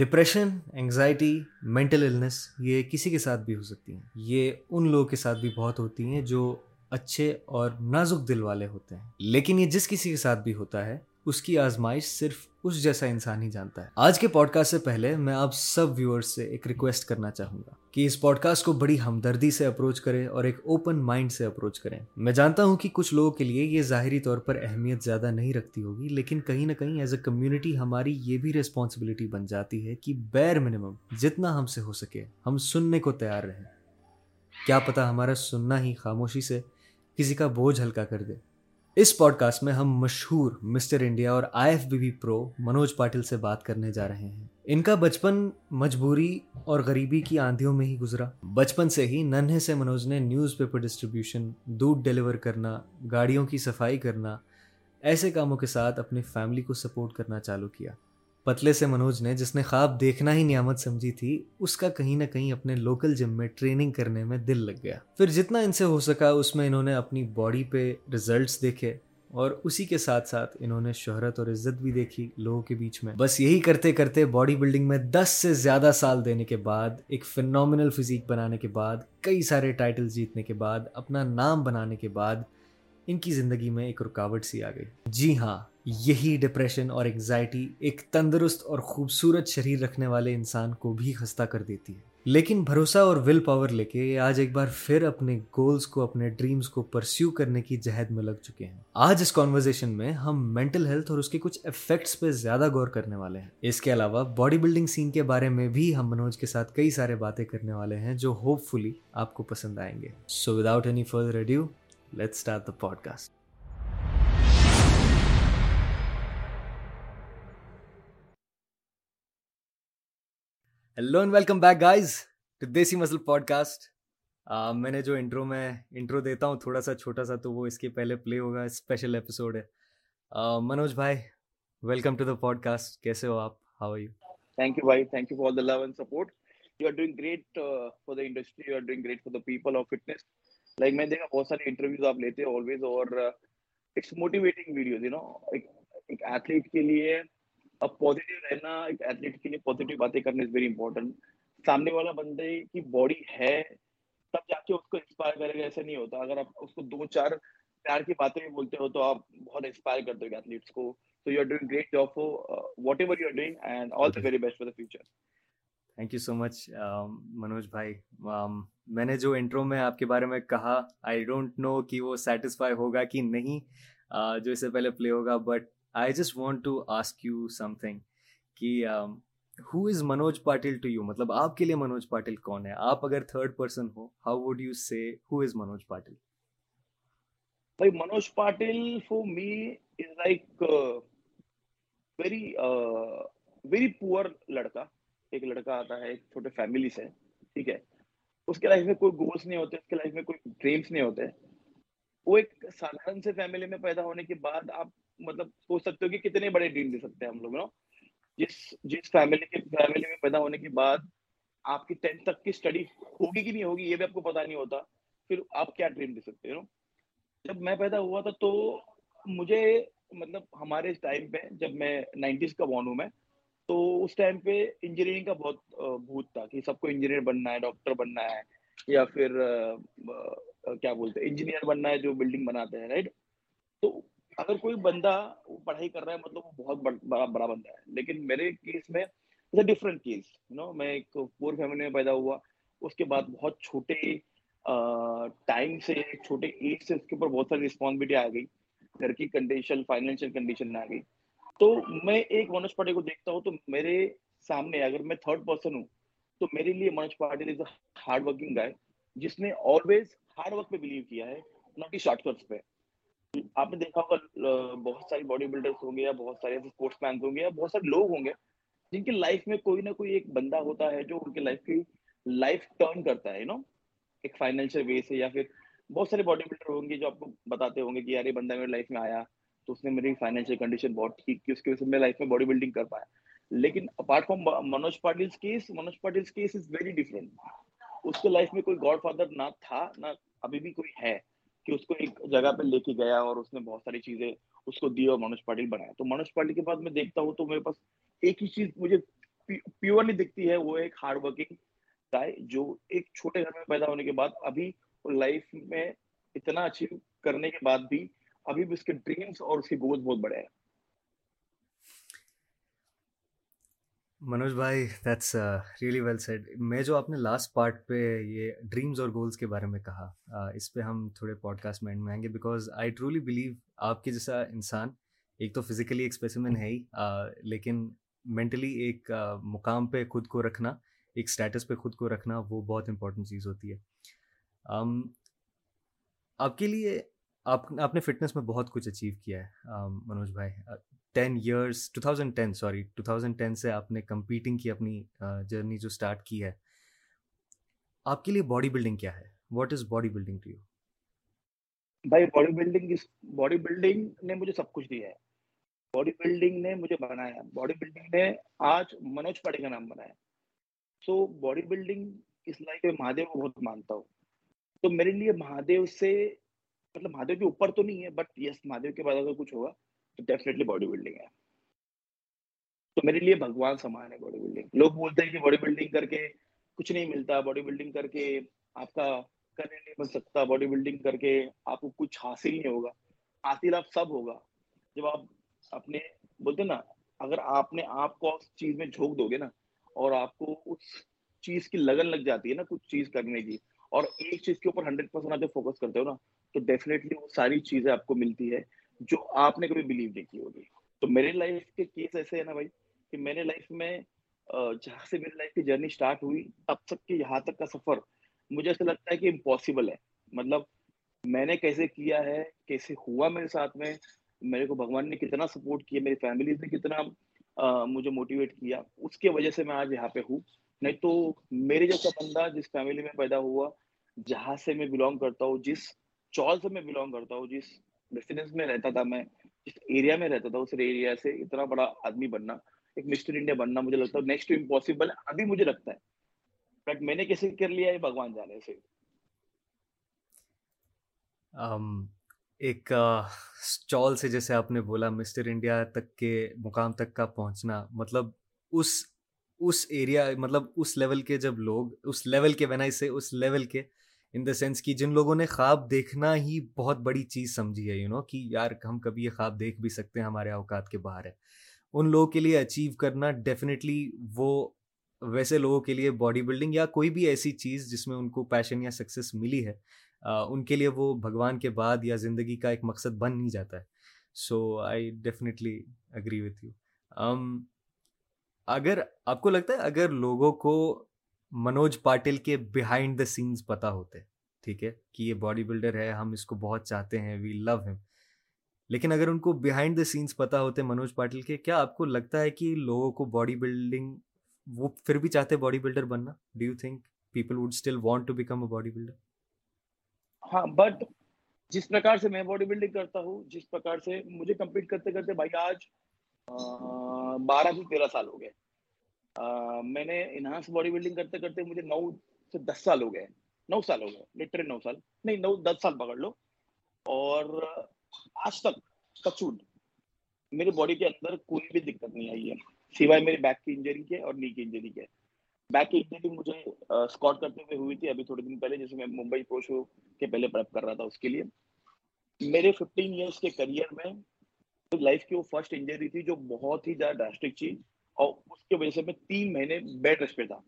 Depression anxiety mental illness یہ کسی کے ساتھ بھی ہو سکتی ہیں۔ یہ ان لوگوں کے ساتھ بھی بہت ہوتی ہیں جو اچھے اور نازک دل والے ہوتے ہیں۔ لیکن یہ جس کسی کے ساتھ بھی ہوتا ہے اس کی آزمائش صرف اس جیسا انسان ہی جانتا ہے۔ آج کے پوڈ کاسٹ سے پہلے میں آپ سب ویورز سے ایک ریکویسٹ کرنا چاہوں گا کہ اس پوڈ کاسٹ کو بڑی ہمدردی سے اپروچ کریں اور ایک اوپن مائنڈ سے اپروچ کریں۔ میں جانتا ہوں کہ کچھ لوگوں کے لیے یہ ظاہری طور پر اہمیت زیادہ نہیں رکھتی ہوگی، لیکن کہیں نہ کہیں ایز اے کمیونٹی ہماری یہ بھی ریسپانسبلٹی بن جاتی ہے کہ بیر منیمم جتنا ہم سے ہو سکے ہم سننے کو تیار رہیں۔ کیا پتا ہمارا سننا ہی خاموشی سے کسی کا بوجھ ہلکا کر دے۔ اس پوڈ کاسٹ میں ہم مشہور مسٹر انڈیا اور I F B B pro Manoj Patil سے بات کرنے جا رہے ہیں۔ ان کا بچپن مجبوری اور غریبی کی آندھیوں میں ہی گزرا۔ بچپن سے ہی ننھے سے منوج نے نیوز پیپر ڈسٹریبیوشن، دودھ ڈیلیور کرنا، گاڑیوں کی صفائی کرنا، ایسے کاموں کے ساتھ اپنی فیملی کو سپورٹ کرنا چالو کیا۔ پتلے سے منوج نے جس نے خواب دیکھنا ہی نعمت سمجھی تھی، اس کا کہیں نہ کہیں اپنے لوکل جم میں ٹریننگ کرنے میں دل لگ گیا۔ پھر جتنا ان سے ہو سکا، اس میں انہوں نے اپنی باڈی پہ ریزلٹس دیکھے اور اسی کے ساتھ ساتھ انہوں نے شہرت اور عزت بھی دیکھی لوگوں کے بیچ میں۔ بس یہی کرتے کرتے باڈی بلڈنگ میں دس سے زیادہ سال دینے کے بعد، ایک فنومنل فزیک بنانے کے بعد، کئی سارے ٹائٹل جیتنے کے بعد، اپنا نام بنانے کے بعد، ان کی زندگی میں ایک رکاوٹ سی آ گئی۔ جی ہاں یہی ڈپریشن اور انگزائٹی ایک تندرست اور خوبصورت شریر رکھنے والے انسان کو بھی خستہ کر دیتی ہے۔ لیکن بھروسہ اور ول پاور لے کے آج ایک بار پھر اپنے گولز کو، اپنے ڈریمز کو پرسیو کرنے کی جہد میں لگ چکے ہیں۔ آج اس کانورزیشن میں ہم مینٹل ہیلتھ اور اس کے کچھ افیکٹس پہ زیادہ غور کرنے والے ہیں۔ اس کے علاوہ باڈی بلڈنگ سین کے بارے میں بھی ہم منوج کے ساتھ کئی سارے باتیں کرنے والے ہیں جو ہوپ فلی آپ کو پسند آئیں گے۔ So without any further radio let start the podcast hello and welcome back guys to desi muscle pod cost میں نے جو انٹرو میں انٹرو دیتا ہوں تھوڑا سا چھوٹا سا، تو وہ اس کے پہلے پلے ہوگا اسپیشل ایپیسوڈ ہے۔ uh, منوج بھائی welcome to the podcast کیسے ہو آپ؟ ہاؤ یو تھینک یو بھائی thank you for the love and support you are doing great for the industry you are doing great for the people of fitness like میں دیکھا بہت سارے interviews آپ لیتے ہیں آلویز اور it's motivating videos you know ایک athlete کے لیے اب پازیٹیو رہنا ایک ایتھلیٹ کے لیے پازیٹیو باتیں کرنا از ویری امپورٹنٹ سامنے والا بندے کی باڈی ہے، تب جا کے اس کو انسپائر کرے گا، ایسا نہیں ہوتا۔ اگر آپ اس کو دو چار پیار کی باتیں بھی بولتے ہو تو آپ بہت انسپائر کرتے ہو ایتھلیٹس کو۔ So you are doing great job for whatever you are doing and all the very best for the future thank you so much Manoj بھائی میں نے جو انٹرو میں آپ کے بارے میں کہا آئی ڈونٹ نو کہ وہ سیٹسفائی ہوگا کہ نہیں جو اس سے پہلے پلے ہوگا but I just want to ask you something کہ ہو is Manoj Patil to you مطلب آپ کے لیے منوج پاٹل کون ہے آپ اگر third person who how would you say who is Manoj Patil بھائی Manoj Patil for me is like very very poor لڑکا ایک لڑکا آتا ہے ایک چھوٹے فیملی سے ٹھیک ہے اس کے لائف میں کوئی گولس نہیں ہوتے اس کے لائف میں کوئی ڈریمس نہیں ہوتے وہ ایک سادھارن سے فیملی میں پیدا ہونے کے بعد آپ مطلب سوچ سکتے ہو کہ کتنے بڑے ڈریم دے سکتے ہیں ہم لوگ نا جس جس فیملی کے فیملی میں پیدا ہونے کے بعد آپ کی ٹینتھ تک کی اسٹڈی ہوگی کہ نہیں ہوگی، یہ بھی آپ کو پتا نہیں ہوتا، پھر آپ کیا ڈریم دے سکتے ہو جب میں پیدا ہوا تھا تو مجھے مطلب ہمارے ٹائم پہ جب میں نائنٹیز کا بون ہوں میں، تو اس ٹائم پہ انجینئرنگ کا بہت بھوت تھا کہ سب کو انجینئر بننا ہے ڈاکٹر بننا ہے، یا پھر کیا بولتے ہیں انجینئر بننا ہے جو بلڈنگ بناتے ہیں رائٹ تو اگر کوئی بندہ پڑھائی کر رہا ہے مطلب وہ بہت بڑا بڑا بندہ ہے۔ لیکن میرے کیس میں ڈفرنٹ کیس یو نو میں ایک پور فیملی میں پیدا ہوا۔ اس کے بعد بہت چھوٹے ٹائم سے، چھوٹے ایج سے اس کے اوپر بہت ساری رسپانسبلٹی آ گئی۔ گھر کی کنڈیشن فائنینشیل کنڈیشن آ گئی۔ تو میں ایک منوج پاٹل کو دیکھتا ہوں تو میرے سامنے اگر میں تھرڈ پرسن ہوں تو میرے لیے Manoj Patil is a hard working guy جس نے آلویز ہارڈ ورک پہ بلیو کیا ہے ناٹ شارٹ کٹس پہ۔ آپ نے دیکھا ہوگا بہت ساری باڈی بلڈرس ہوں گے یا بہت سارے اسپورٹس مین ہوں گے یا بہت سارے لوگ ہوں گے جن کی لائف میں کوئی نہ کوئی ایک بندہ ہوتا ہے جو ان کی لائف کی لائف ٹرن کرتا ہے نا ایک فائنینشیل وے سے یا پھر بہت سارے باڈی بلڈر ہوں گے جو آپ کو بتاتے ہوں گے کہ یار یہ بندہ میری لائف میں آیا تو اس نے میری فائنینشیل کنڈیشن بہت ٹھیک کی، اس کی وجہ سے میں لائف میں باڈی بلڈنگ کر پایا۔ لیکن apart from Manoj Patil case Manoj Patil case is very different اس کے لائف میں کوئی گاڈ فادر نہ تھا، نہ ابھی بھی کوئی ہے۔ کہ اس کو ایک جگہ پہ لے کے گیا اور اس نے بہت ساری چیزیں اس کو دی اور منوج پاٹل بنایا۔ تو منوج پاٹل کے بعد میں دیکھتا ہوں تو میرے پاس ایک ہی چیز مجھے پیورلی دکھتی ہے، وہ ایک ہارڈ ورکنگ گائے جو ایک چھوٹے گھر میں پیدا ہونے کے بعد ابھی لائف میں اتنا اچیو کرنے کے بعد بھی ابھی بھی اس کے ڈریمس اور اس کے گولز بہت بڑے ہیں۔ منوج بھائی دیٹس ریئلی ویل سیڈ میں جو آپ نے لاسٹ پارٹ پہ یہ ڈریمز اور گولز کے بارے میں کہا uh, اس پہ ہم تھوڑے پوڈ کاسٹ میں اینڈ میں آئیں گے بیکاز آئی ٹرولی بلیو آپ کے جیسا انسان ایک تو فزیکلی ایک اسپیسیمن ہے ہی uh, لیکن مینٹلی ایک uh, مقام پہ خود کو رکھنا، ایک اسٹیٹس پہ خود کو رکھنا وہ بہت امپورٹنٹ چیز ہوتی ہے۔ um, آپ کے لیے آپ آپ نے فٹنس میں بہت کچھ اچیو کیا ہے um, منوج بھائی۔ Ten years two thousand ten sorry two thousand ten سے آپ نے کمپیٹنگ کی اپنی جرنی جو اسٹارٹ کی ہے۔ آپ کے لیے باڈی بلڈنگ کیا ہے؟ What is body building to you بھائی باڈی بلڈنگ باڈی بلڈنگ نے مجھے سب کچھ دیا ہے۔ باڈی بلڈنگ نے مجھے بنایا باڈی بلڈنگ نے آج منوج پاٹی کا نام بنایا سو باڈی بلڈنگ اس لائف میں مہادیو کو بہت مانتا ہوں۔ تو میرے لیے مہادیو سے مطلب مہادیو کے اوپر تو نہیں ہے بٹ یس مہادیو کے بعد اگر کچھ ہوگا۔ تو ڈیفینیٹلی باڈی بلڈنگ ہے۔ تو میرے لیے بھگوان سامان ہے باڈی بلڈنگ لوگ بولتے ہیں کہ باڈی بلڈنگ کر کے کچھ نہیں ملتا باڈی بلڈنگ کر کے آپ کا کرنے نہیں بن سکتا باڈی بلڈنگ کر کے آپ کو کچھ حاصل نہیں ہوگا۔ حاصل آپ سب ہوگا۔ جب آپ اپنے بولتے نا، اگر آپ نے آپ کو اس چیز میں جھونک دو گے نا، اور آپ کو اس چیز کی لگن لگ جاتی ہے نا کچھ چیز کرنے کی، اور ایک چیز کے اوپر ہنڈریڈ پرسینٹ آپ جب فوکس کرتے ہو نا، تو ڈیفینیٹلی وہ ساری چیزیں آپ کو ملتی ہے۔ جو آپ نے کبھی بلیو نہیں کی ہوگی۔ تو میرے لائف کے کیس ایسے ہے نا بھائی کہ میں نے لائف میں جہاں سے میری لائف کی جرنی اسٹارٹ ہوئی اب تک کہ یہاں تک کا سفر مجھے ایسا لگتا ہے کہ امپاسبل ہے۔ مطلب میں نے کیسے کیا ہے، کیسے ہوا میرے ساتھ میں، میرے کو بھگوان نے کتنا سپورٹ کیا، میری فیملیز نے کتنا مجھے موٹیویٹ کیا۔ اس کی وجہ سے میں آج یہاں پہ ہوں۔ نہیں تو میرے جیسا بندہ جس فیملی میں پیدا ہوا، جہاں سے میں بلانگ کرتا ہوں، جس چال سے میں بلانگ کرتا ہوں، جس ڈسٹینس میں رہتا تھا میں، جس ایریا میں رہتا تھا، اس ایریا سے اتنا بڑا آدمی بننا، ایک مسٹر انڈیا بننا مجھے لگتا ہے نیکسٹ ٹو امپاسبل ابھی مجھے لگتا ہے۔ بٹ میں نے کیسے کر لیا یہ بھگوان جانے سے؟ ایک اسٹال سے جیسے آپ نے بولا مسٹر انڈیا تک کے مقام تک کا پہنچنا مطلب اس اس ایریا مطلب اس لیول کے جب لوگ، اس لیول کے بنائی سے اس لیول کے ان دا سینس کہ جن لوگوں نے خواب دیکھنا ہی بہت بڑی چیز سمجھی ہے یو نو کہ یار ہم کبھی یہ خواب دیکھ بھی سکتے ہیں، ہمارے اوقات کے باہر ہے ان لوگوں کے لیے اچیو کرنا ڈیفینیٹلی وہ ویسے لوگوں کے لیے باڈی بلڈنگ یا کوئی بھی ایسی چیز جس میں ان کو پیشن یا سکسیس ملی ہے ان کے لیے وہ بھگوان کے بعد یا زندگی کا ایک مقصد بن نہیں جاتا ہے۔ So I definitely agree with you اگر آپ کو لگتا ہے اگر لوگوں کو منوج پاٹل کے بیہائنڈ دا سینس پتہ ہوتے ٹھیک ہے؟ کہ یہ باڈی بلڈر ہے، ہم اس کو بہت چاہتے ہیں وی لو ہم لیکن اگر ان کو بیہائنڈ دا سینس پتہ ہوتے منوج پاٹل کے، کیا آپ کو لگتا ہے کہ لوگوں کو باڈی بلڈنگ وہ پھر بھی چاہتے باڈی بلڈر بننا؟ Do you think people would still want to become a body builder ہاں بٹ جس پرکار سے میں باڈی بلڈنگ کرتا ہوں، جس پرکار سے مجھے کمپیٹ کرتے کرتے بھائی آج بارہ سے تیرہ سال ہو گئے۔ میں نے انہانس باڈی بلڈنگ کرتے کرتے مجھے نو سے دس سال ہو گئے نو سال ہو گئے لٹرلی نو سال۔ نہیں، نو، دس سال پکڑ لو۔ اور آج تک کچوٹ میرے باڈی کے اندر کوئی بھی دقت نہیں آئی ہے۔ سوائے میری بیک کی انجری کے اور نی کی انجری کے۔ بیک کی انجری مجھے اسکاٹ کرتے ہوئے ہوئی تھی۔ ابھی تھوڑے دن پہلے، جیسے میں ممبئی پرو شو کے پہلے پرپ کر رہا تھا اس کے لیے۔ میرے ففٹین ایئرس کے کریئر میں لائف کی وہ فرسٹ انجری تھی جو بہت ہی زیادہ ڈراسٹک چیز اور اس کی وجہ سے میں تین مہینے بیٹ ریسٹ پہ تھا۔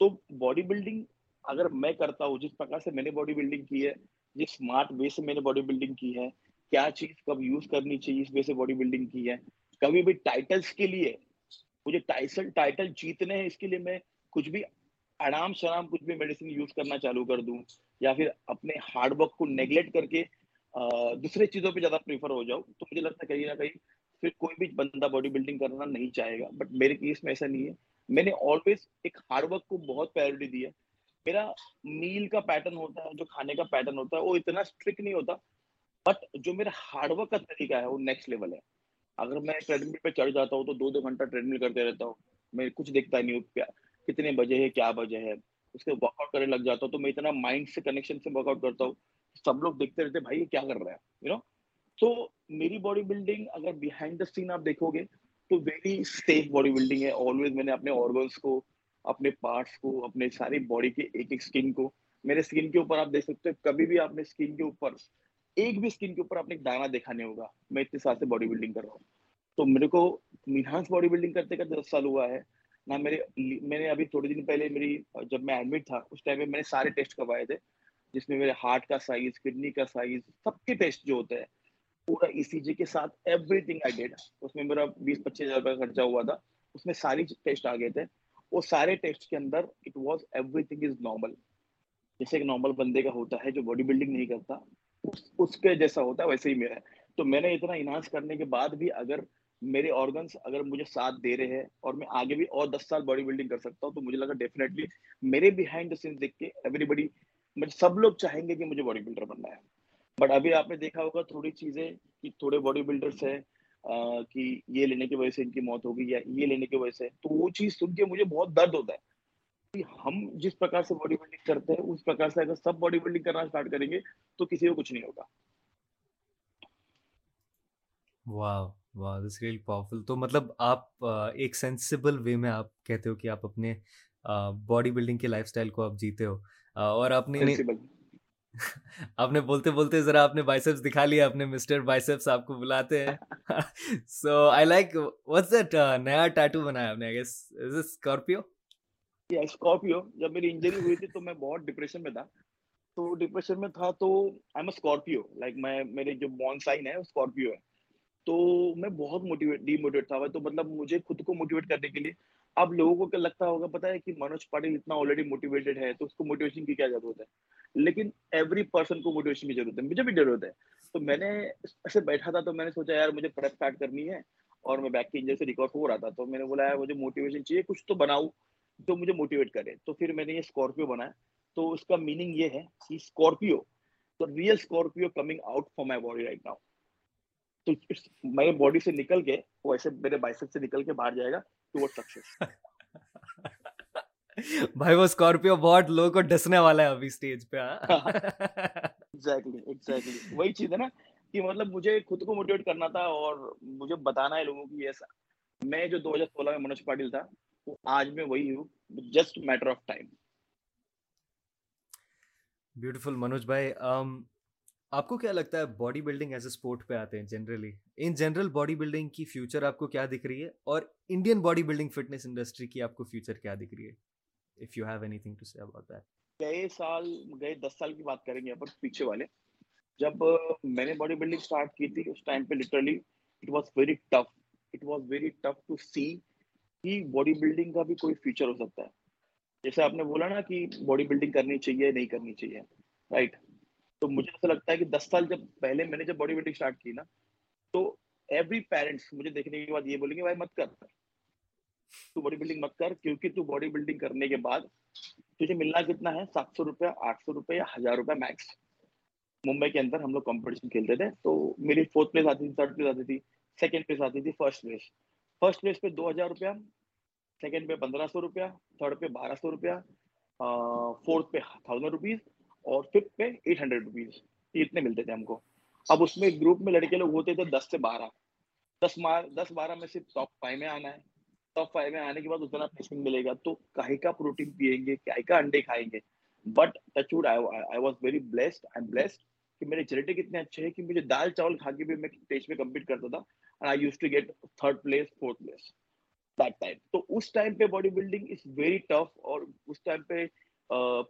تو باڈی بلڈنگ اگر میں کرتا ہوں، جس پرکار سے میں نے باڈی بلڈنگ کی ہے، جس اسمارٹ وے سے میں نے باڈی بلڈنگ کی ہے، کیا چیز کب یوز کرنی چاہیے اس وے سے باڈی بلڈنگ کی ہے؟ کبھی بھی ٹائٹلس کے لیے، مجھے ٹائسل ٹائٹل جیتنے ہیں، اس کے لیے میں کچھ بھی آرام شرام کچھ بھی میڈیسن یوز کرنا چالو کر دوں، یا پھر اپنے ہارڈ ورک کو نیگلیکٹ کر کے دوسرے چیزوں پہ زیادہ پریفر ہو جاؤ تو مجھے لگتا ہے کہیں نہ کہیں پھر کوئی بھی بندہ باڈی بلڈنگ کرنا نہیں چاہے گا. بٹ میرے کیس میں ایسا نہیں ہے. میں نے آلویز ایک ہارڈ ورک کو بہت پرائیورٹی دی ہے میرا میل کا پیٹرن ہوتا ہے، جو کھانے کا پیٹرن ہوتا ہے، وہ اتنا اسٹرکٹ نہیں ہوتا. بٹ جو میرا ہارڈ ورک کا طریقہ ہے، وہ نیکسٹ لیول ہے. اگر میں ٹریڈ مل پہ چڑھ جاتا ہوں تو دو دو گھنٹہ ٹریڈ مل کرتے رہتا ہوں. میں کچھ دیکھتا نہیں ہوں کتنے بجے ہے، کیا بجے ہے. اس کے ورک آؤٹ کرنے لگ جاتا ہوں تو میں اتنا مائنڈ سے کنیکشن سے ورک آؤٹ کرتا ہوں. سب لوگ دیکھتے رہتے، بھائی، یہ کیا کر رہا ہے؟ یو نو تو ویری سیف باڈی بلڈنگ ہے. آلویز میں نے اپنے آرگنس کو، اپنے پارٹس کو، اپنے ساری باڈی کے ایک ایک اسکن کو، میرے اسکن کے اوپر آپ دیکھ سکتے ہیں کبھی بھی آپ نے اسکن کے اوپر، ایک بھی اسکن کے اوپر آپ نے دانا دیکھا نہیں ہوگا. میں اتنے سال سے باڈی بلڈنگ کر رہا ہوں۔ تو میرے کو انہانس باڈی بلڈنگ کرتے کرتے دس سال ہوا ہے۔ نہ میرے، میں نے ابھی تھوڑے دن پہلے میری جب میں ایڈمٹ تھا، اس ٹائم میں میں نے سارے ٹیسٹ کروائے تھے، جس میں میرے ہارٹ کا سائز کڈنی کا سائز سب کے ٹیسٹ جو ہوتے ہیں پورا ای سی جی کے ساتھ ایوری تھنگ آئی ڈیڈ اس میں میرا بیس پچیس ہزار روپے خرچہ ہوا تھا. اس میں ساری ٹیسٹ آ گئے تھے. وہ سارے ٹیسٹ کے اندر it was everything is normal جیسے ایک نارمل بندے کا ہوتا ہے جو باڈی بلڈنگ نہیں کرتا، اس اس کے جیسا ہوتا ہے ویسے ہی میرا ہے. تو میں نے اتنا انہانس کرنے کے بعد بھی اگر میرے آرگنس اگر مجھے ساتھ دے رہے ہیں اور میں آگے بھی اور دس سال باڈی بلڈنگ کر سکتا ہوں، تو مجھے لگا ڈیفینیٹلی میرے بہائنڈ دا سینس دیکھ کے ایوری بڈی سب لوگ چاہیں گے کہ مجھے باڈی بلڈر بننا ہے۔ بٹ ابھی آپ نے دیکھا ہوگا تھوڑی چیزیں کہ تھوڑے باڈی بلڈرس ہیں کہ یہ لینے کی وجہ سے ان کی موت ہوگی یا یہ لینے کی وجہ سے۔ تو وہ چیز سن کے مجھے بہت درد ہوتا ہے۔ کہ ہم جس پرکار سے باڈی بلڈنگ کرتے ہیں اس پرکار سے اگر سب باڈی بلڈنگ کرنا اسٹارٹ کریں گے تو کسی کو کچھ نہیں ہوگا۔ واو واو دس ریئل پاورفل تو مطلب آپ ایک سینسیبل وے میں آپ کہتے ہو کہ آپ اپنے باڈی بلڈنگ کے لائف اسٹائل کو آپ جیتے ہو۔ اور آپ نے آپ نے بولتے بولتے ذرا آپ نے بائسپس دکھا لیا اپنے مسٹر بائسپس آپ کو بلاتے ہیں۔ So I like what's that نیا ٹیٹو بنایا آپ نے گیس از اسکارپیو یا اسکارپیو جب میری انجری ہوئی تھی تو میں بہت ڈپریشن میں تھا۔ تو ڈپریشن میں تھا تو آئی ایم اسکارپیو لائک میں میرے جو بون سائن ہے اسکارپیو ہے۔ تو میں بہت موٹیویٹ ڈی موٹیویٹ تھا۔ تو مطلب مجھے خود کو موٹیویٹ کرنے کے لیے اب لوگوں کو کیا لگتا ہوگا پتا ہے کہ منوج پاٹل اتنا آلریڈی موٹیویٹڈ ہے تو اس کو موٹیویشن کی کیا ضرورت ہے؟ لیکن ایوری پرسن کو موٹیویشن کی ضرورت ہے، مجھے بھی ضرورت ہے۔ تو میں نے ایسے بیٹھا تھا تو میں نے سوچا یار مجھے پریپ اسٹارٹ کرنی ہے اور میں بیک کی انجر سے ریکارڈ ہو رہا تھا تو میں نے بولا یار مجھے موٹیویشن چاہیے، کچھ تو بناؤ جو مجھے موٹیویٹ کرے۔ تو پھر میں نے یہ اسکارپیو بنایا تو اس کا میننگ یہ ہے کہ اسکارپیو تو real Scorpio coming out for my body right now تو میرے باڈی سے نکل کے، وہ ایسے میرے بائسپ سے نکل کے باہر جائے گا۔ ٹوورڈ سکسیس بھائی وہ اسکارپیو بہت لوگوں کو ڈسنے والا ہے ابھی اسٹیج پہ ایگزیکٹلی ایگزیکٹلی وہی چیز ہے نا کہ مطلب مجھے خود کو موٹیویٹ کرنا تھا اور مجھے بتانا ہے لوگوں کی ایسا۔ میں جو دو ہزار سولہ میں منوج پاٹل تھا وہ آج میں وہی ہوں just matter of time beautiful Manoj بھائی آپ کو کیا لگتا ہے body building as a sport پہ آتے ہیں generally in general body building کی فیوچر آپ کو کیا دکھ رہی ہے اور Indian body building fitness industry کی آپ کو فیوچر کیا دکھ رہی ہے؟ If you have anything to say about that گئے سال، گئے دس سال کی بات کریں گے پر پیچھے والے۔ جب میں نے باڈی بلڈنگ اسٹارٹ کی تھی، اس ٹائم پہ literally it was very tough it was very tough to see کہ باڈی بلڈنگ کا بھی کوئی فیوچر ہو سکتا ہے۔ جیسے آپ نے بولا نا کہ باڈی بلڈنگ کرنی چاہیے، نہیں کرنی چاہیے رائٹ right. تو مجھے ایسا لگتا ہے کہ دس سال جب پہلے میں نے جب باڈی بلڈنگ اسٹارٹ کی نا، تو ایوری پیرنٹس مجھے دیکھنے کے بعد یہ بولیں گے، بھائی مت کر۔ تو باڈی بلڈنگ مت کر، کیونکہ تو باڈی بلڈنگ کرنے کے بعد تجھے ملنا کتنا ہے؟ سات سو روپیہ آٹھ سو روپے یا ہزار روپے میکس ممبئی کے اندر ہم لوگ کمپٹیشن کھیلتے تھے، تو میری فورتھ پلیس آتی تھی تھرڈ پلیس آتی تھی سیکنڈ پلیس آتی تھی فرسٹ پلیس فرسٹ پلیس پہ دو ہزار روپیہ سیکنڈ پہ پندرہ سو روپیہ تھرڈ پہ بارہ سو روپیہ فورتھ پہ تھاؤزینڈ روپیز اور ففتھ پہ ایٹ ہنڈریڈ روپیز یہ اتنے ملتے تھے ہم کو. اب اس میں گروپ میں لڑکے لوگ ہوتے تھے دس سے بارہ. دس مار دس بارہ میں صرف ٹاپ فائیو میں آنا ہے. ٹاپ فائیو میں آنے کے بعد اتنا پلیسمنٹ ملے گا تو کاہے کا پروٹین پیئیں گے، کاہے کا انڈے کھائیں گے. But touch wood I was very blessed I am blessed کہ میرے جینیٹک اتنے اچھے ہیں کہ مجھے دال چاول کھا کے بھی میں اسٹیج میں کمپیٹ کرتا تھا and I use to get third place fourth place that time تو اس ٹائم پہ body building is very tough اور اس ٹائم پہ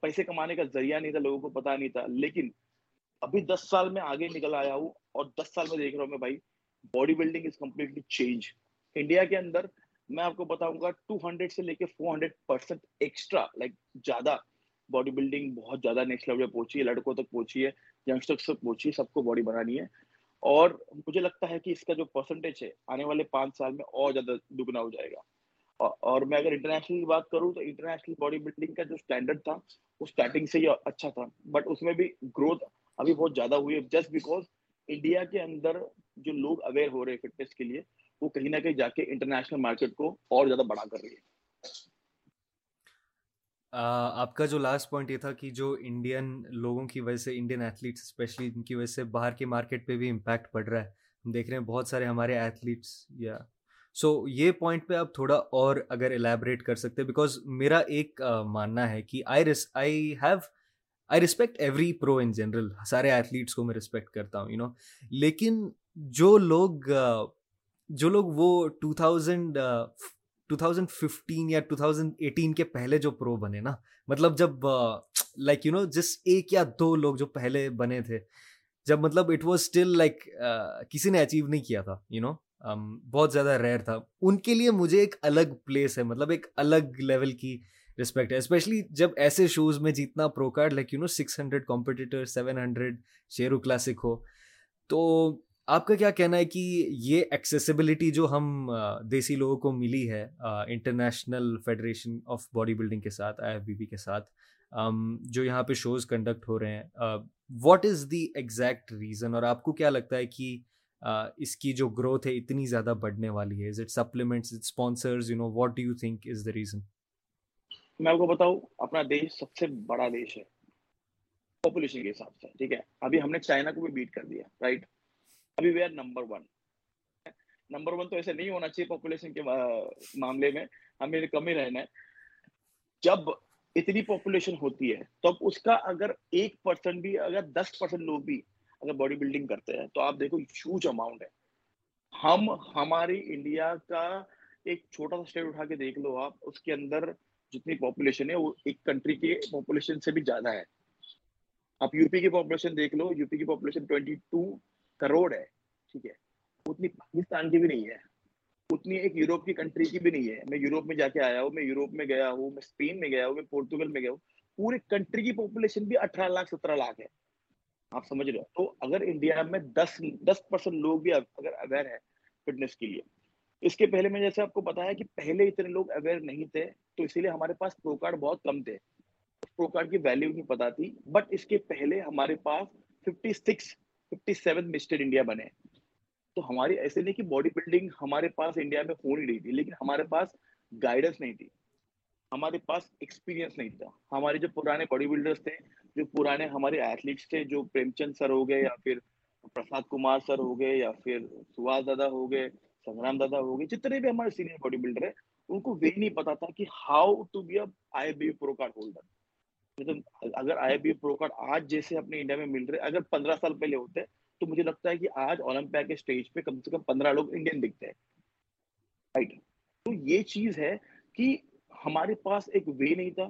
پیسے کمانے کا ذریعہ نہیں تھا، لوگوں کو پتا نہیں تھا۔ لیکن ابھی دس سال میں آگے نکل آیا ہوں اور دس سال میں دیکھ رہا ہوں میں بھائی body building is completely change India کے اندر میں آپ کو بتاؤں گا ٹو ہنڈریڈ سے لے کے four hundred percent extra like زیادہ باڈی بلڈنگ بہت زیادہ نیکسٹ لیول پہ پہنچی ہے، لڑکوں تک پہنچی ہے یگسٹرس تک پہنچی ہے، سب کو باڈی بنانی ہے۔ اور مجھے لگتا ہے کہ اس کا جو پرسنٹیج ہے، آنے والے پانچ سال میں اور زیادہ دگنا ہو جائے گا۔ اور میں اگر انٹرنیشنل کی بات کروں تو انٹرنیشنل باڈی بلڈنگ کا جو اسٹینڈرڈ تھا، وہ اسٹارٹنگ سے ہی اچھا تھا۔ بٹ اس میں بھی گروتھ ابھی بہت زیادہ ہوئی ہے جسٹ بیکاز انڈیا کے اندر جو لوگ اویئر ہو رہے ہیں فٹنس کے لیے، وہ کہیں نہ کہیں جا کے انٹرنیشنل مارکیٹ کو اور زیادہ بڑا کر رہی ہے۔ آپ کا جو لاسٹ پوائنٹ یہ تھا کہ جو انڈین لوگوں کی وجہ سے انڈین ایتھلیٹس اسپیشلی ان کی وجہ سے باہر کے مارکیٹ پہ بھی امپیکٹ پڑ رہا ہے۔ ہم دیکھ رہے ہیں بہت سارے ہمارے ایتھلیٹس یا سو یہ پوائنٹ پہ آپ تھوڑا اور اگر الیبریٹ کر سکتے بیکاز میرا ایک ماننا ہے کہ I I have I respect every pro in general سارے ایتھلیٹس کو میں رسپیکٹ کرتا ہوں یو نو لیکن جو لوگ جو لوگ وہ two thousand two thousand fifteen یا ٹو تھاؤزنڈ ایٹین کے پہلے جو پرو بنے نا مطلب جب لائک یو نو جس ایک یا دو لوگ جو پہلے بنے تھے، جب مطلب اٹ واز اسٹل لائک کسی نے اچیو نہیں کیا تھا یو نو بہت زیادہ ریئر تھا۔ ان کے لیے مجھے ایک الگ پلیس ہے مطلب ایک الگ لیول کی رسپیکٹ ہے۔ اسپیشلی جب ایسے شوز میں جیتنا pro card like you know six hundred competitor seven hundred Sheru classic ہو۔ تو آپ کا کیا کہنا ہے کہ یہ ایکسیسیبلٹی جو ہم دیسی لوگوں کو ملی ہے international federation of body building کے ساتھ آئی ایف بی بی کے ساتھ جو یہاں پہ شوز کنڈکٹ ہو رہے ہیں what is the exact reason اور آپ کو کیا لگتا ہے کہ اس کی جو گروتھ ہے اتنی زیادہ بڑھنے والی ہے۔ Is it supplements sponsors you know what do you think is the reason میں آپ کو بتاؤں، اپنا دیش سب سے بڑا دیش ہے۔ پاپولیشن کے حساب سے، ٹھیک ہے؟ ابھی ہم نے چائنا کو بھی بیٹ کر دیا رائٹ ابھی we are number one number one تو ایسے نہیں ہونا چاہیے پاپولیشن کے معاملے میں۔ ہمیں کم ہی رہنا ہے۔ جب اتنی پاپولیشن ہوتی ہے تو اب اس کا اگر ایک پرسنٹ بھی، اگر دس پرسنٹ لوگ بھی اگر باڈی بلڈنگ کرتے ہیں، تو آپ دیکھو ہیوج اماؤنٹ ہے۔ ہم، ہماری انڈیا کا ایک چھوٹا سا اسٹیٹ اٹھا کے دیکھ لو آپ، اس کے اندر جتنی پاپولیشن ہے، وہ ایک کنٹری کے پاپولیشن سے بھی زیادہ ہے۔ آپ یو پی کی پاپولیشن دیکھ لو یو پی کی پاپولیشن ٹوینٹی ٹو کروڑ ہے، ٹھیک ہے۔ اتنی پاکستان کی بھی نہیں ہے۔ اتنی ایک یوروپ کی کنٹری کی بھی نہیں ہے۔ میں یوروپ میں جا کے آیا ہوں، میں یوروپ میں گیا ہوں، میں اسپین میں گیا ہوں، میں پورتگل میں گیا ہوں۔ پورے کنٹری کی پاپولیشن بھی اٹھارہ لاکھ، سترہ لاکھ ہے۔ آپ سمجھ رہے ہو۔ تو اگر انڈیا میں دس دس پرسینٹ لوگ بھی اگر اویئر ہے فٹنس کے لیے، اس کے پہلے میں جیسے آپ کو بتایا کہ پہلے اتنے لوگ اویئر نہیں تھے، تو اسی لیے ہمارے پاس پرو کارڈ بہت کم تھے۔ پرو کارڈ کی ویلیو نہیں پتا تھی بٹ اس کے پہلے ہمارے پاس fifty six fifty seven mister India بنے۔ تو ہماری ایسے نہیں کہ باڈی بلڈنگ ہمارے پاس انڈیا میں ہو نہیں رہی تھی، لیکن ہمارے پاس گائیڈنس نہیں تھی۔ ہمارے پاس ایکسپیرینس نہیں تھا۔ ہمارے جو پرانے باڈی بلڈرس تھے جو پرانے ہمارے ایتھلیٹس تھے، جو پریم چند سر ہو گئے یا پھر پرساد کمار سر ہو گئے یا پھر سواس دادا ہو گئے، سنگرام دادا ہو گئے، جتنے بھی ہمارے سینئر باڈی بلڈر ہیں، ان کو وہی نہیں پتا تھا کہ how to be I B pro card holder اگر آئی بی پرو کارڈ آج جیسے اپنے انڈیا میں مل رہے، اگر پندرہ سال پہلے ہوتے، تو مجھے لگتا ہے کہ آج اولمپیا کے اسٹیج پہ کم سے کم پندرہ لوگ انڈین دکھتے ہیں۔ رائٹ تو یہ چیز ہے کہ ہمارے پاس ایک وے نہیں تھا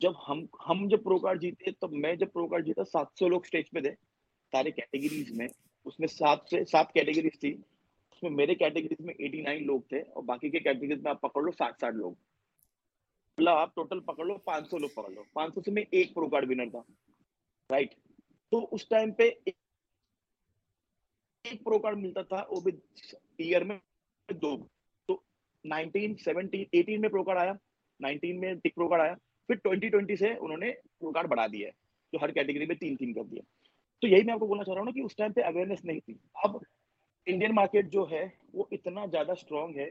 جب ہم ہم جب پرو کارڈ جیتے، تب میں جب پرو کارڈ جیتا، سات سو لوگ اسٹیج پہ تھے، سارے کیٹیگریز میں۔ اس میں سات سے، سات کیٹیگریز تھی۔ اس میں میرے کیٹیگریز میں ایٹی نائن لوگ تھے اور باقی کے کیٹیگریز میں آپ پکڑ لو، ساٹھ ساٹھ لوگ۔ مطلب آپ ٹوٹل پکڑ لو، پانچ سو لوگ پکڑ لو۔ پانچ سو سے میں ایک پرو کارڈ ونر تھا۔ رائٹ تو اس ٹائم پہ ایک پرو کارڈ ملتا تھا، وہ بھی ایئر میں دو۔ تو نائنٹین سیونٹین ایٹین میں پرو کارڈ آیا۔ نائنٹین میں ٹک پرو کارڈ آیا۔ پھر ٹوینٹی ٹوینٹی سے انہوں نے پرو کارڈ بڑھا دیا ہے، جو ہر کیٹیگری میں تین تین کر دیا تو یہی میں آپ کو بولنا چاہ رہا ہوں کہ اس ٹائم پہ اویئرنیس نہیں تھی۔ اب انڈین مارکیٹ جو ہے، وہ اتنا زیادہ اسٹرانگ ہے،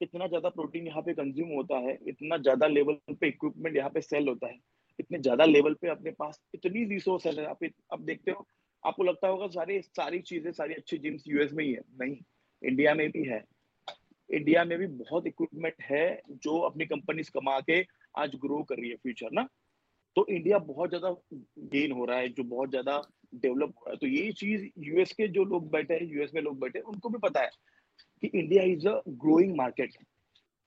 اتنا زیادہ پروٹین یہاں پہ کنزیوم ہوتا ہے، اتنا زیادہ لیول پہ اکوپمنٹ یہاں پہ سیل ہوتا ہے، اتنے زیادہ لیول پہ اپنے پاس اتنی ریسورس ہے۔ آپ اب دیکھتے ہو، آپ کو لگتا ہوگا ساری ساری چیزیں، ساری اچھی جمس یو ایس میں ہی ہے نہیں انڈیا میں بھی ہے۔ انڈیا میں بھی بہت اکوپمنٹ ہے جو اپنی کمپنیز کما کے آج گرو کر رہی ہے فیوچر نا؟ تو انڈیا بہت زیادہ گین ہو رہا ہے، جو بہت زیادہ ڈیولپ ہو رہا ہے۔ تو یہی چیز یو ایس کے جو لوگ بیٹھے ہیں یو ایس میں لوگ بیٹھے ہیں، ان کو بھی پتا ہے کہ India is a growing market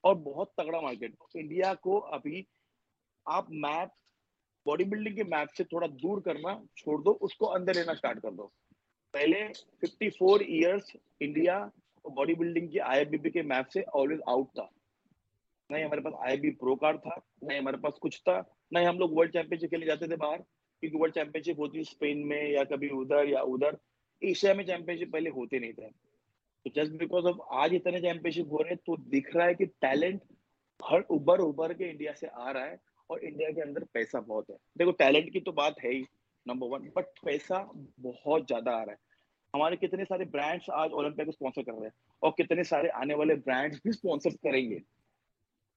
اور بہت تگڑا مارکیٹ انڈیا کو ابھی آپ میپ باڈی بلڈنگ کے میپ سے تھوڑا دور کرنا چھوڑ دو، اس کو اندر لینا اسٹارٹ کر دو۔ پہلے fifty four years India body building کے آئی بی پی کے میپ سے آلویز آؤٹ تھا۔ نہیں ہمارے پاس آئی بی پرو کارڈ تھا، نہیں ہمارے پاس کچھ تھا، نہیں ہم لوگ ورلڈ چیمپئن شپ کے لیے جاتے تھے باہر، کیونکہ ورلڈ چیمپئن شپ ہوتی اسپین میں یا کبھی ادھر یا ادھر، ایشیا میں چیمپئن شپ پہلے ہوتے نہیں تھے تو جسٹ بیکاز آف آج اتنے چیمپئن شپ ہو رہے ہیں، تو دکھ رہا ہے کہ ٹیلنٹ ہر ابھر ابھر کے انڈیا سے آ رہا ہے اور انڈیا کے اندر پیسہ بہت ہے۔ دیکھو ٹیلنٹ کی تو بات ہے ہی نمبر ون بٹ پیسہ بہت زیادہ آ رہا ہے۔ ہمارے کتنے سارے برانڈس آج اولمپیا کو اسپانسر کر رہے ہیں اور کتنے سارے آنے والے برانڈس بھی اسپانسر کریں گے۔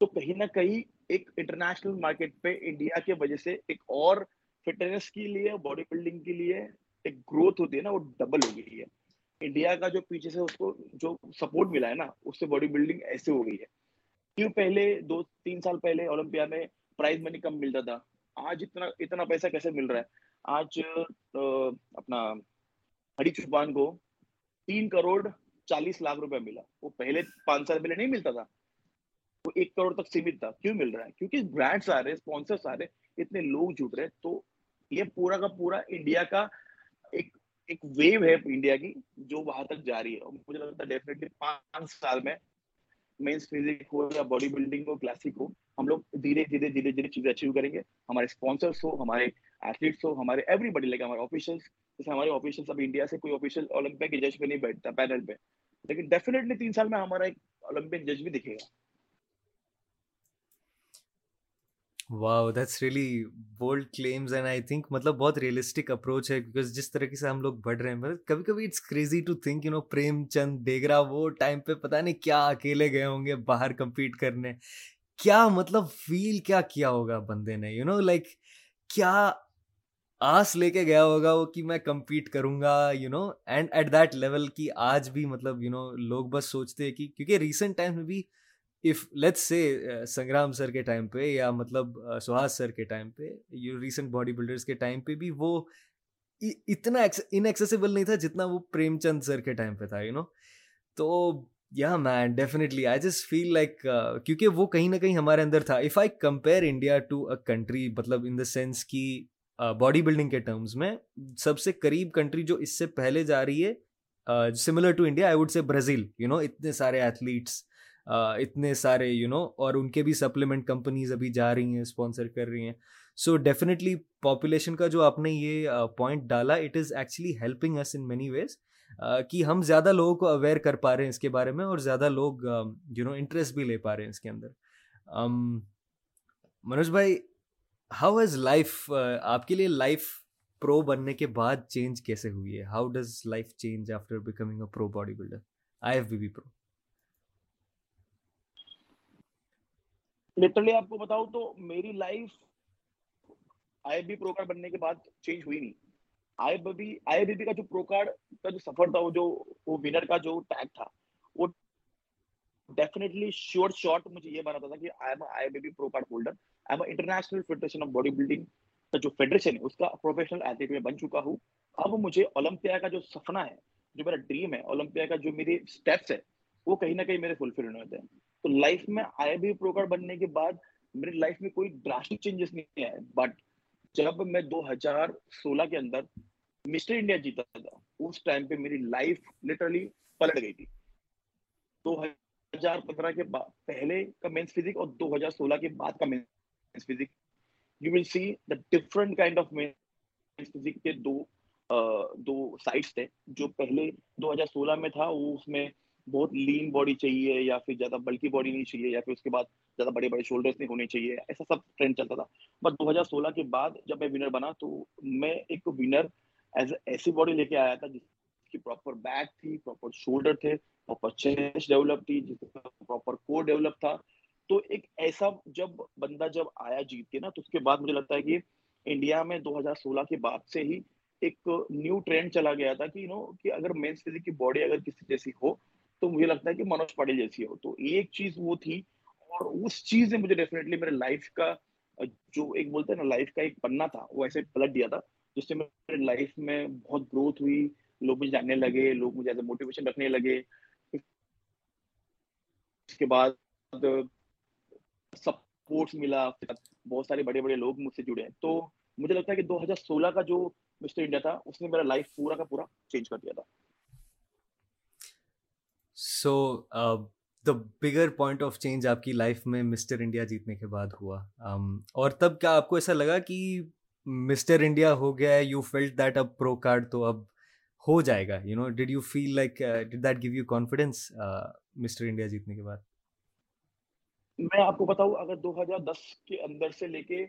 تو کہیں نہ کہیں ایک انٹرنیشنل مارکیٹ پہ انڈیا کی وجہ سے ایک اور فٹنس کے لیے باڈی بلڈنگ کے لیے ایک گروتھ ہوتی ہے نا، وہ ڈبل ہو گئی ہے۔ انڈیا کا جو پیچھے سے اس کو جو سپورٹ ملا ہے نا، اس سے باڈی بلڈنگ ایسے ہو گئی ہے۔ کیوں پہلے، دو تین سال پہلے اولمپیا میں پرائز منی کم ملتا تھا۔ آج اتنا اتنا پیسہ کیسے مل رہا ہے؟ آج اپنا ہری چوپان کو تین کروڑ چالیس لاکھ روپے ملا۔ وہ پہلے پانچ سال پہلے نہیں ملتا تھا۔ وہ ایک کروڑ تک سیمت تھا۔ کیوں مل رہا ہے؟ کیونکہ برانڈس آ رہے ہیں اسپانسرس آ رہے ہیں، اتنے لوگ جٹ رہے ہیں۔ تو یہ پورا کا پورا انڈیا کا ایک ایک ویو ہے انڈیا کی جو وہاں تک جاری ہے۔ اور مجھے لگتا ہے ڈیفینیٹلی پانچ سال میں مینس فزک ہو یا باڈی بلڈنگ ہو کلاسک ہو، ہم لوگ دھیرے دھیرے دھیرے دھیرے چیزیں اچیو کریں گے۔ ہمارے اسپانسرس ہو، ہمارے ایتھلیٹس ہو، ہمارے ایوری بڈی لائک ہمارے آفیشلس جیسے ہمارے آفیشلس اب انڈیا سے کوئی آفیشل اولمپک کے جج پہ نہیں بیٹھتا پینل پہ۔ لیکن ڈیفینیٹلی تین سال میں ہمارا ایک اولمپک جج بھی دکھے گا۔ Wow that's really bold claims and I think مطلب بہت ریئلسٹک اپروچ ہے بیکاز جس طریقے سے ہم لوگ بڑھ رہے ہیں مطلب کبھی کبھی it's crazy to think you know Prem Chand Dogra وہ ٹائم پہ پتہ نہیں کیا اکیلے گئے ہوں گے باہر کمپیٹ کرنے۔ کیا مطلب فیل کیا کیا ہوگا بندے نے یو نو لائک کیا آس لے کے گیا ہوگا وہ کہ میں کمپیٹ کروں گا you know and at that level کی آج بھی مطلب یو نو لوگ بس سوچتے ہیں کہ کیونکہ ریسنٹ ٹائم میں بھی اف لیٹس سے سنگرام سر کے ٹائم پہ یا مطلب uh, سہاس سر کے ٹائم پہ یو ریسنٹ باڈی بلڈرس کے ٹائم پہ بھی وہ اتنا انیکسیسیبل نہیں تھا جتنا وہ پریم چند سر کے ٹائم پہ تھا یو نو تو yeah man definitely I just feel like کیونکہ وہ کہیں نہ کہیں ہمارے اندر تھا. If I compare India to a country مطلب ان دا سینس کی باڈی بلڈنگ کے ٹرمز میں، سب سے قریب کنٹری جو اس سے پہلے جا رہی ہے similar to India I would say Brazil you know اتنے سارے ایتھلیٹس اتنے سارے یو نو اور ان کے بھی سپلیمنٹ کمپنیز ابھی جا رہی ہیں اسپانسر کر رہی ہیں۔ سو ڈیفینیٹلی پاپولیشن کا جو آپ نے یہ پوائنٹ ڈالا it is actually helping us in many ways کہ ہم زیادہ لوگوں کو اویئر کر پا رہے ہیں اس کے بارے میں اور زیادہ لوگ یو نو انٹرسٹ بھی لے پا رہے ہیں اس کے اندر۔ منوج بھائی ہاؤ ہیز لائف آپ کے لیے لائف پرو بننے کے بعد چینج کیسے ہوئی ہے؟ How does life change after becoming a pro body builder I F B B pro literally آپ کو بتاؤں تو میری life I B pro card بننے کے بعد چینج ہوئی نہیں. I B I B B کا جو پرو کارڈ کا جو سفر تھا، وہ جو وہ ونر کا جو ٹیگ تھا، وہ ڈیفینیٹلی شورٹ شارٹ مجھے یہ بنا تھا کہ I am I B pro card holder I am international federation of body building کا جو فیڈریشن ہے، اس کا پروفیشنل ایتھلیٹ میں بن چکا ہوں۔ اب مجھے اولمپیا کا جو سپنا ہے، جو میرا ڈریم ہے اولمپیا کا جو میری اسٹیپس ہے، وہ کہیں نہ کہیں میرے فلفل ہونے ہوتے ہیں۔ تو لائف میں آئی بی پرو کارڈ بننے کے بعد میری لائف میں کوئی ڈراسٹک چینجز نہیں آئے. بٹ جب میں دو ہزار سولہ کے اندر مسٹر انڈیا جیتا تھا، اس ٹائم پہ میری لائف لٹرلی پلٹ گئی تھی. دو ہزار پندرہ کے بعد پہلے کا مینس فزک اور دو ہزار سولہ کے بعد کا men's physique you will see the different kind of men's physique کے دو دو سائڈس تھے، جو پہلے دو ہزار سولہ میں تھا، وہ اس میں بہت لین باڈی چاہیے یا پھر زیادہ بلکی باڈی نہیں چاہیے یا پھر اس کے بعد زیادہ بڑے بڑے شولڈرس نہیں ہونے چاہیے، ایسا سب ٹرینڈ چلتا تھا۔ بٹ دو ہزار سولہ کے بعد جب میں ونر بنا تو میں ایک ونر ایز ایسی باڈی لے کے آیا تھا جس کی پراپر بیک تھی پراپر شولڈر تھے پراپر چیسٹ ڈیولپ تھی، جس کا پراپر کور ڈیولپ تھا۔ تو ایک ایسا جب بندہ جب آیا جیت کے نا، تو اس کے بعد مجھے لگتا ہے کہ انڈیا میں دو ہزار سولہ کے بعد سے ہی ایک نیو ٹرینڈ چلا گیا تھا کہ یو نو کہ اگر مینس فزک کی باڈی اگر کسی جیسی ہو تو مجھے لگتا ہے کہ منوج پاٹل جیسی ہو۔ تو ایک چیز وہ تھی اور اس چیز نے مجھے ڈیفینیٹلی میرے لائف کا، جو ایک بولتے ہیں نا لائف کا ایک پننا تھا، وہ ایسے پلٹ دیا تھا، جس سے میرے لائف میں بہت گروتھ ہوئی، لوگ مجھے جاننے لگے، لوگ مجھے ایز اے موٹیویشن رکھنے لگے۔ اس کے بعد سپورٹس ملا بہت سارے بڑے بڑے لوگ مجھ سے جڑے۔ ہیں تو مجھے لگتا ہے کہ دو ہزار سولہ کا جو مسٹر انڈیا تھا، اس نے میرا لائف پورا کا پورا چینج کر دیا تھا۔ So the bigger point of change آپ کی لائف میں مسٹر انڈیا جیتنے کے بعد ہوا اور تب کیا آپ کو ایسا لگا کہ مسٹر انڈیا ہو گیا ہے یو فیلٹ دیٹ اب پرو کارڈ تو اب ہو جائے گا you know dad you feel like dad that gave you confidence mister India جیتنے کے بعد میں آپ کو بتاؤں اگر دو ہزار دس کے اندر سے لے کے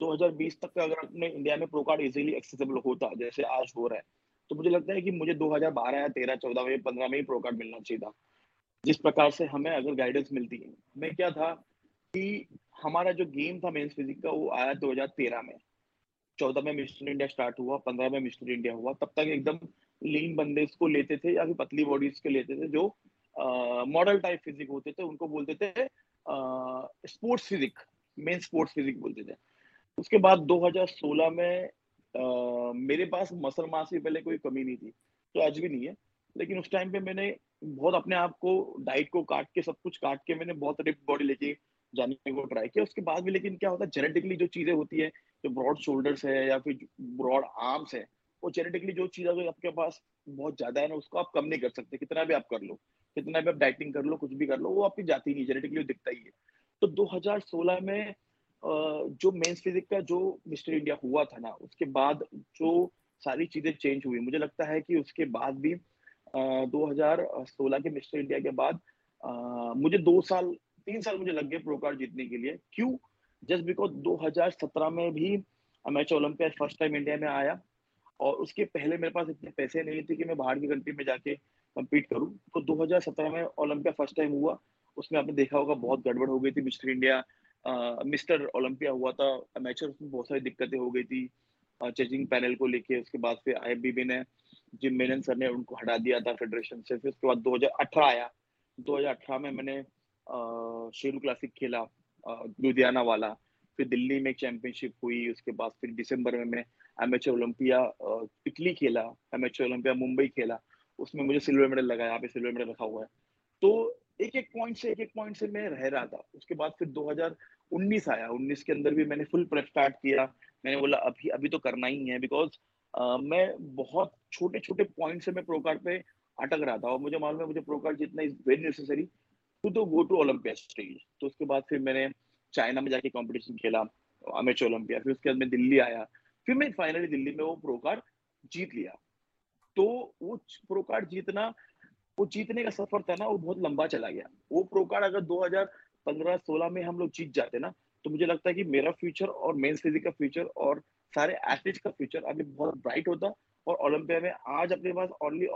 دو ہزار بیس تک اگر اپنے انڈیا میں پرو کارڈ ایزیلی ایکسیسیبل ہوتا جیسے آج ہو رہا ہے تو مجھے لگتا ہے کہ مجھے دو ہزار بارہ یا تیرہ، چودہ میں، پندرہ میں ہی پرو کارڈ ملنا چاہیے تھا۔ جس پرکار سے ہمیں اگر گائیڈنس ملتی ہے۔ میں کیا تھا کہ ہمارا جو گیم تھا مینس فزک کا، وہ آیا دو ہزار تیرہ میں۔ چودہ میں مسٹر انڈیا اسٹارٹ ہوا، پندرہ میں مسٹر انڈیا ہوا۔ تب تک ایک دم لین بندے کو لیتے تھے یا پھر پتلی باڈیز کے لیتے تھے جو ماڈل ٹائپ فزک ہوتے تھے۔ ان کو بولتے تھے sports physique man sports physique بولتے تھے۔ اس کے بعد دو ہزار سولہ میں میرے پاس مسل ماس کی پہلے کوئی کمی نہیں تھی، تو آج بھی نہیں ہے۔ لیکن اس ٹائم پہ میں نے بہت اپنے آپ کو ڈائٹ کو کاٹ کے، سب کچھ کاٹ کے میں نے بہت رپ باڈی لے کے جانے کو ٹرائی کیا۔ اس کے بعد بھی لیکن کیا ہوتا ہے، جینیٹکلی جو چیزیں ہوتی ہے جو براڈ شولڈرس ہے یا پھر براڈ آرمس ہے وہ جینیٹکلی جو چیز اگر آپ کے پاس بہت زیادہ ہے نا، اس کو آپ کم نہیں کر سکتے۔ کتنا بھی آپ کر لو، کتنا بھی آپ ڈائٹنگ کر لو، کچھ بھی کر لو، وہ آپ کی جاتی نہیں، جینیٹکلی دکھتا ہی ہے۔ تو دو ہزار سولہ میں جو مینس فزک کا جو مسٹر انڈیا ہوا تھا نا، اس کے بعد جو ساری چیزیں چینج ہوئی، مجھے لگتا ہے کہ اس کے بعد بھی دو ہزار سولہ کے مسٹر انڈیا کے بعد مجھے دو سال، تین سال مجھے لگ گئے پرو کارڈ جیتنے کے لیے۔ کیوں؟ جسٹ بیکاز دو ہزار سترہ میں بھی match Olympia first time India میں آیا اور اس کے پہلے میرے پاس اتنے پیسے نہیں تھے کہ میں باہر کی کنٹری میں جا کے کمپیٹ کروں۔ تو دو ہزار سترہ میں اولمپیا فرسٹ ٹائم ہوا، اس میں آپ نے دیکھا ہوگا بہت گڑبڑ ہو گئی تھی مسٹر انڈیا مسٹر اولمپیا ہوا تھا۔ میچر میں بہت ساری دقتیں ہو گئی تھی۔ ججنگ پینل کو لے کے، اس کے بعد پھر آئی بی بی نے۔ جم مینن سر نے ان کو ہٹا دیا تھا فیڈریشن سے۔ پھر اس کے بعد دو ہزار اٹھارہ آیا۔ دو ہزار اٹھارہ میں میں نے شیرو کلاسک کھیلا لدھیانہ والا۔ پھر دلی میں ایک چیمپئن شپ ہوئی۔ اس کے بعد پھر دسمبر میں میں ایم ایچ اولمپیا اٹلی کھیلا۔ ایم ایچ اولمپیا ممبئی کھیلا۔ اس میں مجھے سلور میڈل لگا یہاں پہ سلور میڈل رکھا ہوا ہے۔ تو ایک ایک پوائنٹ سے، ایک ایک پوائنٹ سے میں رہ رہا تھا۔ اس کے بعد پھر دو ہزار انیس آیا۔ انیس کے اندر بھی میں نے فل پریپ اسٹارٹ کیا۔ میں نے بولا، ابھی ابھی تو کرنا ہی ہے بیکاز میں بہت چھوٹے چھوٹے پوائنٹ سے میں پرو کارڈ پہ اٹک رہا تھا اور مجھے معلوم ہے، مجھے پرو کارڈ جتنا از ویری نیسسری ٹو تو گو ٹو اولمپیا اسٹیج تو اس کے بعد پھر میں نے چائنا میں جا کے کمپٹیشن کھیلا امیچ اولمپیا پھر اس کے بعد میں دلی آیا۔ پھر میں فائنلی دلی میں وہ پرو کارڈ جیت لیا۔ تو وہ پرو کارڈ جیتنا وہ جیتنے کا سفر تھا نا، وہ بہت لمبا چلا گیا۔ وہ پرو کارڈ اگر دو ہزار پندرہ، سولہ میں ہم لوگ جیت جاتے نا، تو مجھے لگتا ہے کہ میرا فیوچر اور مینس فزک کا فیوچر اور سارے ایتھلیٹ کا فیوچر ابھی بہت برائٹ ہوتا۔ اور اولمپیا میں آج اپنے پاس اونلی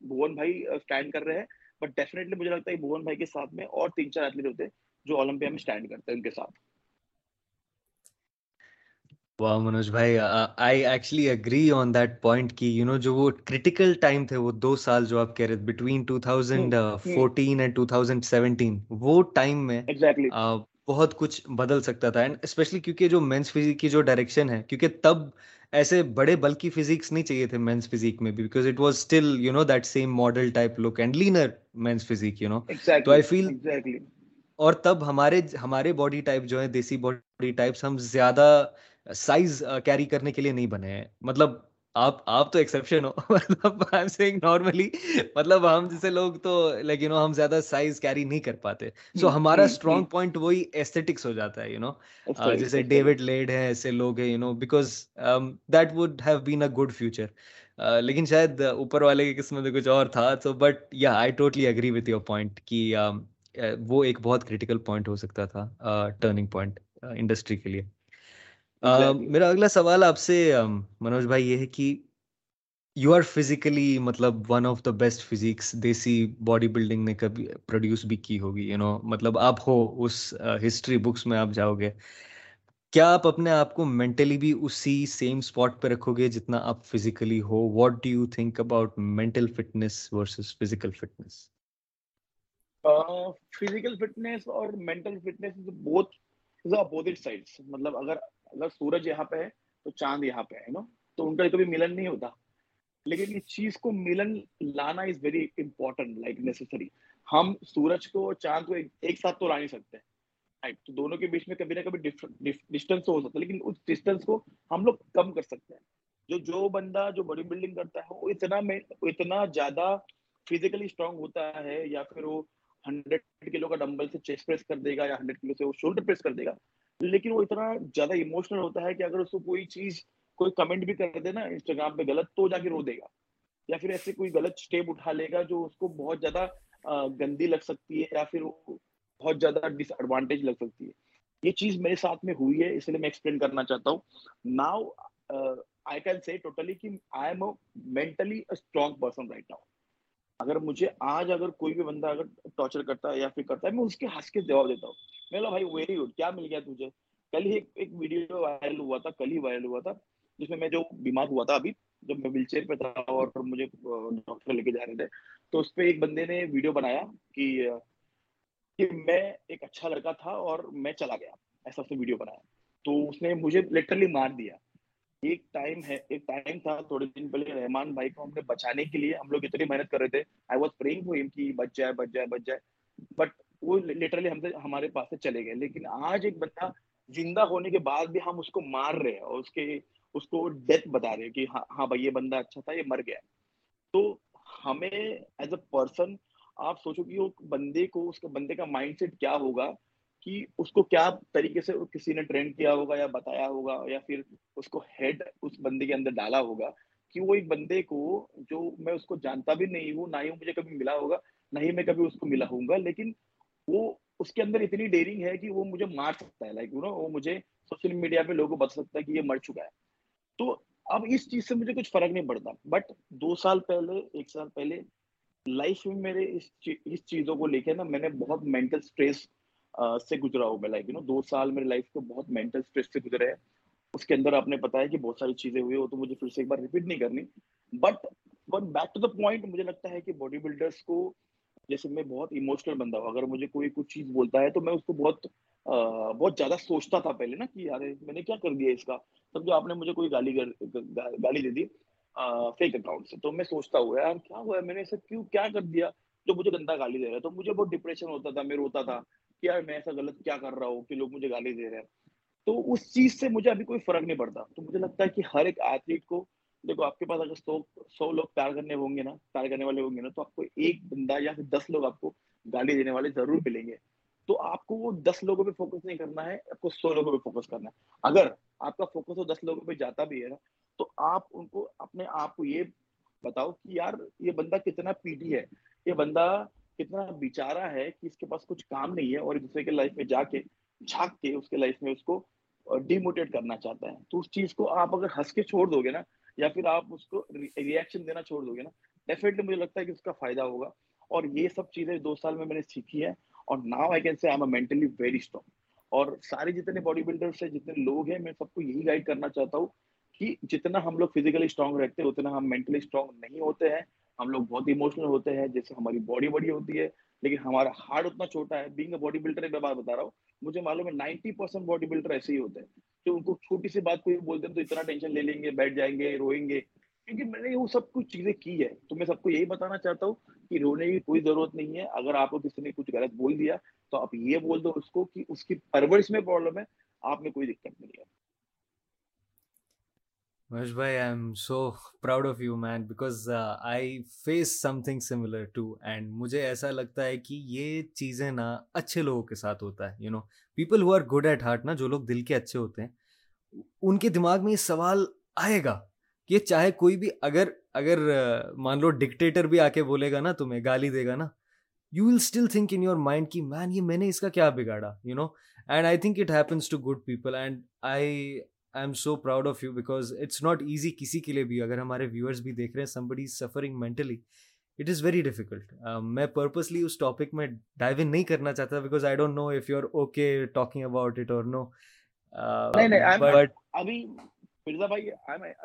بھون بھائی اسٹینڈ کر رہے ہیں۔ بٹ ڈیفینیٹلی مجھے لگتا ہے بھون بھائی کے ساتھ میں اور تین چار ایتھلیٹ ہوتے جو اولمپیا میں اسٹینڈ کرتے ہیں ان کے ساتھ۔ واہ منوج بھائی I actually agree on that point کی یو نو جو وہ کریٹیکل ٹائم تھے وہ دو سال جو آپ کہہ رہے between two thousand fourteen and two thousand seventeen وہ ٹائم میں بہت کچھ بدل سکتا تھا. اینڈ اسپیشلی کیونکہ جو مینس فزیک کی جو ڈائریکشن ہے کیونکہ تب ایسے بڑے بلکی فزکس نہیں چاہیے تھے مینس فزیک میں بھی because it was still you know that same model type look and leaner men's physique you know تو آئی فیل اور تب ہمارے ہمارے باڈی ٹائپ جو ہے دیسی باڈی ٹائپس ہم زیادہ سائز کیری کرنے کے لیے نہیں بنے ہیں۔ مطلب آپ آپ تو ایکسیپشن ہو۔ مطلب نارملی مطلب ہم جیسے لوگ تو لائک یو نو ہم زیادہ سائز کیری نہیں کر پاتے۔ سو ہمارا اسٹرانگ پوائنٹ وہی ایستھیٹکس ہو جاتا ہے یو نو جیسے ڈیوڈ لیڈ ہے ایسے لوگ ہیں you know because that would have been a good future لیکن شاید اوپر والے کی قسمت میں کچھ اور تھا۔ تو بٹ یا I totally agree with your point کہ وہ ایک بہت کریٹیکل پوائنٹ ہو سکتا تھا ٹرننگ پوائنٹ انڈسٹری کے لیے۔ میرا اگلا سوال آپ سے منوج بھائی یہ ہے کہ یو آر فزیکلی مطلب one of the best physiques دیسی باڈی بلڈنگ نے کبھی پروڈیوس بھی کی ہوگی یو نو مطلب آپ ہو اس ہسٹری بکس میں آپ جاؤ گے۔ کیا آپ اپنے آپ کو مینٹلی بھی اسی سیم اسپاٹ پہ رکھو گے جتنا آپ physically who? What do you think about mental fitness versus physical fitness physical fitness اور مینٹل فٹنس بہت اپوزٹ سائڈس مطلب اگر اگر سورج یہاں پہ ہے تو چاند یہاں پہ ہے نا تو ان کا کبھی ملن نہیں ہوتا۔ لیکن اس چیز کو ملن لانا is very important like necessary ہم سورج کو چاند کو ایک ساتھ تو لا نہیں سکتے۔ تو دونوں کے بیچ میں کبھی نہ کبھی ڈسٹینس ہو سکتا ہے، لیکن اس ڈسٹینس کو ہم لوگ کم کر سکتے ہیں۔ جو جو بندہ جو بڑی بلڈنگ کرتا ہے، وہ اتنا اتنا زیادہ فزیکلی اسٹرانگ ہوتا ہے، یا پھر وہ ہنڈریڈ کلو کا ڈمبل سے چیسٹ پریس کر دے گا، یا ہنڈریڈ کلو سے وہ شولڈر پریس کر دے گا لیکن وہ اتنا زیادہ ایموشنل ہوتا ہے کہ اگر اس کو کوئی چیز، کوئی کمنٹ بھی کر دے نا انسٹاگرام پہ غلط، تو جا کے رو دے گا۔ یا پھر ایسے کوئی غلط اسٹیپ اٹھا لے گا جو اس کو بہت زیادہ گندی لگ سکتی ہے یا پھر بہت زیادہ ڈس ایڈوانٹیج لگ سکتی ہے۔ یہ چیز میرے ساتھ میں ہوئی ہے، اس لیے میں ایکسپلین کرنا چاہتا ہوں۔ Now I can see totally کہ I am a mentally strong person right now اگر مجھے آج اگر کوئی بھی بندہ اگر ٹارچر کرتا ہے یا پھر کرتا ہے، میں اس کے ہنس کے جواب دیتا ہوں۔ میں بولا بھائی ویری گڈ، کیا مل گیا تجھے؟ کل ہی ایک ویڈیو وائرل ہوا تھا، کل ہی وائرل ہوا تھا، جس میں میں جو بیمار ہوا تھا ابھی، جب میں ویل چیئر پہ تھا اور مجھے ڈاکٹر لے کے جا رہے تھے، تو اس پہ ایک بندے نے ویڈیو بنایا کہ کہ میں ایک اچھا لڑکا تھا اور میں چلا گیا، ایسا اس نے ویڈیو بنایا۔ تو اس نے مجھے لٹرلی مار دیا۔ ایک ٹائم ہے، ایک ٹائم تھا، تھوڑے دن پہلے رحمان بھائی کو ہم نے بچانے کے لیے ہم لوگ اتنی محنت کر رہے تھے۔ آئی واز پرینگ فور ہم کی بچ جائے بچ جائے بچ جائے۔ بٹ وہ لٹرلی ہم سے ہمارے پاس سے چلے گئے۔ لیکن آج ایک بندہ زندہ ہونے کے بعد بھی ہم اس کو مار رہے ہیں اور اس کے اس کو ڈیتھ بتا رہے ہیں کہ ہاں ہاں بھائی، یہ بندہ اچھا تھا، یہ مر گیا۔ تو ہمیں ایز اے پرسن آپ سوچو کہ وہ بندے کو، اس کے بندے کا مائنڈ سیٹ کیا ہوگا کہ اس کو کیا طریقے سے کسی نے ٹرینڈ کیا ہوگا یا بتایا ہوگا یا پھر اس کو ہیڈ اس بندے کے اندر ڈالا ہوگا کہ وہ ایک بندے کو جو میں اس کو جانتا بھی نہیں ہوں، نہ ہی مجھے کبھی ملا ہوگا، نہ ہی میں کبھی اس کو ملا ہوں گا۔ لیکن وہ اس کے اندر اتنی ڈیرنگ ہے کہ وہ مجھے مار سکتا ہے. لائک یو نو وہ مجھے سوشل میڈیا پہ لوگوں کو بتا سکتا ہے کہ یہ مر چکا ہے. تو اب اس چیز سے مجھے کچھ فرق نہیں پڑتا. بٹ دو سال پہلے، ایک سال پہلے لائف میں میرے اس چیزوں کو لے کے نا، میں نے بہت مینٹل اسٹریس سے گزرا ہوں میں. لائک یو نو دو سال میرے لائف کو بہت مینٹل اسٹریس سے گزرے ہیں. اس کے اندر آپ نے بتایا کہ بہت ساری چیزیں ہوئی وہ تو مجھے پھر سے ایک بار ریپیٹ نہیں کرنی. But but back to the point مجھے لگتا ہے کہ باڈی بلڈرس کو جیسے میں بہت ایموشنل بندہ ہوں، اگر مجھے کوئی کچھ چیز بولتا ہے تو میں اس کو بہت بہت زیادہ سوچتا تھا پہلے نا کہ یار، میں نے کیا کر دیا اس کا؟ تب جو آپ نے مجھے کوئی گالی گالی دے دی فیک اکاؤنٹ سے، تو میں سوچتا ہوا یار کیا ہوا ہے؟ میں نے ایسا کیوں، کیا کر دیا؟ جو مجھے گندا گالی دے رہا ہے، تو مجھے بہت ڈپریشن ہوتا تھا، میں روتا تھا کہ یار میں ایسا غلط کیا کر رہا ہوں کہ لوگ مجھے گالی دے رہے ہیں۔ تو اس چیز سے مجھے ابھی کوئی فرق نہیں پڑتا۔ تو مجھے لگتا ہے کہ ہر ایک ایتھلیٹ کو دیکھو، آپ کے پاس اگر سو سو لوگ پیار کرنے ہوں گے نا، پیار کرنے والے ہوں گے نا، تو آپ کو ایک بندہ یا پھر دس لوگ آپ کو گالی دینے والے ضرور ملیں گے۔ تو آپ کو وہ دس لوگوں پہ فوکس نہیں کرنا ہے، آپ کو سو لوگوں پہ فوکس کرنا ہے۔ اگر آپ کا فوکس وہ دس لوگوں پہ جاتا بھی ہے نا، تو آپ ان کو اپنے آپ کو یہ بتاؤ کہ یار، یہ بندہ کتنا پیٹی ہے، یہ بندہ کتنا بیچارہ ہے کہ اس کے پاس کچھ کام نہیں ہے اور دوسرے کے لائف میں جا کے، جھاک کے اس کے لائف میں اس کو ڈیموٹیٹ کرنا چاہتا ہے۔ تو اس چیز کو آپ اگر ہنس کے چھوڑ دو گے نا یا پھر آپ اس کو ریئیکشن دینا چھوڑ دو گے نا. ڈیفینیٹلی مجھے لگتا ہے کہ اس کا فائدہ ہوگا. اور یہ سب چیزیں دو سال میں میں نے سیکھی ہے اور ناؤ آئی کین سے آئی مینٹلی ویری اسٹرانگ اور سارے جتنے باڈی بلڈر سے جتنے لوگ ہیں، میں سب کو یہی گائڈ کرنا چاہتا ہوں کہ جتنا ہم لوگ فزیکلی اسٹرانگ رہتے ہیں، اتنا ہم مینٹلی اسٹرانگ نہیں ہوتے ہیں. ہم لوگ بہت ایموشنل ہوتے ہیں، جیسے ہماری باڈی بڑی ہوتی ہے، لیکن ہمارا ہارٹ اتنا چھوٹا ہے. بینگ اے باڈی بلڈر میں بات بتا رہا ہوں، مجھے معلوم ہے نائنٹی پرسینٹ باڈی بلڈر ایسے ہی ہوتے ہیں. کہ ان کو چھوٹی سی بات کوئی بولتے ہیں تو اتنا ٹینشن لے لیں گے، بیٹھ جائیں گے، روئیں گے۔ کیونکہ میں نے وہ سب کچھ چیزیں کی ہے تو میں سب کو یہی بتانا چاہتا ہوں کہ رونے کی کوئی ضرورت نہیں ہے۔ اگر آپ کو کسی نے کچھ غلط بول دیا تو آپ یہ بول دو اس کو کہ اس کی پرورش میں پرابلم ہے، آپ میں کوئی دقت نہیں ہے۔ Mahesh bhai, I'm so proud of you, man, because uh, I face something similar too. And مجھے ایسا لگتا ہے کہ یہ چیزیں نا اچھے لوگوں کے ساتھ ہوتا ہے you know people who are good at heart نا جو لوگ دل کے اچھے ہوتے ہیں ان کے دماغ میں یہ سوال آئے گا کہ چاہے کوئی بھی اگر اگر مان لو ڈکٹیٹر بھی آ کے بولے گا نا تمہیں گالی دے گا نا you will still think in your mind کی مین یہ میں نے اس کا کیا بگاڑا you know and I think it happens to good people and I I am so proud of you because it's not easy کسی کے لیے بھی۔ اگر ہمارے ویورس بھی دیکھ رہے ہیں سم بڑی suffering mentally it is very difficult میں پرپزلی اس ٹاپک میں ڈائیو ان نہیں کرنا چاہتا because I don't know if you are okay talking about it اور نو بٹ ابھی مرزا بھائی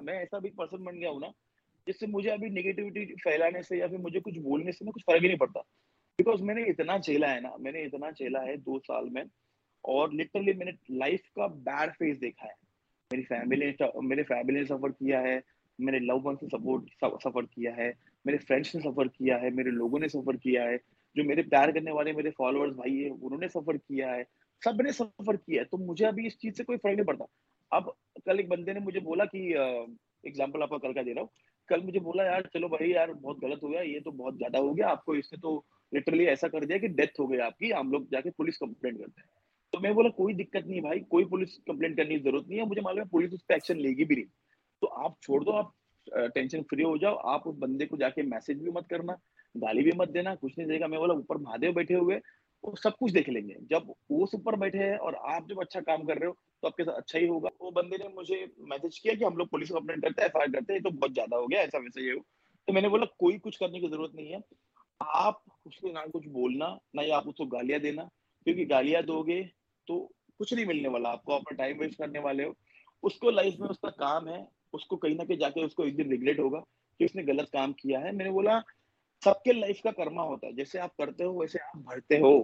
میں ایسا بھی پرسن بن گیا ہوں نا جس سے مجھے ابھی نگیٹیوٹی پھیلانے سے یا پھر مجھے کچھ بولنے سے نا کچھ فرق ہی نہیں پڑتا۔ بیکاز میں نے اتنا چیلا ہے نا میں نے اتنا چیلا ہے دو سال میں اور لٹرلی میں نے لائف کا بیڈ فیس دیکھا ہے۔ میری فیملی نے میرے فیملی نے سفر کیا ہے. میرے لو ون سے سپورٹ سفر کیا ہے. میرے فرینڈس نے سفر کیا ہے. میرے لوگوں نے سفر کیا ہے. جو میرے پیار کرنے والے میرے فالوورز بھائی ہیں، انہوں نے سفر کیا ہے. سب نے سفر کیا ہے. تو مجھے ابھی اس چیز سے کوئی فرق نہیں پڑتا. اب کل ایک بندے نے مجھے بولا کہ اگزامپل آپ کا کل کا دے رہا ہوں. کل مجھے بولا، یار، چلو بھائی، یار، بہت غلط ہو گیا. یہ تو بہت زیادہ ہو گیا. آپ کو اس نے تو لٹرلی ایسا کر دیا کہ ڈیتھ ہو گئی آپ کی. ہم لوگ جا کے پولیس کمپلینٹ کرتے ہیں. تو میں بولا کوئی دقت نہیں بھائی، کوئی پولیس کمپلینٹ کرنے کی ضرورت نہیں ہے، مجھے معلوم ہے پولیس اس پہ ایکشن لے گی بھی نہیں۔ تو آپ چھوڑ دو، آپ ٹینشن فری ہو جاؤ، آپ اس بندے کو جا کے میسج بھی مت کرنا، گالی بھی مت دینا، کچھ نہیں دے گا میں بولا اوپر مہادیو بیٹھے ہوئے، وہ سب کچھ دیکھ لیں گے۔ جب وہ اوپر بیٹھے ہیں اور آپ جب اچھا کام کر رہے ہو، تو آپ کے ساتھ اچھا ہی ہوگا۔ وہ بندے نے مجھے میسج کیا کہ ہم لوگ پولیس کمپلینٹ کرتے ہیں ایف آئی آر کرتے ہیں تو بہت زیادہ ہو گیا، ایسا ویسا یہ ہو۔ تو میں نے بولا کوئی کچھ کرنے کی ضرورت نہیں ہے۔ آپ اس کے نہ کچھ بولنا، نہ ہی آپ اس کو گالیاں دینا، کیونکہ گالیاں دو گے تو کچھ نہیں ملنے والا، آپ کو اپنا ٹائم ویسٹ کرنے والے ہو۔ اس کو لائف میں اس کا کام ہے، اس کو کہیں نہ کہیں جا کے اس کو ایک دن ریگریٹ ہوگا کہ اس نے غلط کام کیا ہے۔ میں نے بولا، سب کے لائف کا کرما ہوتا ہے۔ جیسے آپ کرتے ہو، ویسے آپ بڑھتے ہو۔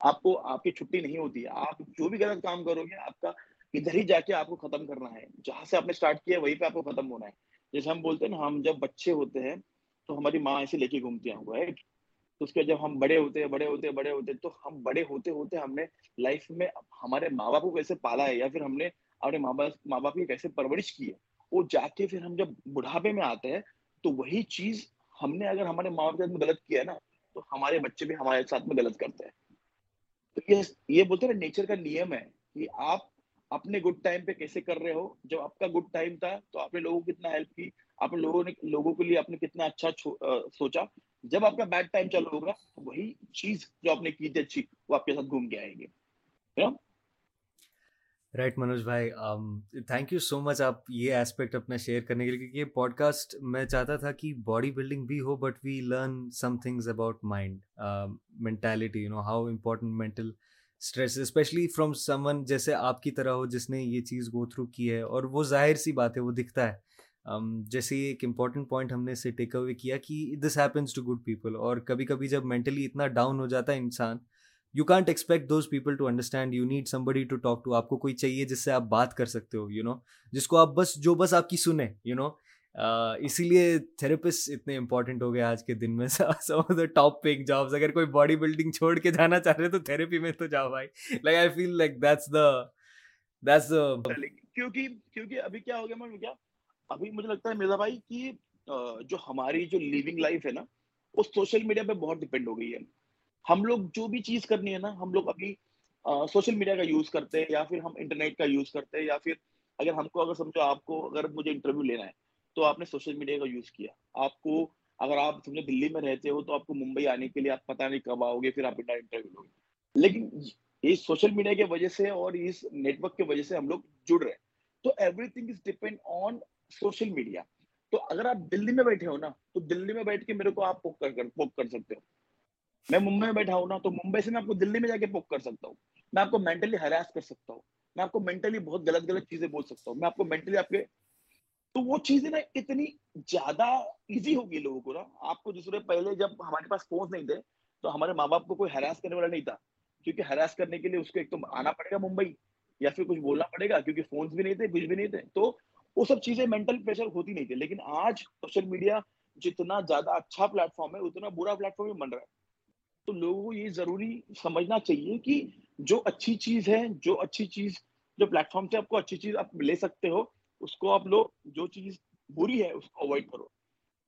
آپ کو، آپ کی چھٹی نہیں ہوتی۔ ہے آپ جو بھی غلط کام کرو گے، آپ کا ادھر ہی جا کے آپ کو ختم کرنا ہے۔ جہاں سے آپ نے اسٹارٹ کیا وہیں پہ آپ کو ختم ہونا ہے۔ جیسے ہم بولتے ہیں نا، ہم جب بچے ہوتے ہیں، تو ہماری ماں ایسے لے کے گھومتی ہیں اس کے جب ہم بڑے ہوتے ہیں، بڑے ہوتے ہیں، بڑے ہوتے ہیں، تو ہم بڑے ہوتے ہوتے ہم نے لائف میں ہمارے ماں باپ کو کیسے پالا ہے یا پھر ہم نے اپنے ماں باپ ماں باپ کی کیسے پرورش کی ہے، وہ جا کے پھر ہم جب بڑھاپے میں آتے ہیں، تو وہی چیز ہم نے اگر ہمارے ماں باپ کے ساتھ میں غلط کیا ہے نا، تو ہمارے بچے بھی ہمارے ساتھ میں غلط کرتے ہیں۔ تو یہ یہ بولتے ہیں نیچر کا نیم ہے کہ آپ اپنے گڈ ٹائم پہ کیسے کر رہے ہو۔ جب آپ کا گڈ ٹائم تھا، تو آپ نے لوگوں کو کتنا ہیلپ کی، آپ نے لوگوں نے، لوگوں کے لیے آپ نے کتنا اچھا سوچا۔ جب آپ کا بیڈ ٹائم چلو ہوگا، تو وہی چیز جو آپ نے کی تھی اچھی، وہ آپ کے ساتھ گھوم کے آئے گی رائٹ منوج بھائی تھینک یو سو مچ آپ یہ اسپیکٹ اپنا شیئر کرنے کے لیے، کیونکہ یہ پوڈ کاسٹ میں چاہتا تھا کہ باڈی بلڈنگ بھی ہو but we learn some things about mind mentality you know how important mental stress especially from someone جیسے آپ کی طرح ہو، جس نے یہ چیز گو تھرو کی ہے، اور وہ ظاہر سی بات ہے، وہ دکھتا ہے۔ جیسے ایک امپورٹنٹ پوائنٹ ہم نے اسے ٹیک اوے کیا کہ this happens to good people اور کبھی کبھی جب مینٹلی اتنا ڈاؤن ہو جاتا ہے انسان you can't expect those people to understand you need somebody to talk to آپ کو کوئی چاہیے جس سے آپ بات کر سکتے ہو یو نو جس کو آپ بس، جو بس آپ کی سنیں یو نو اسی لیے تھراپسٹ اتنے امپورٹنٹ ہو گئے آج کے دن میں۔ ٹاپ پیک جابس اگر کوئی باڈی بلڈنگ چھوڑ کے جانا چاہ رہے تو تھراپی میں تو جاؤ بھائی۔ Like I feel like that's the that's کیونکہ کیونکہ ابھی کیا ہو گیا میں کیا؟ ابھی مجھے لگتا ہے مرزا بھائی کہ جو ہماری جو لیونگ لائف ہے نا، وہ سوشل میڈیا پہ بہت ڈپینڈ ہو گئی ہے۔ ہم لوگ جو بھی چیز کرنی ہے نا، ہم لوگ ابھی سوشل میڈیا کا یوز کرتے ہیں یا پھر ہم انٹرنیٹ کا یوز کرتے ہیں یا پھر اگر ہم کو، اگر سمجھو آپ کو، اگر مجھے انٹرویو لینا ہے، تو آپ نے سوشل میڈیا کا یوز کیا۔ آپ کو، اگر آپ سمجھو دلی میں رہتے ہو، تو آپ کو ممبئی آنے کے لیے آپ پتہ نہیں کب آؤ گے، پھر آپ انٹرویو لو گے۔ لیکن اس سوشل میڈیا کی وجہ سے اور اس نیٹ ورک کی وجہ سے ہم لوگ جڑ رہے ہیں۔ تو everything is depend on social media. تو اگر آپ دلی میں بیٹھے ہو نا، تو دلی میں بیٹھ کے میرے کو آپ پوک کر پوک کر سکتے ہو۔ میں ممبئی میں بیٹھا ہوں نا، تو ممبئی سے میں آپ کو دلی میں جا کے پوک کر سکتا ہوں۔ میں آپ کو مینٹلی ہراس کر سکتا ہوں۔ میں آپ کو مینٹلی بہت غلط غلط چیزیں بول سکتا ہوں۔ میں آپ کو مینٹلی آپ کے، تو وہ چیزیں نا اتنی زیادہ ایزی ہوگی لوگوں کو نا۔ آپ کو دوسرے، پہلے جب ہمارے پاس فون نہیں تھے، تو ہمارے ماں باپ کو کوئی ہراس کرنے والا نہیں تھا۔ کیونکہ ہراس کرنے کے لیے اس کو ایک تو آنا پڑے گا ممبئی، یا پھر کچھ بولنا پڑے گا، کیونکہ فونس بھی نہیں تھے کچھ بھی نہیں تھے۔ تو وہ سب چیزیں مینٹل پریشر ہوتی نہیں تھی لیکن آج سوشل میڈیا جتنا زیادہ اچھا پلیٹ فارم ہے، اتنا برا پلیٹ فارم بھی بن رہا ہے۔ تو لوگوں کو یہ ضروری سمجھنا چاہیے کہ جو اچھی چیز ہے، جو اچھی چیز جو پلیٹ فارم سے آپ کو اچھی چیز آپ لے سکتے ہو، اس کو آپ لوگ جو چیز بری ہے، اس کو اوائڈ کرو۔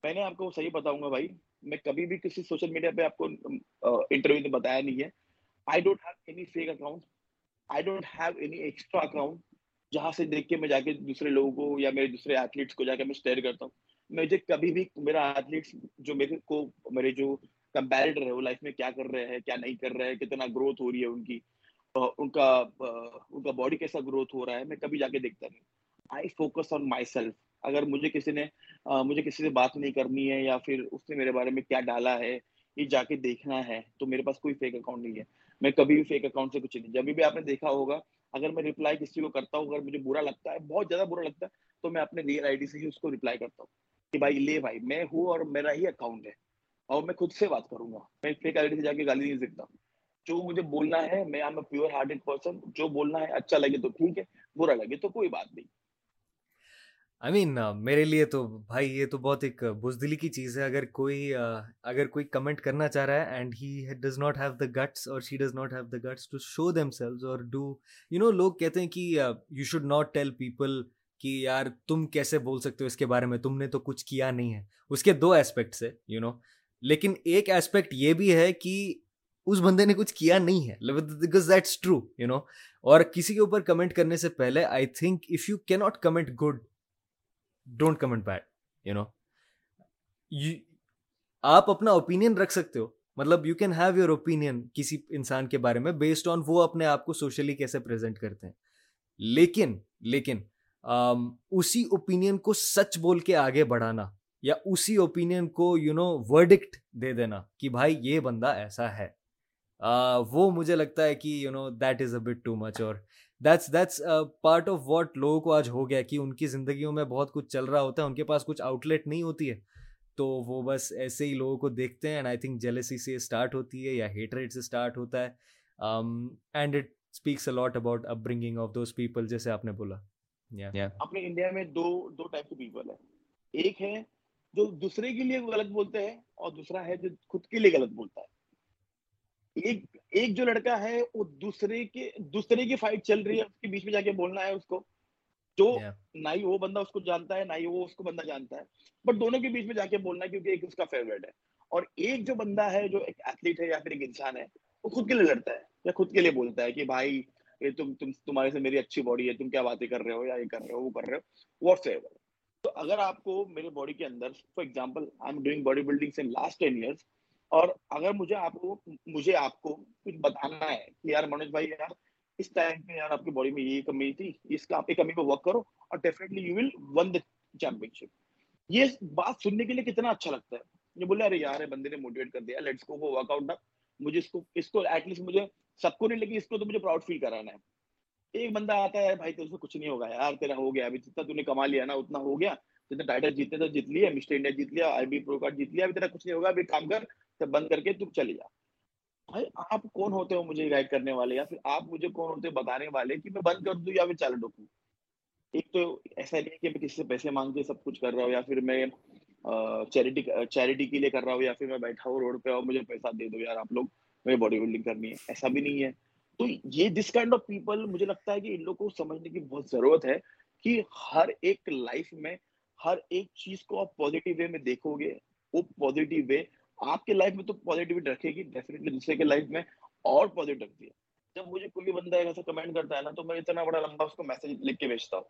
میں نے آپ کو صحیح بتاؤں گا بھائی، میں کبھی بھی کسی سوشل میڈیا پہ آپ کو انٹرویو نے بتایا نہیں ہے۔ I don't have any fake account I don't have any extra account جہاں سے دیکھ کے میں جا کے دوسرے لوگوں کو یا میرے دوسرے ایتھلیٹس کو جا کے میں شیئر کرتا ہوں۔ مجھے کبھی بھی میرا ایتھلیٹس جو میرے کو میرے جو کمپیریٹر ہے وہ لائف میں کیا کر رہے ہیں، کیا نہیں کر رہے ہیں، کتنا گروتھ ہو رہی ہے ان کی ان کا ان کا باڈی کیسا گروتھ ہو رہا ہے، میں کبھی جا کے دیکھتا نہیں۔ I focus on my self اگر مجھے کسی نے مجھے کسی سے بات نہیں کرنی ہے یا پھر اس نے میرے بارے میں کیا ڈالا ہے، یہ جا کے دیکھنا ہے، تو میرے پاس کوئی فیک اکاؤنٹ نہیں ہے۔ میں کبھی بھی فیک اکاؤنٹ سے کچھ نہیں۔ جب بھی آپ نے دیکھا ہوگا اگر میں ریپلائی کسی کو کرتا ہوں، اگر مجھے برا لگتا ہے، بہت زیادہ برا لگتا ہے، تو میں اپنے ریئل آئی ڈی سے ہی اس کو ریپلائی کرتا ہوں کہ بھائی، لے بھائی، میں ہوں اور میرا ہی اکاؤنٹ ہے اور میں خود سے بات کروں گا۔ میں فیک آئی ڈی سے جا کے گالی نہیں سکتا جو مجھے بولنا ہے، میں am a pure hearted person جو بولنا ہے اچھا لگے تو ٹھیک ہے، برا لگے تو کوئی بات نہیں۔ آئی مین میرے لیے تو بھائی یہ تو بہت ایک بزدلی کی چیز ہے۔ اگر کوئی اگر کوئی کمنٹ کرنا چاہ رہا ہے and he does not have the guts اور she does not have the guts to show themselves اور ڈو یو نو لوگ کہتے ہیں کہ you should not tell people کہ یار تم کیسے بول سکتے ہو اس کے بارے میں؟ تم نے تو کچھ کیا نہیں ہے۔ اس کے دو اسپیکٹس ہے یو نو لیکن ایک اسپیکٹ یہ بھی ہے کہ اس بندے نے کچھ کیا نہیں ہے۔ Because that's true you know اور کسی کے اوپر کمنٹ کرنے سے پہلے آئی تھنک اف یو کی not comment good don't comment bad you know آپ اپنا اوپینین رکھ سکتے ہو. مطلب you can have your opinion کسی انسان کے بارے میں بیسڈ آن وہ اپنے آپ کو سوشلی کیسے پریزنٹ کرتے ہیں. لیکن لیکن اسی اوپینین کو سچ بول کے آگے بڑھانا یا اسی اوپینین کو یو نو ورڈکٹ دے دینا کہ بھائی یہ بندہ ایسا ہے. وہ مجھے لگتا ہے کہ you know that is a bit too much اور that's that's part of what لوگوں کو آج ہو گیا کہ ان کی زندگیوں میں بہت کچھ چل رہا ہوتا ہے ان کے پاس کچھ آؤٹ لیٹ نہیں ہوتی ہے۔ تو وہ بس ایسے ہی لوگوں کو دیکھتے ہیں اینڈ آئی تھنک جیلسی سے اسٹارٹ ہوتی ہے یا ہیٹ ریٹ سے اسٹارٹ ہوتا ہے۔ And it speaks a lot about upbringing of those people جیسے آپ نے بولا۔ اپنے انڈیا میں دو دو ٹائپ کے پیپل ہے ایک ہے جو دوسرے کے لیے غلط بولتے ہیں اور دوسرا ہے جو خود کے لیے غلط بولتا ہے۔ ایک ایک جو لڑکا ہے وہ دوسرے کے دوسرے کی فائٹ چل رہی ہے اس کے بیچ میں جا کے بولنا ہے اس کو۔ جو نہ ہی وہ بندہ اس کو جانتا ہے نہ ہی وہ اس کو بندہ جانتا ہے۔ بٹ دونوں کے بیچ میں جا کے بولنا ہے کیونکہ ایک اس کا فیوریٹ ہے۔ اور ایک جو بندہ ہے جو ایک ایتھلیٹ ہے یا پھر ایک انسان ہے وہ خود کے لیے لڑتا ہے یا خود کے لیے بولتا ہے کہ بھائی یہ تم تم تمہارے سے میری اچھی باڈی ہے تم کیا باتیں کر رہے ہو یا یہ کر رہے ہو وہ کر رہے ہو واٹس ایور تو اگر آپ کو میرے باڈی کے اندر for example I am doing body building سے لاسٹ ٹین ایئرس اور اگر مجھے آپ کو مجھے آپ کو کچھ بتانا ہے کہ یار منوج بھائی، یار اس ٹائم پہ یار آپ کی باڈی میں یہ کمی تھی، اس کا آپ کی کمی پہ ورک کرو اور definitely you will win the championship یہ بات سننے کے لیے کتنا اچھا لگتا ہے۔ یہ بولے، ارے یار، بندے نے موٹیویٹ کر دیا لیٹس کو ورک آؤٹ مجھے اس کو اس کو ایٹ لیسٹ مجھے سب کو نہیں، لیکن اس کو تو مجھے پراؤڈ فیل کرانا ہے۔ ایک بندہ آتا ہے، بھائی تیرے سے کچھ نہیں ہوگا، یار تیرا ہو گیا، ابھی جتنا تو نے کما لیا نا، اتنا ہو گیا۔ جتنا ٹائٹل جیتے تو جیت لیا مسٹر انڈیا جیت لیا، آئی بی پرو کارڈ جیت لیا، ابھی تیرا کچھ نہیں ہوگا، ابھی کام کر تو بند کر کے تم چلے جا بھائی، آپ کون ہوتے ہو مجھے گائڈ کرنے والے؟ یا پھر آپ مجھے کون ہوتے بتانے والے کہ میں بند کر دوں یا پھر چل ڈوکوں ایک تو ایسا نہیں کہ میں کسی سے پیسے مانگ کے سب کچھ کر رہا ہوں یا پھر میں چیریٹی چیریٹی کے لیے کر رہا ہوں یا پھر میں بیٹھا ہوں روڈ پہ اور مجھے پیسہ دے دو، یار آپ لوگ، مجھے باڈی بلڈنگ کرنی ہے۔ ایسا بھی نہیں ہے۔ تو یہ دس کائنڈ آف پیپل مجھے لگتا ہے کہ ان لوگوں کو سمجھنے کی بہت ضرورت ہے کہ ہر ایک لائف میں ہر ایک چیز کو آپ پازیٹیو وے میں دیکھو گے، وہ پازیٹیو وے آپ کے لائف میں تو پازیٹیوٹی رکھے گی ڈیفینیٹلی دوسرے کے لائف میں اور پازیٹیو رکھتی ہے۔ جب مجھے کوئی بندہ ایسا کمنٹ کرتا ہے نا، تو میں اتنا بڑا لمبا اس کو میسج لکھ کے بھیجتا ہوں۔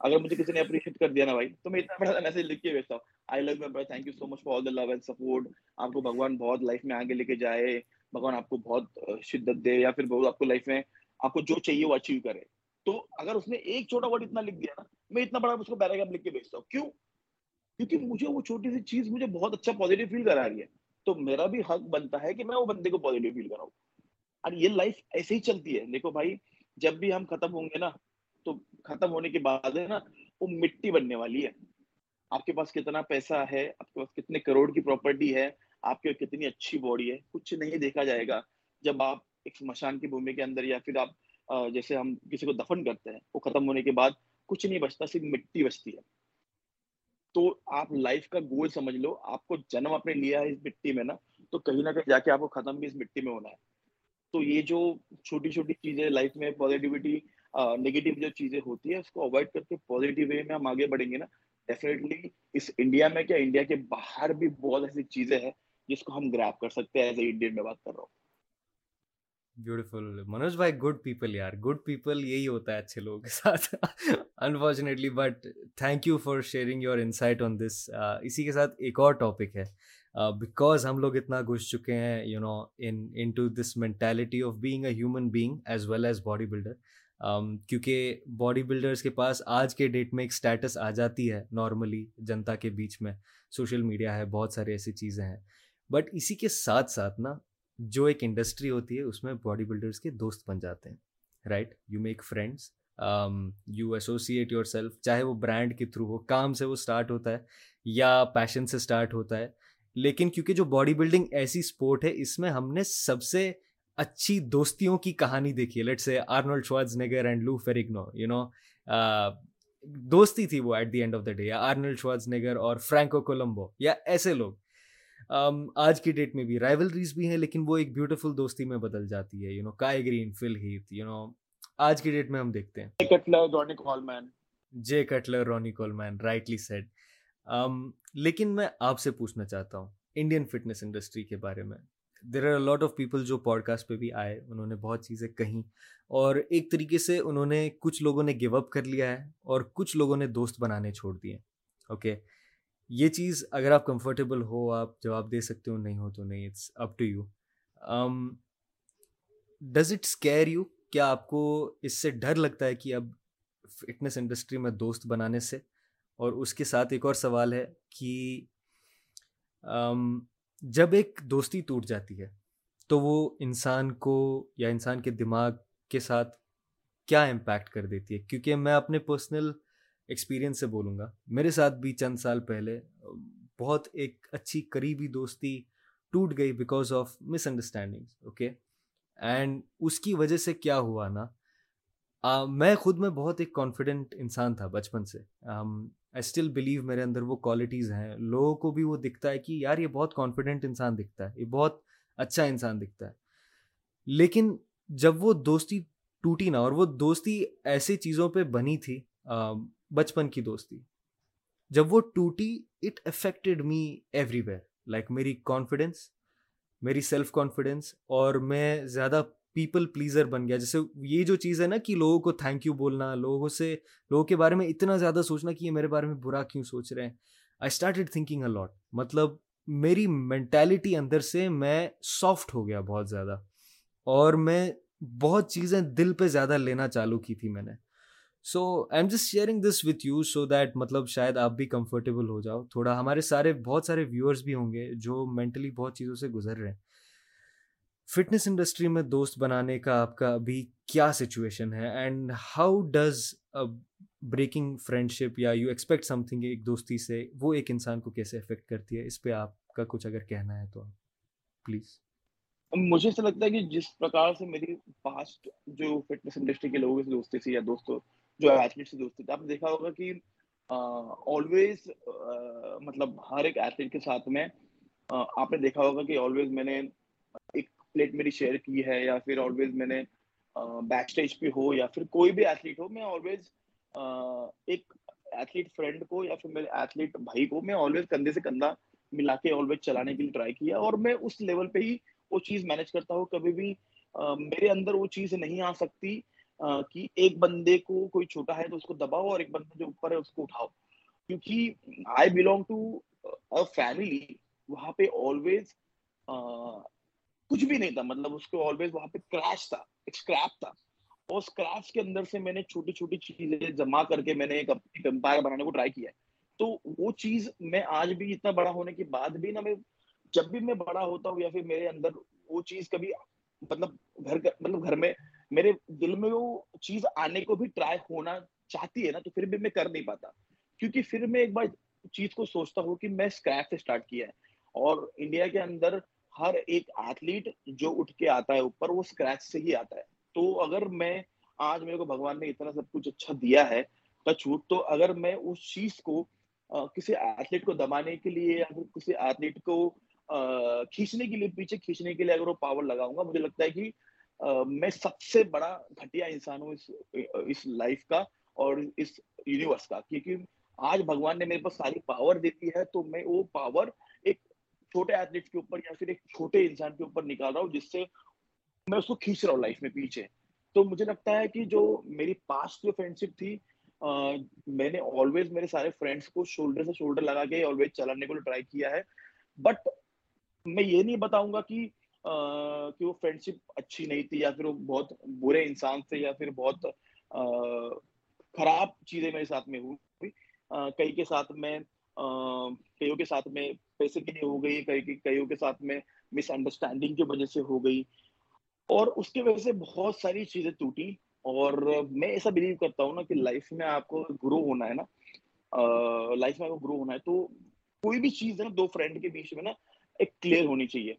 اگر مجھے کسی نے اپریشیٹ کر دیا نا بھائی، تو میں اتنا بڑا میسج لکھ کے بھیجتا ہوں۔ I love my thank you so much for all the love and support آپ کو بھگوان بہت لائف میں آگے لے کے جائے۔ بھگوان آپ کو بہت شدت دے، یا پھر بہت آپ کو لائف میں، آپ کو جو چاہیے وہ اچیو کرے۔ تو اگر اس نے ایک چھوٹا ورڈ اتنا لکھ دیا نا، میں اتنا بڑا اس کو پیراگراف لکھ کے بھیجتا ہوں۔ کیوں؟ کیونکہ مجھے وہ چھوٹی سی چیز مجھے بہت اچھا پازیٹیو فیل کرا رہی ہے۔ تو میرا بھی حق بنتا ہے کہ میں وہ بندے کو پازیٹیو فیل کراؤں۔ اور یہ لائف ایسے ہی چلتی ہے۔ دیکھو بھائی، جب بھی ہم ختم ہوں گے نا، تو ختم ہونے کے بعد ہے نا، وہ مٹی بننے والی ہے۔ آپ کے پاس کتنا پیسہ ہے، آپ کے پاس کتنے کروڑ کی پراپرٹی ہے، آپ کے کتنی اچھی باڈی ہے، کچھ نہیں دیکھا جائے گا۔ جب آپ ایک مشان کی بھومی کے اندر یا پھر آپ جیسے ہم کسی کو دفن کرتے ہیں، وہ ختم ہونے کے بعد کچھ نہیں بچتا، صرف مٹی بچتی ہے۔ تو آپ لائف کا گول سمجھ لو، آپ کو جنم آپ نے لیا ہے اس مٹی میں نا، تو کہیں نہ کہیں جا کے آپ کو ختم بھی اس مٹی میں ہونا ہے۔ تو یہ جو چھوٹی چھوٹی چیزیں لائف میں پازیٹیوٹی نیگیٹو جو چیزیں ہوتی ہے اس کو اوائڈ کر کے پازیٹیو وے میں ہم آگے بڑھیں گے نا۔ ڈیفینیٹلی اس انڈیا میں کیا انڈیا کے باہر بھی بہت ایسی چیزیں ہیں جس کو ہم گریپ کر سکتے ہیں ایز اے انڈین میں بات کر رہا ہوں۔ بیوٹیفل منوج بھائی گڈ پیپل یار گڈ پیپل یہی ہوتا ہے اچھے لوگوں کے ساتھ unfortunately but thank you for sharing your insight on this اسی کے ساتھ ایک اور ٹاپک ہے بیکاز ہم لوگ اتنا گھس چکے ہیں you know in into this mentality of being a human being as well as body builder کیونکہ باڈی بلڈرس کے پاس آج کے ڈیٹ میں ایک اسٹیٹس آ جاتی ہے نارملی جنتا کے بیچ میں سوشل میڈیا ہے بہت ساری ایسی چیزیں ہیں بٹ اسی کے ساتھ ساتھ نا جو ایک انڈسٹری ہوتی ہے، اس میں باڈی بلڈرس کے دوست بن جاتے ہیں right you make friends you associate yourself چاہے وہ برانڈ کے تھرو ہو، کام سے وہ اسٹارٹ ہوتا ہے یا پیشن سے اسٹارٹ ہوتا ہے۔ لیکن کیونکہ جو باڈی بلڈنگ ایسی اسپورٹ ہے، اس میں ہم نے سب سے اچھی دوستیوں کی کہانی دیکھی ہے۔ لیٹ سے Arnold Schwarzenegger and Lou Ferrigno you نو دوستی تھی وہ at the end of the day یا آرنولڈ شواز نگر اور فرینکو کولمبو یا ایسے لوگ۔ آج کی ڈیٹ میں بھی رائولریز بھی ہیں لیکن وہ ایک بیوٹیفل دوستی میں بدل جاتی ہے یو نو کائے گرین فل ہیت یو نو آج کی ڈیٹ میں ہم دیکھتے ہیں۔ Jay Cutler Ronnie Coleman. Rightly said لیکن میں آپ سے پوچھنا چاہتا ہوں انڈین فٹنس انڈسٹری کے بارے میں۔ There are lot of people جو پوڈ کاسٹ پہ بھی آئے انہوں نے بہت چیزیں کہیں اور ایک طریقے سے انہوں نے کچھ لوگوں نے گو اپ کر لیا ہے اور کچھ لوگوں نے دوست بنانے چھوڑ دیے۔ اوکے یہ چیز اگر آپ کمفرٹیبل ہو، آپ جواب دے سکتے ہو، نہیں ہو تو نہیں it's up to you does it scare you کیا آپ کو اس سے ڈر لگتا ہے کہ اب فٹنس انڈسٹری میں دوست بنانے سے؟ اور اس کے ساتھ ایک اور سوال ہے کہ um, جب ایک دوستی ٹوٹ جاتی ہے، تو وہ انسان کو یا انسان کے دماغ کے ساتھ کیا امپیکٹ کر دیتی ہے؟ کیونکہ میں اپنے پرسنل ایکسپیرینس سے بولوں گا۔ میرے ساتھ بھی چند سال پہلے، بہت ایک اچھی قریبی دوستی ٹوٹ گئی because of misunderstanding okay and اس کی وجہ سے کیا ہوا نا؟ میں خود میں بہت ایک کانفیڈنٹ انسان تھا بچپن سے۔ آئی اسٹل بلیو میرے اندر وہ کوالٹیز ہیں۔ لوگوں کو بھی وہ دکھتا ہے کہ یار، یہ بہت کانفیڈنٹ انسان دکھتا ہے، یہ بہت اچھا انسان دکھتا ہے۔ لیکن جب وہ دوستی ٹوٹی نا، اور وہ دوستی ایسی چیزوں پہ بنی تھی بچپن کی دوستی۔ جب وہ ٹوٹی it affected me everywhere like میری کانفیڈینس میری سیلف کانفیڈینس اور میں زیادہ پیپل پلیزر بن گیا۔ جیسے یہ جو چیز ہے نا کہ لوگوں کو تھینک یو بولنا، لوگوں سے، لوگوں کے بارے میں اتنا زیادہ سوچنا کہ یہ میرے بارے میں برا کیوں سوچ رہے ہیں۔ آئی اسٹارٹیڈ تھنکنگ الاٹ مطلب میری مینٹیلٹی اندر سے میں سافٹ ہو گیا بہت زیادہ۔ اور میں بہت چیزیں دل پہ زیادہ لینا چالو کی تھی میں نے۔ So I am just sharing this with you so that مطلب شاید آپ بھی کمفرٹیبل ہو جاؤ۔ تھوڑا ہمارے سارے بہت سارے ویورس بھی ہوں گے جو مینٹلی بہت چیزوں سے گزر رہے ہیں۔ فٹنس انڈسٹری میں دوست بنانے کا آپ کا ابھی کیا سچویشن ہے and how does breaking friendship یا یو ایکسپیکٹ سم تھنگ ایک دوستی سے وہ ایک انسان کو کیسے افیکٹ کرتی ہے؟ اس پہ آپ کا کچھ اگر کہنا ہے تو پلیز مجھے ایسا لگتا ہے کہ جس پرکار سے میری پاسٹ جو فٹنس انڈسٹری کے لوگوں سے دوستی تھی یا دوستوں جو ایتھلیٹ سے دوستی تھی آپ نے دیکھا ہوگا کہ آلویز مطلب ہر ایک ایتھلیٹ کے ساتھ میں آپ نے دیکھا ہوگا کہ آلویز میں نے ایک پلیٹ میری شیئر کی ہے یا پھر آلویز میں نے بیک اسٹیج پہ ہو یا پھر کوئی بھی ایتھلیٹ ہو، میں آلویز ایک ایتھلیٹ فرینڈ کو یا پھر میرے ایتھلیٹ بھائی کو میں آلویز کندھے سے کندھا ملا کے آلویز چلانے کے لیے ٹرائی کیا اور میں اس لیول پہ ہی وہ چیز مینج کرتا ہوں۔ کبھی بھی میرے اندر وہ چیز نہیں آ سکتی۔ کہ ایک بندے کو کوئی چھوٹا ہے تو اس کو دباؤ اور ایک بندے جو اوپر ہے اس کو اٹھاؤ۔ کیونکہ آئی بلونگ ٹو فیملی وہاں پہ آلویز کچھ بھی نہیں تھا۔ مطلب اس کو آلویز وہاں پہ کریش تھا اسکریپ تھا۔ اور اسکریپس کے اندر سے میں نے چھوٹی چھوٹی چیزیں جمع کر کے میں نے ایک امپائر بنانے کو ٹرائی کیا ہے۔ تو وہ چیز میں آج بھی اتنا بڑا ہونے کے بعد بھی نا میں، جب بھی میں بڑا ہوتا ہوں یا پھر میرے اندر وہ چیز کبھی مطلب گھر مطلب گھر میں میرے دل میں وہ چیز آنے کو بھی ٹرائی ہونا چاہتی ہے نا، تو پھر بھی میں کر نہیں پاتا۔ کیونکہ پھر میں ایک بار چیز کو سوچتا ہوں کہ میں اسکریپ سے اسٹارٹ کیا ہے۔ اور انڈیا کے اندر ہر ایک ایتھلیٹ جو اٹھ کے آتا ہے اوپر، وہ اسکریچ سے ہی آتا ہے۔ تو اگر میں آج میرے کو بھگوان نے اتنا سب کچھ اچھا دیا ہے چھوٹ تو اگر میں اس چیز کو کسی ایتھلیٹ کو دبانے کے لیے یا پھر کسی ایتھلیٹ کو کھینچنے کے لیے، پیچھے کھینچنے کے لیے اگر وہ پاور لگاؤں گا، مجھے لگتا ہے کہ میں سب سے بڑا گھٹیا انسان ہوں اس اس لائف کا اور اس یونیورس کا، کیونکہ آج بھگوان نے میرے پاس ساری پاور دیتی ہے تو میں وہ پاور ایک چھوٹے ایتھلیٹ کے اوپر یا پھر ایک چھوٹے انسان کے اوپر نکال رہا ہوں جس سے میں اس کو کھینچ رہا ہوں لائف میں پیچھے۔ تو مجھے لگتا ہے کہ جو میری پاسٹ جو فرینڈ شپ تھی میں نے آلویز میرے سارے فرینڈس کو شولڈر سے شولڈر لگا کے آلویز چلانے کو ٹرائی کیا ہے۔ بٹ میں یہ نہیں بتاؤں گا کہ کہ وہ فرینڈ شپ اچھی نہیں تھی یا پھر وہ بہت برے انسان تھے یا پھر بہت خراب چیزیں میرے ساتھ میں ہوئی۔ کئی کے ساتھ میں کئیوں کے ساتھ میں پیسے کی نہیں ہو گئی کئیوں کے ساتھ میں مس انڈرسٹینڈنگ کی وجہ سے ہو گئی۔ اور اس کی وجہ سے بہت ساری چیزیں ٹوٹی اور میں ایسا بلیو کرتا ہوں نا کہ لائف میں آپ کو گرو ہونا ہے نا۔ لائف میں آپ کو گرو ہونا ہے تو کوئی بھی چیز ہے نا، دو فرینڈ کے بیچ میں نا، ایک کلیئر ہونی چاہیے۔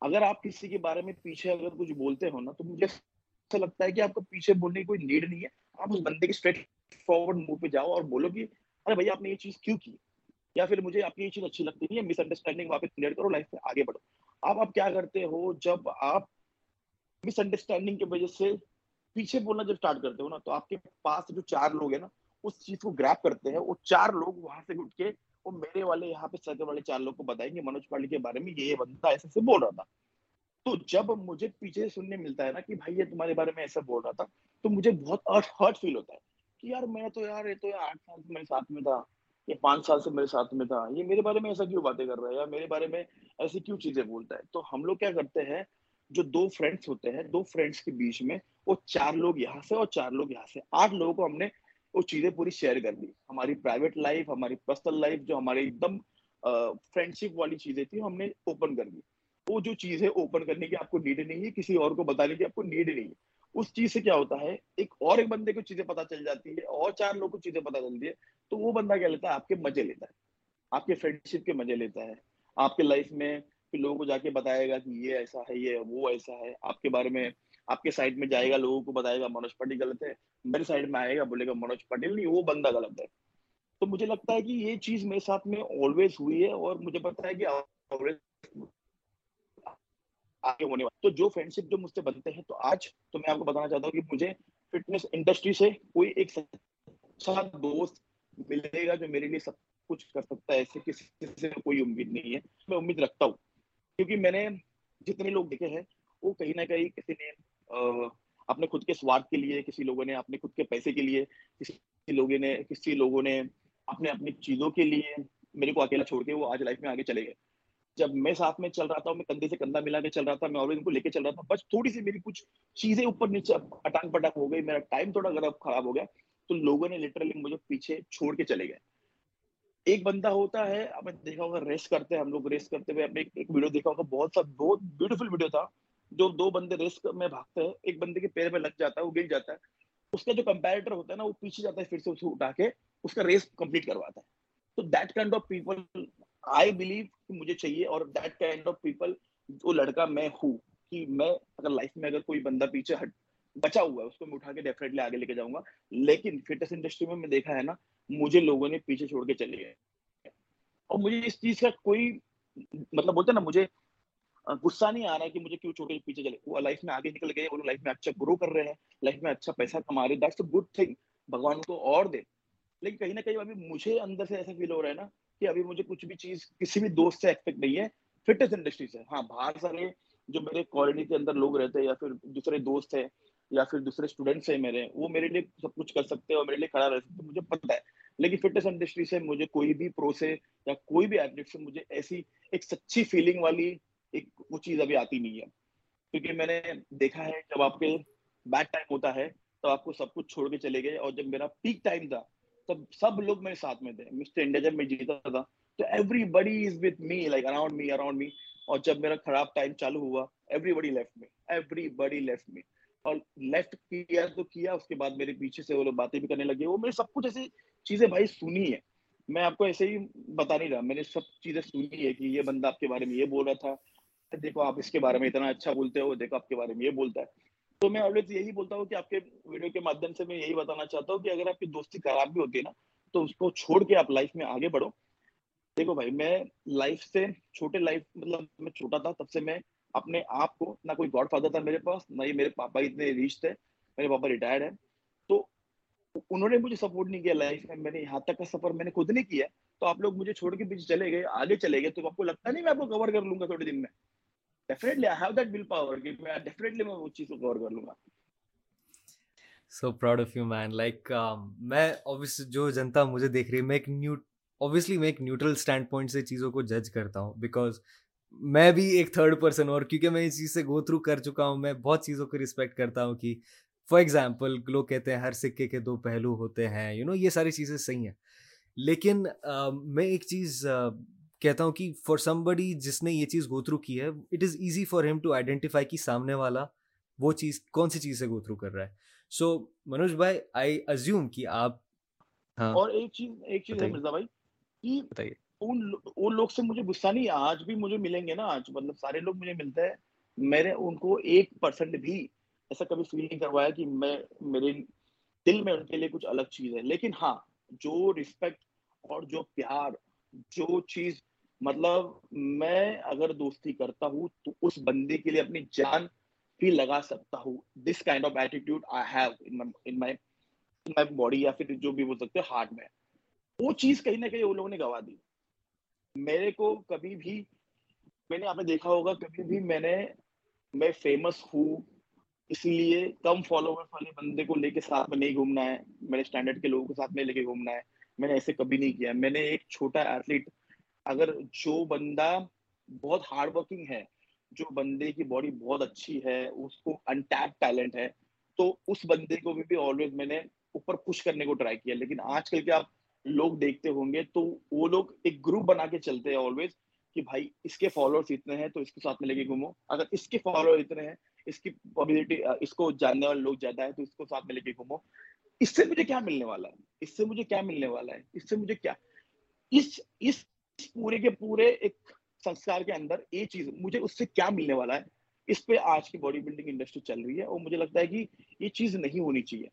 اگر آپ کسی کے بارے میں پیچھے اگر کچھ بولتے ہو نا، تو مجھے ایسا لگتا ہے کہ آپ کو پیچھے بولنے کی کوئی نیڈ نہیں ہے۔ آپ اس بندے کے اسٹریٹ فارورڈ منہ پہ جاؤ اور بولو کہ، ارے بھائی، آپ نے یہ چیز کیوں کی؟ یا پھر مجھے آپ کی یہ چیز اچھی لگتی نہیں ہے مس انڈرسٹینڈنگ وہاں پہ کلیئر کرو لائف میں آگے بڑھو۔ اب آپ کیا کرتے ہو، جب آپ مس انڈرسٹینڈنگ کی وجہ سے پیچھے بولنا جب اسٹارٹ کرتے ہو نا، تو آپ کے پاس جو چار لوگ ہیں نا، اس چیز کو گریپ کرتے ہیں۔ وہ چار لوگ وہاں سے اٹھ کے وہ میرے والے یہاں پہ سرکل والے چار لوگ کو بتائیں گے، منوج پاٹل کے بارے میں یہ بندہ ایسے سے بول رہا تھا۔ تو جب مجھے پیچھے سننے ملتا ہے نا کہ بھائی یہ تمہارے بارے میں ایسا بول رہا تھا، تو مجھے بہت ہرٹ فیل ہوتا ہے کہ یار میں تو یار، یہ تو یار آٹھ سال سے میرے ساتھ میں تھا، یہ پانچ سال سے میرے ساتھ میں تھا، یہ میرے بارے میں ایسا کیوں باتیں کر رہا ہے؟ یا میرے بارے میں ایسی کیوں چیزیں بولتا ہے؟ تو ہم لوگ کیا کرتے ہیں، جو دو فرینڈس ہوتے ہیں، دو فرینڈس کے بیچ میں، وہ چار لوگ یہاں سے اور چار لوگ یہاں سے، آٹھ لوگوں کو ہم نے وہ چیزیں پوری شیئر کر دی۔ ہماری پرائیویٹ لائف ہماری پرسنل لائف جو ہمارے ایک دم فرینڈ شپ والی چیزیں تھی ہم نے اوپن کر دی۔ وہ جو چیز ہے اوپن کرنے کی آپ کو نیڈ نہیں ہے، کسی اور کو بتانے کی آپ کو نیڈ نہیں ہے۔ اس چیز سے کیا ہوتا ہے، ایک اور ایک بندے کو چیزیں پتا چل جاتی ہے اور چار لوگ کو چیزیں پتا چلتی ہے تو وہ بندہ کیا لیتا ہے، آپ کے مزے لیتا ہے۔ آپ کے فرینڈ شپ کے مزے لیتا ہے۔ آپ کے لائف میں پھر لوگوں کو جا کے بتائے گا کہ یہ ایسا ہے، یہ وہ ایسا ہے۔ آپ کے بارے میں آپ کے سائڈ میں جائے گا، لوگوں کو بتائے گا، منوج پٹیل غلط ہے، میرے سائڈ میں آئے گا، بولے گا منوج پٹیل نہیں، وہ بندہ غلط ہے۔ تو مجھے لگتا ہے کہ یہ چیز میرے ساتھ میں آلویز ہوئی ہے اور مجھے پتا ہے کہ آگے ہونے والا تو جو فرینڈ شپ جو مجھ سے بنتے ہیں، تو آج تو میں آپ کو بتانا چاہتا ہوں کہ مجھے فٹنس انڈسٹری سے کوئی ایک سچا دوست ملے گا جو میرے لیے سب کچھ کر سکتا ہے، ایسے کسی سے کوئی امید نہیں ہے۔ میں امید رکھتا ہوں، کیونکہ میں نے جتنے لوگ دیکھے ہیں، وہ کہیں نہ کہیں کسی نے اپنے خود کے سوارتھ کے لیے، کسی لوگوں نے اپنے خود کے پیسے کے لیے، کسی لوگوں نے، کسی لوگوں نے اپنے، اپنی چیزوں کے لیے میرے کو اکیلا چھوڑ کے وہ آج لائف میں آگے چلے گئے۔ جب میں ساتھ میں چل رہا تھا، میں کندھے سے کندھا ملا کے چل رہا تھا، میں ان کو لے کے چل رہا تھا، بس تھوڑی سی میری کچھ چیزیں اوپر نیچے اٹانگ پٹانگ ہو گئی، میرا ٹائم تھوڑا خراب ہو گیا، تو لوگوں نے لٹرلی مجھے پیچھے چھوڑ کے چلے گئے۔ ایک بندہ ہوتا ہے، آپ دیکھا ہوگا، ریس کرتے ہیں ہم لوگ، ریس کرتے ہوئے ایک ویڈیو دیکھا ہوگا، بہت سا، بہت بیوٹیفل ویڈیو تھا۔ جو دو بندے ریس میں بھاگتے ہیں، ایک بندے کے پیر میں لگ جاتا ہے، وہ گر جاتا ہے۔ اس کا جو کمپیریٹر ہوتا ہے نا، وہ پیچھے جاتا ہے، پھر سے اسے اٹھا کے اس کا ریس کمپلیٹ کرواتا ہے۔ تو that kind of people I believe کہ مجھے چاہیے اور دیٹ کائنڈ آف پیپل جو لڑکا میں ہوں کہ میں اگر لائف میں اگر کوئی بندہ پیچھے ہٹ بچا ہوا ہے، اس کو میں اٹھا کے ڈیفینیٹلی آگے لے کے جاؤں گا۔ لیکن فٹنس انڈسٹری میں میں دیکھا ہے نا، مجھے لوگوں نے پیچھے چھوڑ کے چلے گئے۔ اور مجھے اس چیز کا کوئی مطلب بولتے نا، مجھے غصہ نہیں آ رہا ہے کہ مجھے کیوں چھوٹے پیچھے چلے۔ وہ لائف میں آگے نکل گئے، وہ لائف میں اچھا گرو کر رہے ہیں لائف میں اچھا پیسہ کما رہے دیٹس اے گڈ تھنگ بھگوان کو اور دے۔ لیکن کہیں نہ کہیں ابھی مجھے اندر سے ایسا فیل ہو رہا ہے نا کہ ابھی مجھے کچھ بھی چیز کسی بھی دوست سے ایکسپیکٹ نہیں ہے۔ فٹنس انڈسٹری سے ہاں باہر سارے جو میرے کالونی کے اندر لوگ رہتے ہیں یا پھر دوسرے دوست ہیں یا پھر دوسرے اسٹوڈینٹس ہیں میرے، وہ میرے لیے سب کچھ کر سکتے ہیں اور میرے لیے کھڑا رہ سکتے مجھے پتہ ہے۔ لیکن فٹنس انڈسٹری سے مجھے کوئی بھی پرو سے یا کوئی بھی ایتھلیٹ سے مجھے ایسی ایک سچی فیلنگ والی ایک وہ چیز ابھی آتی نہیں ہے۔ کیونکہ میں نے دیکھا ہے جب آپ کے بیڈ ٹائم ہوتا ہے تو آپ کو سب کچھ چھوڑ کے چلے گئے اور جب میرا پیک ٹائم تھا، تب سب لوگ میرے ساتھ میں تھے۔ مسٹر انڈیا جب میں جیتا تھا، تو everybody is with me like around me around me اور جب میرا خراب ٹائم چالو ہوا everybody left me everybody left me اور لیفٹ کیا تو کیا، اس کے بعد میرے پیچھے سے وہ لوگ باتیں بھی کرنے لگے۔ وہ میرے سب کچھ ایسی چیزیں بھائی سنی ہے میں آپ کو ایسے ہی بتا نہیں رہا، میں نے سب چیزیں سنی ہے کہ یہ بندہ آپ کے بارے میں یہ بول رہا تھا دیکھو آپ اس کے بارے میں اتنا اچھا بولتے ہو، دیکھو آپ کے بارے میں یہ بولتا ہے۔ تو میں آلویز یہی بولتا ہوں کہ آپ کے ویڈیو کے مادھیم سے میں یہی بتانا چاہتا ہوں کہ اگر آپ کی دوستی خراب بھی ہوتی ہے نا، تو اس کو چھوڑ کے آپ لائف میں آگے بڑھو۔ دیکھو بھائی، میں لائف سے چھوٹے لائف مطلب میں چھوٹا تھا تب سے میں اپنے آپ کو، نہ کوئی گاڈ فادر تھا میرے پاس، نہ ہی میرے پاپا اتنے ریچ تھے، میرے پاپا ریٹائرڈ ہے تو انہوں نے مجھے سپورٹ نہیں کیا لائف میں میں نے یہاں تک کا سفر میں نے خود نہیں کیا۔ تو آپ لوگ مجھے چھوڑ کے پیچھے چلے گئے، آگے چلے گئے، تو آپ کو لگتا نہیں میں آپ کو کور کر لوں گا تھوڑے دن میں؟ Definitely I have that will power کہ میں ڈیفینیٹلی میں وہ چیز کو کور کر لوں گا so proud of you man like میں اوبیس جو جنتا مجھے دیکھ رہی ہے میں ایک نیو اوبیسلی میں ایک نیوٹرل اسٹینڈ پوائنٹ سے چیزوں کو جج کرتا ہوں بیکاز میں بھی ایک تھرڈ پرسن اور کیونکہ میں اس چیز سے گو تھرو کر چکا ہوں میں بہت چیزوں کو رسپیکٹ کرتا ہوں کہ فار ایگزامپل لوگ کہتے ہیں ہر سکے کے دو پہلو ہوتے ہیں یو you نو know, یہ ساری چیزیں صحیح ہیں لیکن uh, میں ایک چیز uh, کہتا ہوں کہ فار سم بڈی جس نے یہ چیز گو تھرو کی ہے it is easy for him to identify کہ سامنے والا وہ چیز کون سی چیز سے گو تھرو کر رہا ہے۔ سو منوج بھائی آئی ازیوم کہ آپ ہاں۔ اور ایک چیز ایک چیز ہے مرزا بھائی کہ ان ان لوگ سے مجھے غصہ نہیں آج بھی مجھے ملیں گے نا آج مطلب سارے لوگ مجھے ملتے ہیں۔ میں نے ان کو ایک پرسنٹ بھی ایسا کبھی فیل نہیں کروایا کہ میں میرے دل میں ان کے لیے کچھ الگ چیز ہے۔ لیکن ہاں جو رسپیکٹ اور جو پیار جو چیز مطلب میں اگر دوستی کرتا ہوں تو اس بندے کے لیے اپنی جان بھی لگا سکتا ہوں۔ This kind of attitude I have in my body یا پھر جو بھی بول سکتے ہارٹ میں۔ وہ چیز کہیں نہ کہیں وہ لوگوں نے گوا دی۔ میرے کو کبھی بھی میں نے آپ نے دیکھا ہوگا، کبھی بھی میں نے، میں فیمس ہوں، اس لیے کم فالوور والے بندے کو لے کے ساتھ میں نہیں گھومنا ہے۔ میرے اسٹینڈرڈ کے لوگوں کے ساتھ میں لے کے گھومنا ہے۔ میں نے ایسے کبھی نہیں کیا۔ میں نے ایک چھوٹا ایتھلیٹ اگر جو بندہ بہت ہارڈ ورکنگ ہے، جو بندے کی باڈی بہت اچھی ہے، اس کو انٹیپ ٹیلنٹ ہے، تو اس بندے کو بھی آلویز میں نے اوپر پش کرنے کو ٹرائی کیا۔ لیکن آج کل کے آپ لوگ دیکھتے ہوں گے تو وہ لوگ ایک گروپ بنا کے چلتے ہیں آلویز کہ بھائی اس کے فالوورس اتنے ہیں تو اس کے ساتھ میں لے کے گھومو اگر اس کے فالوور اتنے ہیں، اس کی پبلسٹی اس کو جاننے والے لوگ زیادہ ہے تو اس کو ساتھ میں لے کے گھومو اس سے مجھے کیا ملنے والا ہے؟ اس سے مجھے کیا ملنے والا ہے؟ اس سے مجھے کیا؟ اس اس پورے کے پورے ایک سنسکار کے اندر یہ چیز مجھے اس سے کیا ملنے والا ہے؟ اس پہ آج کی باڈی بلڈنگ انڈسٹری چل رہی ہے اور مجھے لگتا ہے کہ یہ چیز نہیں ہونی چاہیے۔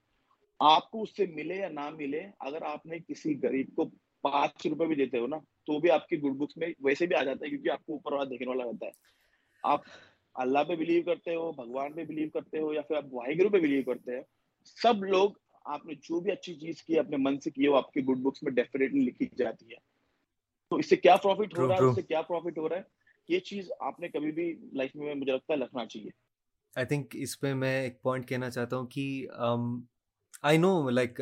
آپ کو اس سے ملے یا نہ ملے، اگر آپ نے کسی غریب کو پانچ روپے بھی دیتے ہو نا، تو بھی آپ کی گڈ بکس میں ویسے بھی آ جاتا ہے کیونکہ آپ کو اوپر والا دیکھنے والا رہتا ہے۔ آپ اللہ پہ بلیو کرتے ہو، بھگوان پہ بلیو کرتے ہو یا پھر آپ واحد گرو پہ بلیو کرتے ہیں سب لوگ آپ نے جو بھی اچھی چیز کی اپنے من سے کی وہ آپ کی گڈ بکس میں ڈیفینیٹلی لکھی جاتی ہے۔ تو اس سے کیا پروفٹ ہو رہا ہے؟ اس سے کیا پروفٹ ہو رہا ہے؟ یہ چیز آپ نے کبھی بھی لائف میں مجھے لگتا ہے رکھنا چاہیے۔ آئی تھنک اس پہ میں ایک پوائنٹ کہنا چاہتا ہوں کہ آئی نو لائک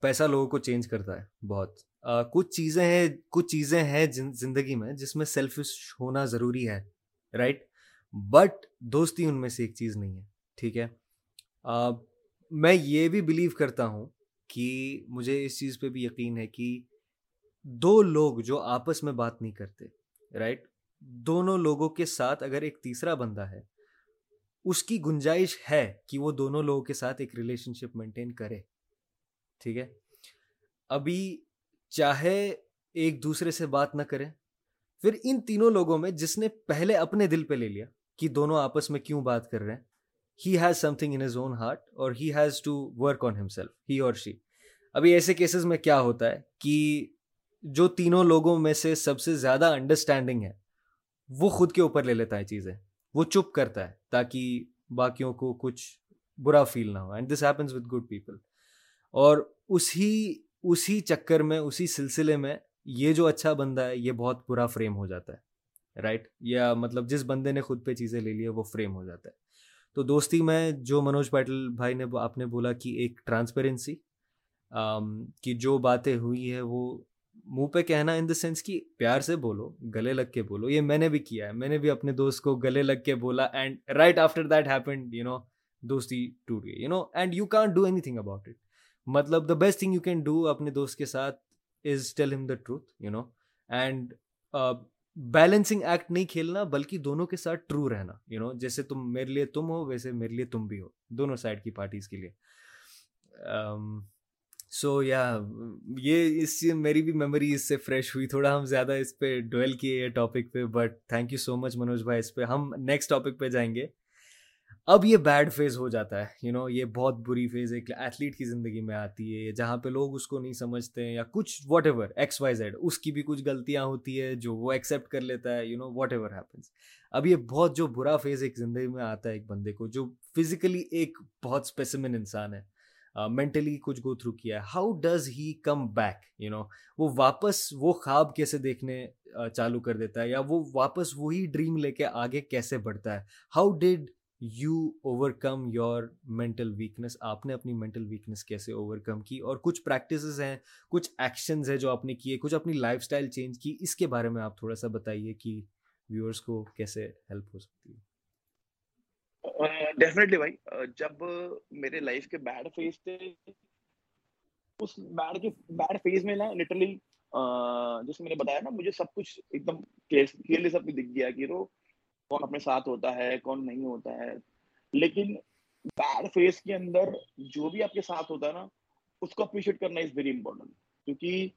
پیسہ لوگوں کو چینج کرتا ہے بہت۔ کچھ چیزیں ہیں کچھ چیزیں ہیں زندگی میں جس میں سیلفش ہونا ضروری ہے رائٹ بٹ دوستی ان میں سے ایک چیز نہیں ہے ٹھیک ہے؟ میں یہ بھی بلیو کرتا ہوں کہ مجھے اس چیز پہ بھی یقین ہے کہ دو لوگ جو آپس میں بات نہیں کرتے رائٹ دونوں لوگوں کے ساتھ اگر ایک تیسرا بندہ ہے، اس کی گنجائش ہے کہ وہ دونوں لوگوں کے ساتھ ایک ریلیشن شپ مینٹین کرے، ٹھیک ہے؟ ابھی چاہے ایک دوسرے سے بات نہ کرے پھر ان تینوں لوگوں میں جس نے پہلے اپنے دل پہ لے لیا کہ دونوں آپس میں کیوں بات کر رہے ہیں he has something in his own heart اور he has to work on himself he اور شی ابھی ایسے کیسز میں کیا ہوتا ہے کہ جو تینوں لوگوں میں سے سب سے زیادہ انڈرسٹینڈنگ ہے، وہ خود کے اوپر لے لیتا ہے چیزیں، وہ چپ کرتا ہے تاکہ باقیوں کو کچھ برا فیل نہ ہو۔ And this happens with good people اور اسی اسی چکر میں، اسی سلسلے میں یہ جو اچھا بندہ ہے، یہ بہت برا فریم ہو جاتا ہے رائٹ یا مطلب جس بندے نے خود پہ چیزیں لے لی ہے وہ فریم ہو جاتا ہے۔ تو دوستی میں جو منوج پاٹل بھائی نے آپ نے بولا کہ ایک ٹرانسپیرنسی کہ جو باتیں ہوئی ہے وہ منہ پہ کہنا ان دا سینس کہ پیار سے بولو، گلے لگ کے بولو، یہ میں نے بھی کیا ہے، میں نے بھی اپنے دوست کو گلے لگ کے بولا and right after that happened you know دوستی ٹوٹ گئی you know and you can't do anything about it مطلب the best thing you can do اپنے دوست کے ساتھ is tell him the truth you know and balancing act نہیں کھیلنا بلکہ دونوں کے ساتھ ٹرو رہنا یو نو جیسے تم میرے لیے تم ہو، ویسے میرے لیے تم بھی ہو، دونوں سائڈ کی پارٹیز کے لیے۔ سو یا یہ اس میری بھی میموری اس سے فریش ہوئی، تھوڑا ہم زیادہ اس پہ ڈویل کیے یہ ٹاپک پہ but thank you so much Manoj بھائی اس پہ۔ ہم نیکسٹ ٹاپک پہ جائیں گے۔ اب یہ بیڈ فیز ہو جاتا ہے یو نو یہ بہت بری فیز ایک ایتھلیٹ کی زندگی میں آتی ہے، جہاں پہ لوگ اس کو نہیں سمجھتے ہیں یا کچھ whatever X Y Z اس کی بھی کچھ غلطیاں ہوتی ہے جو وہ ایکسیپٹ کر لیتا ہے you know whatever happens اب یہ بہت جو برا فیز ایک زندگی میں آتا ہے ایک بندے کو، جو فزیکلی ایک بہت اسپیسیمن انسان ہے مینٹلی کچھ گو تھرو کیا ہے۔ How does he come back you know وہ واپس وہ خواب کیسے دیکھنے چالو کر دیتا ہے یا وہ واپس وہی ڈریم لے کے آگے کیسے بڑھتا ہے؟ How did you overcome your mental weakness آپ نے اپنی مینٹل ویکنیس کیسے اوور کم کی اور کچھ پریکٹسز ہیں، کچھ ایکشنز ہیں جو آپ نے کیے، کچھ اپنی لائف اسٹائل چینج کی، اس کے بارے میں آپ تھوڑا سا بتائیے کہ ویورس کو کیسے ہیلپ ہو سکتی ہے۔ ڈیفینیٹلی بھائی جب میرے لائف کے بیڈ فیز تھے، اس بیڈ کے بیڈ فیز میں نا لٹرلی جیسے میں نے بتایا نا، مجھے سب کچھ ایک دم کلیئرلی سب کچھ دکھ گیا کہ وہ کون اپنے ساتھ ہوتا ہے، کون نہیں ہوتا ہے۔ لیکن بیڈ فیس کے اندر جو بھی آپ کے ساتھ ہوتا ہے نا، اس کو اپریشیٹ کرنا از ویری امپورٹنٹ کیونکہ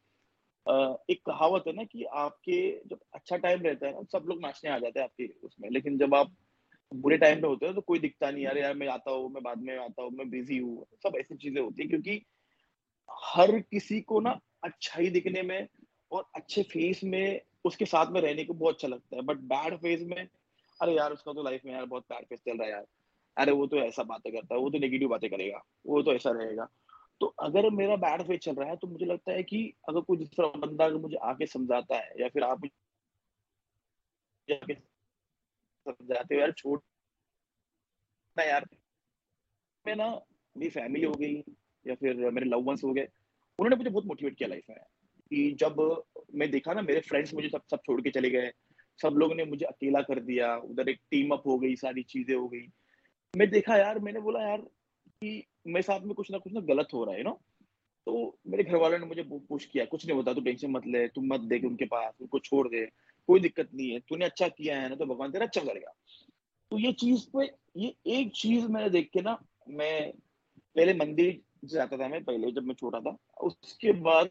ایک کہاوت ہے نا کہ آپ کے جب اچھا ٹائم رہتا ہے نا، سب لوگ ناچنے آ جاتے ہیں آپ کے اس میں۔ لیکن جب آپ برے ٹائم پہ ہوتے ہیں تو کوئی دکھتا نہیں، یار یار میں آتا ہوں، میں بعد میں آتا ہوں، میں بزی ہوں۔ سب ایسی چیزیں ہوتی ہیں کیونکہ ہر کسی کو نا اچھائی دکھنے میں اور اچھے فیس میں اس کے ساتھ میں رہنے کو بہت اچھا لگتا ہے۔ بٹ بیڈ فیس میں ارے یار، اس کا تو لائف میں یار بہت پیار پیس چل رہا ہے یار۔ ارے، وہ تو ایسا باتیں کرتا ہے، وہ تو نگیٹو باتیں کرے گا۔ وہ تو ایسا رہے گا۔ تو اگر میرا بیڈ فیس چل رہا ہے، تو مجھے لگتا ہے کہ اگر کوئی جس طرح بندہ اگر مجھے آ کے سمجھاتا ہے یا پھر آپ سمجھاتے ہو یار، چھوٹ یار، میں نا میری فیملی ہو گئی یا پھر میرے لو ونس ہو گئے، انہوں نے مجھے بہت موٹیویٹ کیا لائف میں۔ کہ جب میں دیکھا نا، میرے فرینڈس مجھے سب سب چھوڑ کے چلے گئے۔ سب لوگ نے مجھے اکیلا کر دیا، ادھر ایک ٹیم اپ ہو گئی، ساری چیزیں ہو گئی میں دیکھا یار، میں نے بولا یار کہ میرے ساتھ میں کچھ نہ کچھ نہ غلط ہو رہا ہے نا تو میرے گھر والوں نے مجھے پوچھ کیا، کچھ نہیں ہوتا تو ٹینشن مت لے، تم مت دے ان کے پاس، ان کو چھوڑ دے، کوئی دقت نہیں ہے تو نے اچھا کیا ہے نا، تو بھگوان تیرا اچھا کرے گا تو یہ چیز پہ، یہ ایک چیز میں نے دیکھ کے نا، میں پہلے مندر جاتا تھا، میں پہلے جب میں چھوٹا تھا، اس کے بعد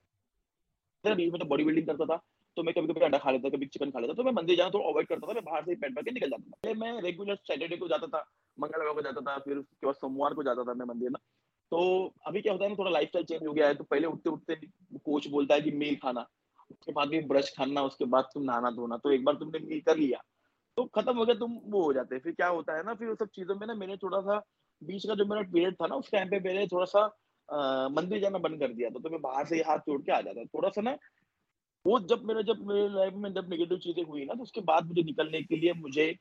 میں تو باڈی بلڈنگ کرتا تھا۔ تو میں کبھی کبھی انڈا کھا لیتا، کبھی چکن کھا لیتا، تو میں مندر جانا تھوڑا اوائڈ کرتا تھا، میں باہر سے پیٹ بھر کے نکل جاتا تھا۔ میں ریگولر سیٹرڈے کو جاتا تھا منگلوار کو جاتا تھا، پھر اس کے بعد سوموار کو جاتا تھا میں مندر نا۔ تو ابھی کیا ہوتا ہے نا، تھوڑا لائف اسٹائل چینج ہو گیا ہے، تو پہلے اٹھتے اٹھتے کوچ بولتا ہے کہ میل کھانا، اس کے بعد بھی برش کھانا اس کے بعد تم نہانا دھونا، تو ایک بار تم نے میل کر لیا۔ تو ختم ہو گیا، تم وہ ہو جاتے۔ پھر کیا ہوتا ہے نا، پھر سب چیزوں میں نا میں نے تھوڑا سا بیچ کا جو میرا پیریڈ تھا نا، اس ٹائم پہ میں نے تھوڑا سا مندر جانا بند کر دیا تھا۔ تو میں باہر سے ہاتھ توڑ کے آ جاتا تھوڑا سا نا وہ جب میرا جب میرے لائف میں جب نگیٹو چیزیں ہوئی نا، تو اس کے بعد مجھے نکلنے کے لیے مجھے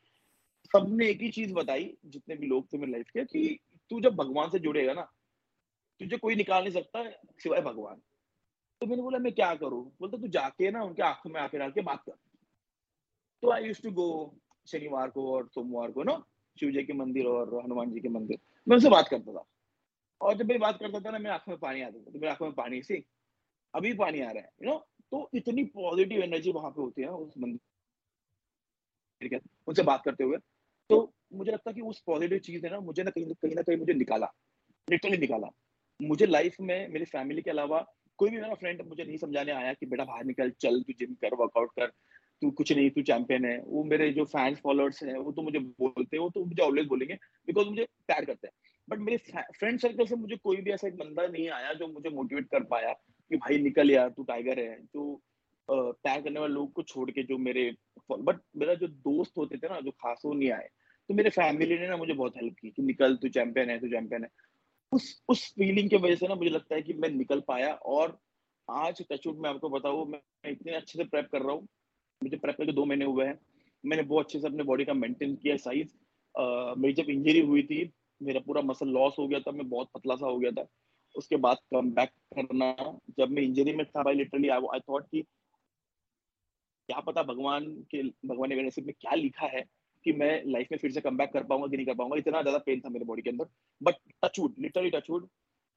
سب نے ایک ہی چیز بتائی، جتنے بھی لوگ تھے میرے لائف کے، کہ تو جب بھگوان سے جڑے گا نا، تجھے کوئی نکال نہیں سکتا سوائے بھگوان۔ تو میں نے بولا، میں کیا کروں؟ بولتا، تو جا کے نا، ان کے آنکھوں میں آ کے ڈال کے بات کر۔ تو آئی یوز ٹو گو شنیوار کو اور سوموار کو نا شیو جی کے مندر اور ہنومان جی کے مندر۔ میں ان سے بات کرتا تھا۔ اور جب میں بات کرتا تھا نا، میرے آنکھوں میں پانی آتا تھا۔ تو میرے آنکھوں میں پانی سی، ابھی پانی آ رہا ہے یو you نو know? تو اتنی پازیٹیو انرجی وہاں پہ ہوتی ہے اس مندر ان سے بات کرتے ہوئے۔ تو مجھے لگتا ہے کہ اس پازیٹیو چیز نے نا مجھے نا کہیں کہیں نہ کہیں مجھے نکالا۔ لٹرلی نکالا۔ مجھے لائف میں، میری فیملی کے علاوہ کوئی بھی میرا فرینڈ مجھے نہیں سمجھانے آیا کہ بیٹا باہر نکل، چل تو جم کر ورک آؤٹ کر۔ تو کچھ نہیں، تو چیمپئن ہے۔ وہ میرے جو فینس فالوورس ہیں، وہ تو مجھے بولتے ہیں وہ تو مجھے آلویز بولیں گے بیکاز مجھے پیار کرتے ہیں۔ بٹ میرے فرینڈ سرکل سے مجھے کوئی بھی ایسا ایک بندہ نہیں آیا جو مجھے موٹیویٹ کر پایا۔ کہ بھائی نکل یار، تو ٹائیگر ہے۔ جو پیار کرنے والے لوگ کو چھوڑ کے جو میرے بٹ میرا جو دوست ہوتے تھے نا، جو خاص وہ نہیں آئے، تو میرے فیملی نے نا مجھے بہت ہیلپ کی کہ نکل، تو چیمپئن ہے، تو چیمپئن ہے۔ اس اس فیلنگ کی وجہ سے نا مجھے لگتا ہے کہ میں نکل پایا اور آج ٹچوٹ میں آپ کو بتاؤں، میں اتنے اچھے سے پریپ کر رہا ہوں۔ مجھے پریپ کر کے دو مہینے ہوئے ہیں۔ میں نے بہت اچھے سے اپنے باڈی کا مینٹین کیا سائز میری جب انجری ہوئی تھی، میرا پورا مسل لاس ہو گیا تھا، میں بہت پتلا سا ہو گیا تھا۔ اس کے بعد کم بیک کرنا۔ جب میں انجری میں تھا بھائی لٹرلی آئی تھاٹ کہ کیا پتا بھگوان کے بھگوان کے نصیب میں کیا لکھا ہے کہ میں لائف میں پھر سے کم بیک کر پاؤں گا کہ نہیں کر پاؤں گا۔ اتنا زیادہ پین تھا میرے باڈی کے اندر۔ But touch wood literally touch wood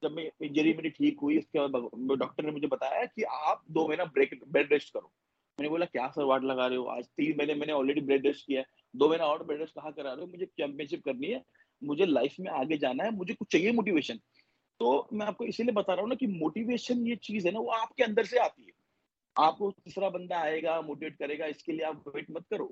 جب میں انجری میری ٹھیک ہوئی، اس کے بعد ڈاکٹر نے مجھے بتایا کہ آپ دو مہینہ بریک بیڈ ریسٹ کرو۔ میں نے بولا، کیا سر واٹ لگا رہے ہو؟ آج تین مہینے میں نے آلریڈی بیڈ ریسٹ کیا ہے۔ دو مہینہ اور بیڈ ریسٹ کہاں کرا رہے ہو؟ مجھے چیمپئن شپ کرنی ہے۔ مجھے لائف میں آگے جانا ہے۔ مجھے کچھ چاہیے موٹیویشن تو میں آپ کو اسی لیے بتا رہا ہوں نا کہ موٹیویشن یہ چیز ہے نا وہ آپ کے اندر سے آتی ہے۔ آپ کو تیسرا بندہ آئے گا موٹیویٹ کرے گا، اس کے لیے آپ ویٹ مت کرو۔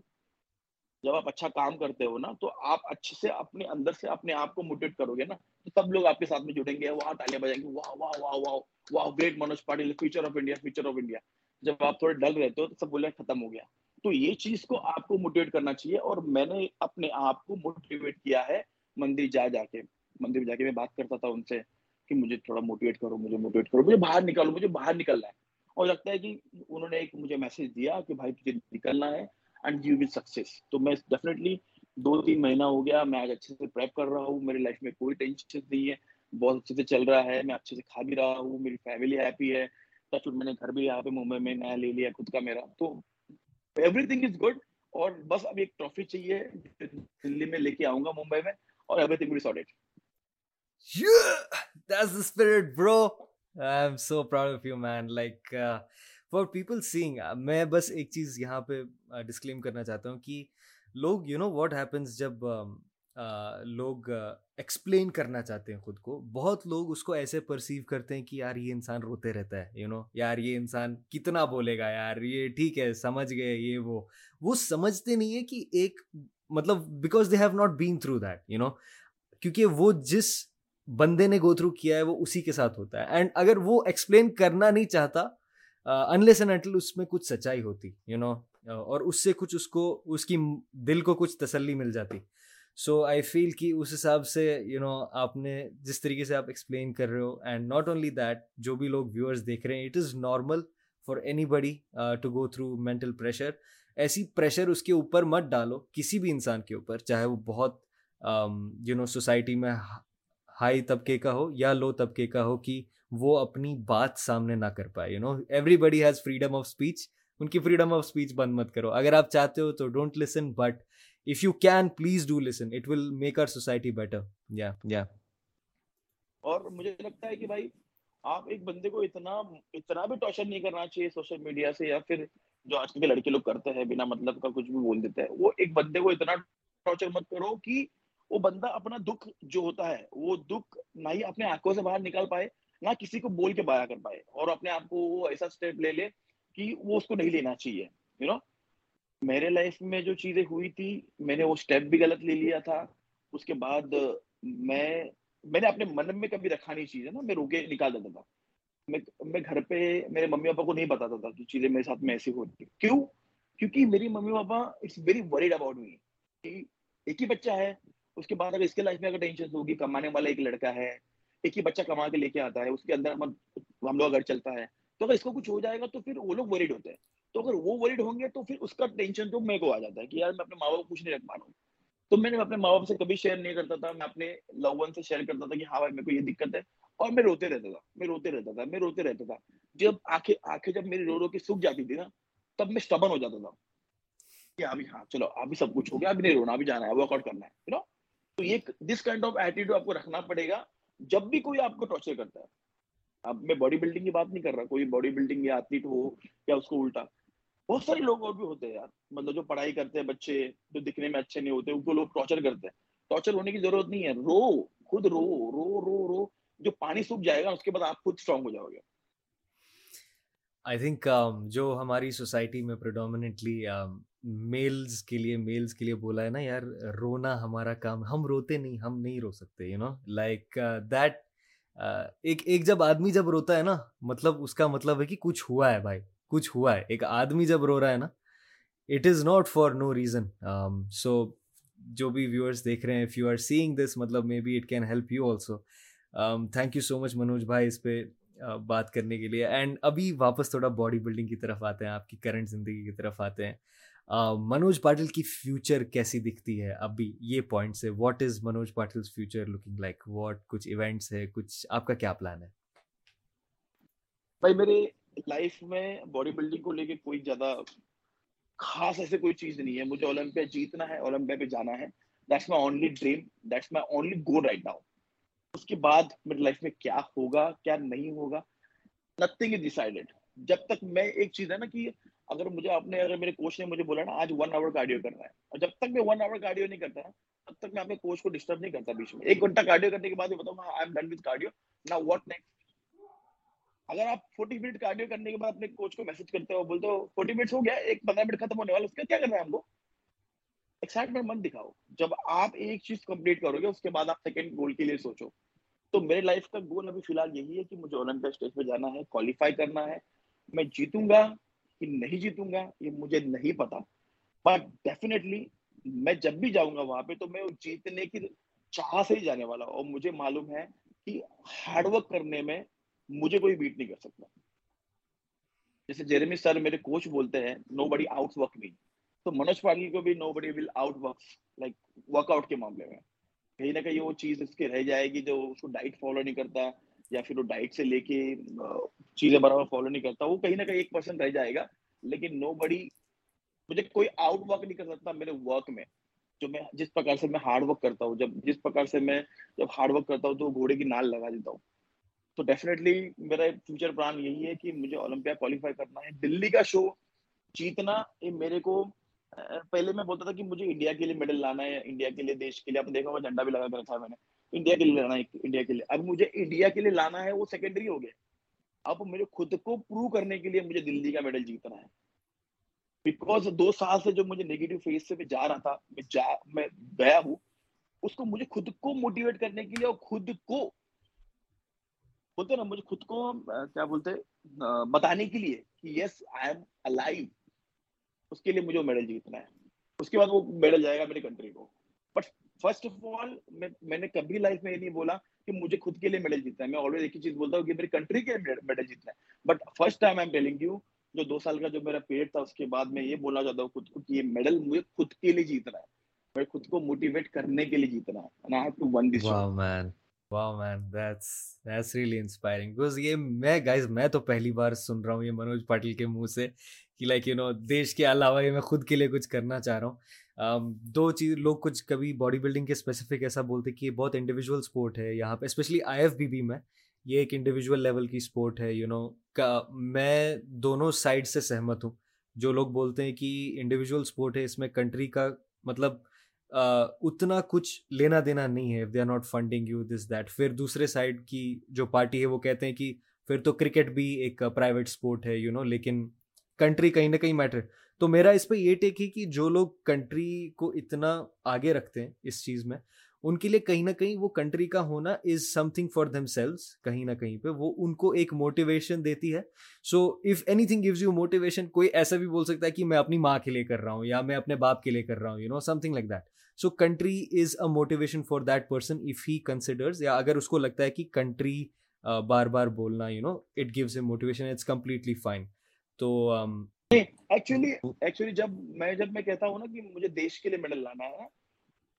جب آپ اچھا کام کرتے ہو نا، تو آپ اچھے سے اپنے اندر سے اپنے آپ کو موٹیویٹ کرو گے نا۔ تو سب لوگ آپ کے ساتھ میں جڑیں گے وہاں تالیاں بجائیں گے، واہ واہ واہ واہ واہ great Manoj Patil future of India future of India جب آپ تھوڑے ڈل رہتے ہو تو سب بولے ختم ہو گیا۔ تو یہ چیز کو آپ کو موٹیویٹ کرنا چاہیے اور میں نے اپنے آپ کو موٹیویٹ کیا ہے مندر جا جا کے۔ مندر جا کے میں بات کرتا تھا ان سے۔ کہ مجھے تھوڑا موٹیویٹ کرو، مجھے موٹیویٹ کرو، مجھے باہر نکالو، مجھے باہر نکلنا ہے۔ اور لگتا ہے کہ انہوں نے ایک مجھے میسج دیا کہ بھائی تجھے نکلنا ہے اینڈ یو ول سکسیس تو میں ڈیفینیٹلی دو تین مہینہ ہو گیا، میں آج اچھے سے پریپ کر رہا ہوں، میری لائف میں کوئی ٹینشن نہیں ہے۔ بہت اچھے سے چل رہا ہے، میں اچھے سے کھا بھی رہا ہوں، میری فیملی ہیپی ہے۔ ٹچ میں نے گھر بھی یہاں پہ ممبئی میں نیا لے لیا، خود کا میرا۔ تو ایوری تھنگ از گڈ اور بس اب ایک ٹرافی چاہیے دلی میں لے کے آؤں گا، ممبئی میں، اور everything will sorted That's the spirit, bro. I'm so proud of you, man. Like, uh, for people saying میں بس ایک چیز یہاں پہ ڈسکلیم کرنا چاہتا ہوں کہ لوگ یو نو واٹ ہیپنس جب لوگ ایکسپلین کرنا چاہتے ہیں خود کو بہت لوگ اس کو ایسے پرسیو کرتے ہیں کہ یار یہ انسان روتے رہتا ہے یو نو یار یہ انسان کتنا بولے گا یار یہ ٹھیک ہے سمجھ گئے یہ وہ وہ سمجھتے نہیں ہے کہ ایک مطلب because they have not been through that you know کیونکہ وہ جس بندے نے گو تھرو کیا ہے، وہ اسی کے ساتھ ہوتا ہے۔ اینڈ اگر وہ ایکسپلین کرنا نہیں چاہتا انلیس اینڈ انٹل اس میں کچھ سچائی ہوتی یو نو اور اس سے کچھ اس کو، اس کی دل کو کچھ تسلی مل جاتی۔ سو آئی فیل کہ اس حساب سے یو نو آپ نے جس طریقے سے آپ ایکسپلین کر رہے ہو اینڈ ناٹ اونلی دیٹ جو بھی لوگ ویورس دیکھ رہے ہیں it is normal for anybody to go through mental pressure ایسی پریشر اس کے اوپر مت ڈالو، کسی بھی انسان کے اوپر، چاہے وہ بہت یو نو سوسائٹی میں ہائی طبقے کا ہو یا لو طبقے کا ہو کہ وہ اپنی بات سامنے نہ کر پائے you know everybody has freedom of speech ان کی فریڈم آف اسپیچ بند مت کرو۔ اگر آپ چاہتے ہو تو don't listen but if you can please do listen it will make our society better یا یا اور مجھے لگتا ہے کہ بھائی، آپ ایک بندے کو اتنا اتنا بھی ٹارچر نہیں کرنا چاہیے سوشل میڈیا سے، یا پھر جو آج کل کے لڑکے لوگ کرتے ہیں، بنا مطلب کا کچھ بھی بول دیتے ہیں، وہ ایک بندے کو اتنا ٹارچر مت کرو کہ وہ بندہ اپنا دکھ جو ہوتا ہے، وہ دکھ نہ ہی اپنے آنکھوں سے باہر نکال پائے، نہ کسی کو بول کے بایا کر پائے اور اپنے آپ کو وہ ایسا اسٹیپ لے لے کہ وہ اس کو نہیں لینا چاہیے یو نو میرے لائف میں جو چیزیں ہوئی تھی، میں نے وہ اسٹیپ بھی غلط لے لیا تھا، اس کے بعد میں میں نے اپنے من میں کبھی رکھا نہیں چیز ہے نا، میں روکے نکال دیتا تھا۔ میں میں گھر پہ میرے ممی پاپا کو نہیں بتاتا تھا کہ چیزیں میرے ساتھ میں ایسی ہوتی کیوں؟ کیونکہ میری mummy papa it's very worried about me ایک ہی بچہ ہے اس کے بعد اگر اس کے لائف میں اگر ٹینشن ہوگی، کمانے والا ایک لڑکا ہے، ایک ہی بچہ کما کے لے کے آتا ہے، اس کے اندر ہم لوگ اگر چلتا ہے، تو اگر اس کو کچھ ہو جائے گا تو پھر وہ لوگ وریڈ ہوتے ہیں۔ تو اگر وہ وریڈ ہوں گے تو پھر اس کا ٹینشن تو میرے کو آ جاتا ہے کہ یار میں اپنے ماں باپ کو کچھ نہیں رکھ پا رہا ہوں۔ تو میں نے اپنے ماں باپ سے کبھی شیئر نہیں کرتا تھا، میں اپنے لوگ سے شیئر کرتا تھا کہ ہاں بھائی، میرے کو یہ دقت ہے۔ اور میں روتے رہتا تھا، میں روتے رہتا تھا، میں روتے رہتا تھا۔ جب آنکھیں آنکھیں جب میری رو رو کے سوکھ جاتی تھی نا، تب میں اسٹبن ہو جاتا تھا۔ کہ ابھی ہاں چلو، ابھی سب کچھ ہو گیا، ابھی نہیں رونا، ابھی جانا ہے ورک آؤٹ کرنا ہے یو نو تو یہ دس کائنڈ آف ایٹیٹیوڈ آپ کو رکھنا پڑے گا جب بھی کوئی آپ کو ٹارچر کرتا ہے۔ اب میں باڈی بلڈنگ کی بات نہیں کر رہا، کوئی باڈی بلڈنگ یا ایتھلیٹ ہو یا اس کو الٹا۔ بہت سارے لوگ اور بھی ہوتے ہیں یار مطلب جو پڑھائی کرتے ہیں، بچے جو دکھنے میں اچھے نہیں ہوتے، ان کو لوگ ٹارچر کرتے ہیں۔ ٹارچر ہونے کی ضرورت نہیں ہے، رو، خود رو رو رو رو۔ جو پانی سوکھ جائے گا، اس کے بعد آپ خود اسٹرانگ ہو جاؤ گے۔ آئی تھنک um, جو ہماری سوسائٹی میں پروڈومنٹلی میلز کے لیے، میلز کے لیے بولا ہے نا، یار، رونا ہمارا کام ہم روتے نہیں، ہم نہیں رو سکتے یو نو لائک دیٹ ایک ایک جب آدمی جب روتا ہے نا مطلب اس کا مطلب ہے کہ کچھ ہوا ہے بھائی، کچھ ہوا ہے۔ ایک آدمی جب رو رہا ہے نا it is not for no reason so جو بھی ویورس دیکھ رہے ہیں if you are seeing this مطلب maybe it can help you also thank you so much Manoj بھائی اس پہ uh, بات کرنے کے لیے۔ اینڈ ابھی واپس تھوڑا باڈی بلڈنگ کی طرف آتے ہیں، آپ کی کرنٹ زندگی کی طرف آتے ہیں۔ منوج پاٹل کی فیوچر کیسی دکھتی ہے؟ ابھی یہ پوائنٹ سے what is Manoj Patil future looking like what کچھ ایونٹس ہے کچھ آپ کا کیا پلان ہے؟ بھائی، میرے لائف میں باڈی بلڈنگ کو لے کے کوئی زیادہ خاص ایسے کوئی چیز نہیں ہے۔ مجھے اولمپیا جیتنا ہے اولمپیا پہ جانا ہے۔ That's my only dream that's my only goal right now اس کے بعد میری لائف میں کیا ہوگا، کیا نہیں ہوگا؟ نتھنگ از ڈیسائڈیڈ جب تک میں، ایک چیز ہے نا کہ اگر مجھے اپنے اگر میرے کوچ نے مجھے بولا نا، آج ون آور کارڈیو کرنا ہے۔ اور جب تک میں ون آور کارڈیو نہیں کرتا تب تک میں اپنے کوچ کو ڈسٹرب نہیں کرتا بیچ میں۔ ایک گھنٹہ کارڈیو کرنے کے بعد بتاؤں I am done with cardio نا واٹ نیکسٹ اگر آپ فورٹی منٹ کارڈیو کرنے کے بعد اپنے کوچ کو میسج کرتے ہو، بولتے ہو فورٹی منٹس ہو گیا، ایک پندرہ منٹ ختم ہونے والا اس کا کیا کرنا ہے ہم کو؟ ایکسائٹمنٹ من دکھاؤ۔ جب آپ ایک چیز کمپلیٹ کرو گے، اس کے بعد آپ سیکنڈ گول کے لیے سوچو۔ تو میرے لائف کا گول ابھی فی الحال یہی ہے کہ مجھے اولمپک اسٹیج پہ جانا ہے کوالیفائی کرنا ہے۔ میں جیتوں گا۔ کہ نہیں جیتوں گا، یہ مجھے نہیں پتا۔ بٹ ڈیفینیٹلی میں جب بھی جاؤں گا وہاں پہ تو میں جیتنے کی چاہ سے ہی جانے والا اور مجھے معلوم ہے کہ ہارڈ ورک کرنے میں مجھے کوئی بیٹ نہیں کر سکتا۔ جیسے جیرمی سر میرے کوچ بولتے ہیں نو بڑی آؤٹ ورک می تو منوج پاٹل کو بھی nobody will outwork like workout کے معاملے میں۔ کہیں نہ کہیں وہ چیز اس کے رہ جائے گی جو اس کو ڈائٹ فالو نہیں کرتا۔ یا پھر وہ ڈائٹ سے لے کے چیزیں برابر فالو نہیں کرتا، وہ کہیں نہ کہیں ایک پرسینٹ رہ جائے گا، لیکن نو بڑی مجھے کوئی آؤٹ ورک نہیں کر سکتا میرے ورک میں، جو میں جس پرکار سے میں ہارڈ ورک کرتا ہوں، جب جس پرکار سے میں جب ہارڈ ورک کرتا ہوں تو گھوڑے کی نال لگا دیتا ہوں۔ تو ڈیفینیٹلی میرا فیوچر پلان یہی ہے کہ مجھے اولمپیا کوالیفائی کرنا ہے۔ دلی کا شو جیتنا یہ میرے کو پہلے میں بولتا تھا کہ مجھے انڈیا کے لیے میڈل لانا ہے انڈیا کے لیے، دیش کے لیے، آپ نے دیکھا ہوا جھنڈا بھی لگا کر رکھا ہے میں نے۔ انڈیا کے لیے لانا ہے، انڈیا کے لیے۔ اب مجھے انڈیا کے لیے لانا ہے، وہ سیکنڈری ہو گیا اب میرے خود کو پروو کرنے کے لیے مجھے دلی کا میڈل جیتنا ہے۔ بیکاز دو سال سے جو مجھے نیگیٹو فیز سے میں جا رہا تھا، میں جا، میں گیا ہوں، اس کو مجھے خود کو موٹیویٹ کرنے کے لیے اور خود کو، بولتے نا، مجھے خود کو کیا بولتے بتانے کے لیے کہ یس آئی ایم الائیو اس کے لیے مجھے میڈل جیتنا ہے۔ اس کے بعد وہ میڈل جائے گا میری کنٹری کو۔ بٹ فرسٹ آف آل میں نے کبھی لائف میں یہ نہیں بولا کہ مجھے خود کے لیے میڈل جیتنا ہے۔ میں آلویز ایک ہی چیز بولتا ہوں کہ میری کنٹری کے میڈل جیتنا ہے۔ But first time I telling you جو دو سال کا جو میرا پیریڈ تھا اس کے بعد میں یہ بولنا چاہتا ہوں خود کو کہ یہ میڈل مجھے خود کے لیے جیتنا ہے۔ میں خود کو موٹیویٹ کرنے کے لیے جیتنا ہے۔ And to win this wow man wow man that's that's really inspiring because یہ میں گائز میں تو پہلی بار سن رہا ہوں یہ منوج پاٹل کے منہ سے کہ لائک یو نو دیش کے علاوہ یہ میں خود کے لیے کچھ کرنا چاہ رہا ہوں۔ دو چیز، لوگ کچھ کبھی باڈی بلڈنگ کے اسپیسیفک ایسا بولتے کہ یہ بہت انڈیویجول اسپورٹ ہے یہاں پہ specially I F B B میں، یہ ایک انڈیویجول لیول کی اسپورٹ ہے یو نو کا میں دونوں سائڈ سے سہمت ہوں۔ جو لوگ بولتے ہیں کہ انڈیویجول اسپورٹ ہے، اس میں کنٹری کا مطلب اتنا کچھ لینا دینا نہیں ہے۔ They are not funding you this that پھر دوسرے سائڈ کی جو پارٹی ہے، وہ کہتے ہیں کہ پھر تو کرکٹ بھی ایک پرائیویٹ اسپورٹ ہے یو نو لیکن کنٹری کہیں نہ کہیں میٹر تو میرا اس پہ یہ ٹیک ہے کہ جو لوگ کنٹری کو اتنا آگے رکھتے ہیں اس چیز میں، ان کے لیے کہیں نہ کہیں وہ کنٹری کا ہونا is something for themselves کہیں نہ کہیں پہ وہ ان کو ایک موٹیویشن دیتی ہے۔ So if anything gives you motivation کوئی ایسا بھی بول سکتا ہے کہ میں اپنی ماں کے لیے کر رہا ہوں یا میں اپنے باپ کے لیے کر رہا ہوں you know something like that so country is a motivation for that person if he considers یا اگر اس کو لگتا ہے کہ کنٹری بار بار بولنا you know it gives a motivation it's completely fine تو ایکچولی ایکچولی جب میں جب میں کہتا ہوں نا کہ مجھے دیش کے لیے میڈل لانا ہے،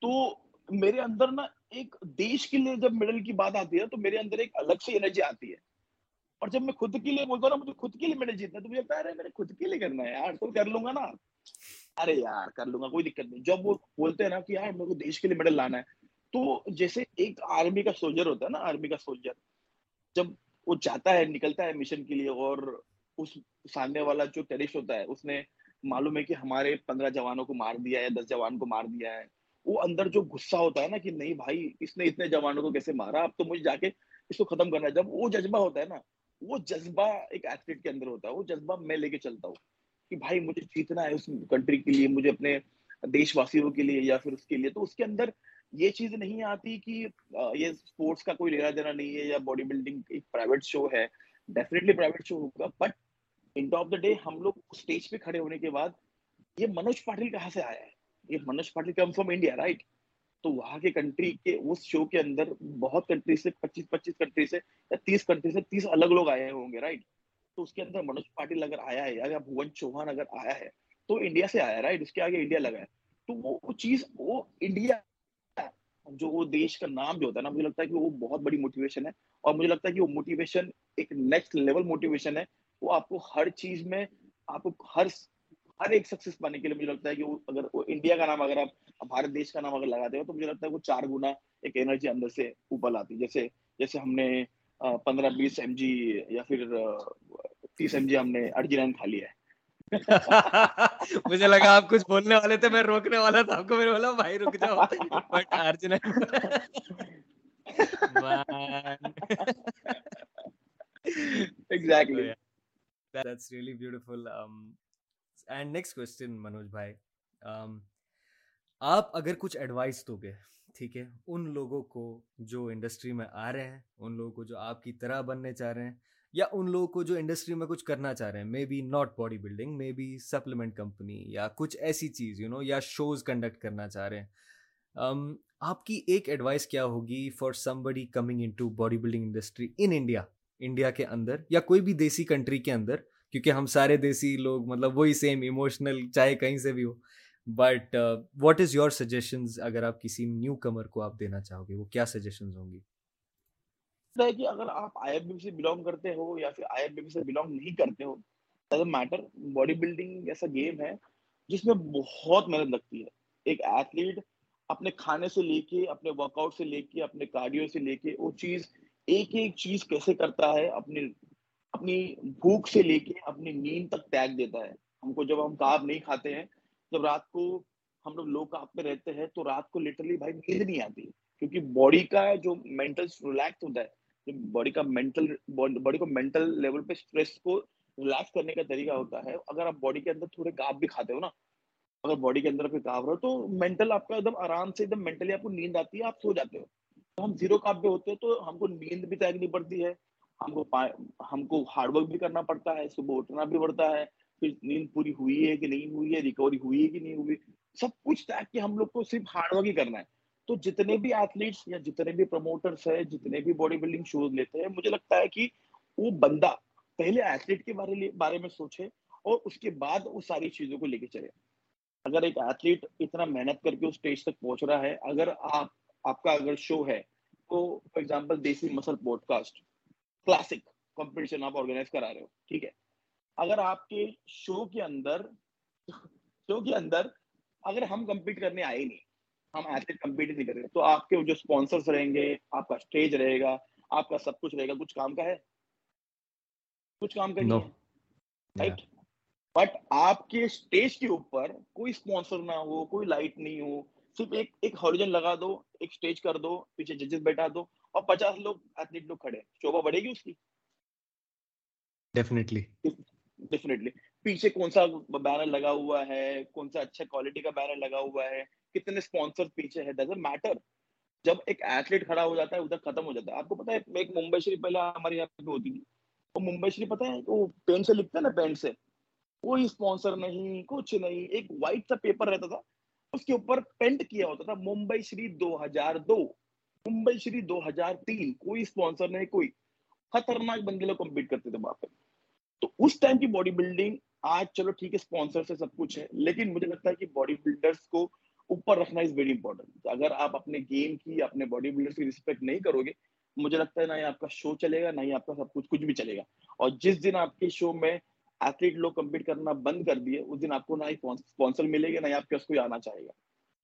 تو میرے اندر نا ایک دیش کے لیے جب میڈل کی بات آتی ہے، تو میرے اندر ایک الگ سی انرجی آتی ہے۔ اور جب میں خود کے لیے بولتا ہوں نا، مجھے خود کے لیے میڈل جیتنا ہے، تو مجھے لگتا ہے میرے خود کے لیے کرنا ہے یار، تو کر لوں گا نا۔ ارے یار، کر لوں گا، کوئی دقت نہیں۔ جب وہ بولتے ہیں نا کہ یار، میرے کو دیش کے لیے میڈل لانا ہے، تو جیسے ایک آرمی کا سولجر ہوتا ہے نا آرمی کا سولجر جب وہ جاتا ہے، نکلتا ہے مشن کے لیے، اور اس سامنے والا جو ٹیرسٹ ہوتا ہے، اس نے معلوم ہے کہ ہمارے پندرہ جوانوں کو مار دیا ہے، دس جوان کو مار دیا ہے۔ وہ اندر جو غصہ ہوتا ہے نا کہ نہیں بھائی، اس نے اتنے جوانوں کو کیسے مارا؟ اب تو مجھے جا کے اس کو ختم کرنا ہے۔ جب وہ جذبہ ہوتا ہے نا، وہ جذبہ ایک ایتھلیٹ کے اندر ہوتا ہے۔ وہ جذبہ میں لے کے چلتا ہوں کہ بھائی، مجھے جیتنا ہے اس کنٹری کے لیے، مجھے اپنے دیش واسیوں کے لیے یا پھر اس کے لیے۔ تو اس کے اندر یہ چیز نہیں آتی کہ یہ اسپورٹس کا کوئی لینا دینا نہیں ہے یا باڈی بلڈنگ ایک پرائیویٹ شو ہے۔ ڈیفینیٹلی پرائیویٹ شو ہوگا but end of the day ہم لوگ اسٹیج پہ کھڑے ہونے کے بعد یہ منوج پاٹل کہاں سے آیا ہے؟ یہ Manoj Patil come from India right تو وہاں کے کنٹری کے اس شو کے اندر بہت کنٹری سے پچیس پچیس کنٹری سے یا تیس کنٹری سے تیس الگ لوگ آئے ہوں گے رائٹ تو اس کے اندر منوج پاٹل اگر آیا ہے، یا بھون چوہان اگر آیا ہے، تو انڈیا سے آیا ہے رائٹ اس کے آگے انڈیا لگا ہے۔ تو وہ چیز وہ انڈیا جو وہ دیش کا نام جو ہوتا ہے نا، مجھے لگتا ہے کہ وہ بہت بڑی موٹیویشن ہے اور مجھے لگتا ہے کہ وہ موٹیویشن ایک نیکسٹ لیول موٹیویشن ہے وہ آپ کو ہر چیز میں آپ کو ہر ہر ایک سکسیس پانے کے لیے مجھے لگتا ہے کہ اگر وہ انڈیا کا نام اگر آپ بھارت دیش کا نام اگر لگاتے ہو تو مجھے لگتا ہے وہ چار گنا ایک انرجی اندر سے اوپر آتی جیسے جیسے ہم نے پندرہ بیس ایم جی یا پھر تیس ایم جی ہم نے ارجنائن کھا لیا ہے۔ مجھے لگا آپ کچھ بولنے والے تھے میں روکنے والا تھا۔ آپ کو میرے بولا بھائی رک جاؤ۔ But arginine exactly. That's really beautiful. Um and next question Manoj بھائی آپ اگر کچھ ایڈوائس دو گے ٹھیک ہے؟ ان لوگوں کو جو انڈسٹری میں آ رہے ہیں، ان لوگوں کو جو آپ کی طرح بننے چاہ رہے ہیں، یا ان لوگوں کو جو انڈسٹری میں کچھ کرنا چاہ رہے ہیں maybe not body building maybe supplement company یا کچھ ایسی چیز یو نو یا شوز کنڈکٹ کرنا چاہ رہے ہیں۔ um, آپ کی ایک ایڈوائس کیا ہوگی for somebody coming into body building industry in India India کے اندر یا کوئی بھی دیسی کنٹری کے اندر، کیونکہ ہم سارے دیسی لوگ مطلب وہی سیم ایموشنل چاہے کہیں سے بھی ہو۔ But what is your suggestions اگر آپ کسی نیو کمر کو آپ دینا چاہو گے وہ کیا سجیشنز ہوں گی؟ ہے کہ اگر آپ آئی ایف بی سے بلونگ کرتے ہو یا پھر آئی ایف بی سے بلونگ نہیں کرتے ہو میٹر باڈی بلڈنگ ایسا گیم ہے، جس میں بہت محنت لگتی ہے۔ ایک ایتھلیٹ اپنے کھانے سے لے کے، اپنے ورک آؤٹ سے لے کے، اپنے کارڈیو سے لے کے، وہ چیز ایک ایک چیز کیسے کرتا ہے اپنے اپنی بھوک سے لے کے اپنی نیند تک تیگ دیتا ہے۔ ہم کو جب ہم کاب نہیں کھاتے ہیں، جب رات کو ہم لوگ لو کاپ میں رہتے ہیں تو رات کو لٹرلی بھائی نیند نہیں آتی، کیونکہ باڈی کا جو مینٹل ریلیکس ہوتا ہے باڈی کا مینٹل باڈی کو مینٹل لیول پہ اسٹریس کو ریلیکس کرنے کا طریقہ ہوتا ہے، اگر آپ باڈی کے اندر تھوڑے کاپ بھی کھاتے ہو نا، اگر باڈی کے اندر کوئی کاپ رہو تو مینٹل آپ کا ایک دم آرام سے ایک دم مینٹلی آپ کو نیند آتی ہے، آپ سو جاتے ہو۔ ہم زیرو کاپ پہ ہوتے ہیں تو ہم کو نیند بھی تیگنی پڑتی ہے، ہم کو ہم کو ہارڈ ورک بھی کرنا پڑتا ہے، صبح اٹھنا بھی پڑتا ہے، پھر نیند پوری ہوئی ہے کہ نہیں ہوئی ہے ریکوری ہوئی ہے کہ نہیں ہوئی، سب کچھ طے کہ ہم لوگ کو صرف ہارڈ ورک ہی کرنا ہے۔ تو جتنے بھی ایتھلیٹس یا جتنے بھی پروموٹرس ہیں، جتنے بھی باڈی بلڈنگ شوز لیتے ہیں، مجھے لگتا ہے کہ وہ بندہ پہلے ایتھلیٹ کے بارے بارے میں سوچے اور اس کے بعد اس ساری چیزوں کو لے کے چلے۔ اگر ایک ایتھلیٹ اتنا محنت کر کے اس اسٹیج تک پہنچ رہا ہے، اگر آپ آپ کا اگر شو ہے تو for example Desi muscle podcast classic competition آپ آرگنائز کرا رہے ہو ٹھیک ہے؟ اگر آپ کے شو کے اندر شو کے اندر اگر ہم کمپیٹ کرنے آئے نہیں ہم ایسے کمپیٹ نہیں کر رہے تو آپ کے جو اسپانسرس رہیں گے آپ کا اسٹیج رہے گا آپ کا سب کچھ رہے گا کچھ کام کا ہے؟ کچھ کام کا نہیں رائٹ بٹ آپ کے اسٹیج کے اوپر کوئی اسپانسر نہ ہو کوئی لائٹ نہیں ہو صرف ایک ایک ہاریجن لگا دو ایک سٹیج کر دو پیچھے ججز بیٹھا دو اور پچاس لوگ ایتھلیٹ لوگ کھڑے شوبہ بڑھے گی اس کی؟ ڈیفینیٹلی ڈیفینیٹلی پیچھے کون سا بینر لگا ہوا ہے؟ کون سا اچھا کوالٹی کا بینر لگا ہوا ہے؟ کتنے اسپانسر پیچھے ہے ڈزنٹ میٹر جب ایک ایتھلیٹ کھڑا ہو جاتا ہے ادھر ختم ہو جاتا ہے۔ آپ کو پتا ہے ایک ممبئی شریف پہلے ہمارے یہاں پہ ہوتی تھی۔ وہ ممبئی شریف پتا ہے وہ پین سے لکھتا ہے نا پین سے۔ کوئی اسپانسر نہیں کچھ نہیں ایک وائٹ سا پیپر رہتا تھا۔ اس کے اوپر پینٹ کیا ہوتا تھا، ممبئی شری دو ہزار دو۔ ممبئی شری دو ہزار تین، کوئی اسپانسر نہیں، کوئی۔ خطرناک بندے لوگ کمپیٹ کرتے تھے وہاں پہ۔ تو اس ٹائم کی باڈی بلڈنگ آج چلو ٹھیک ہے اسپانسر سے سب کچھ ہے، لیکن مجھے لگتا ہے کہ باڈی بلڈرس کو اوپر رکھنا از ویری امپورٹنٹ اگر آپ اپنے گیم کی، اپنے باڈی بلڈر کی رسپیکٹ نہیں کرو گے، مجھے لگتا ہے نہ ہی آپ کا شو چلے گا، نہ ہی آپ کا سب کچھ کچھ بھی چلے گا۔ اور جس دن آپ کے شو میں ایتھلیٹ لوگ کمپیٹ کرنا بند کر دیے، اس دن آپ کو نہ ہی اسپانسر ملے گا، نہ ہی آپ کے اس کو آنا چاہے گا۔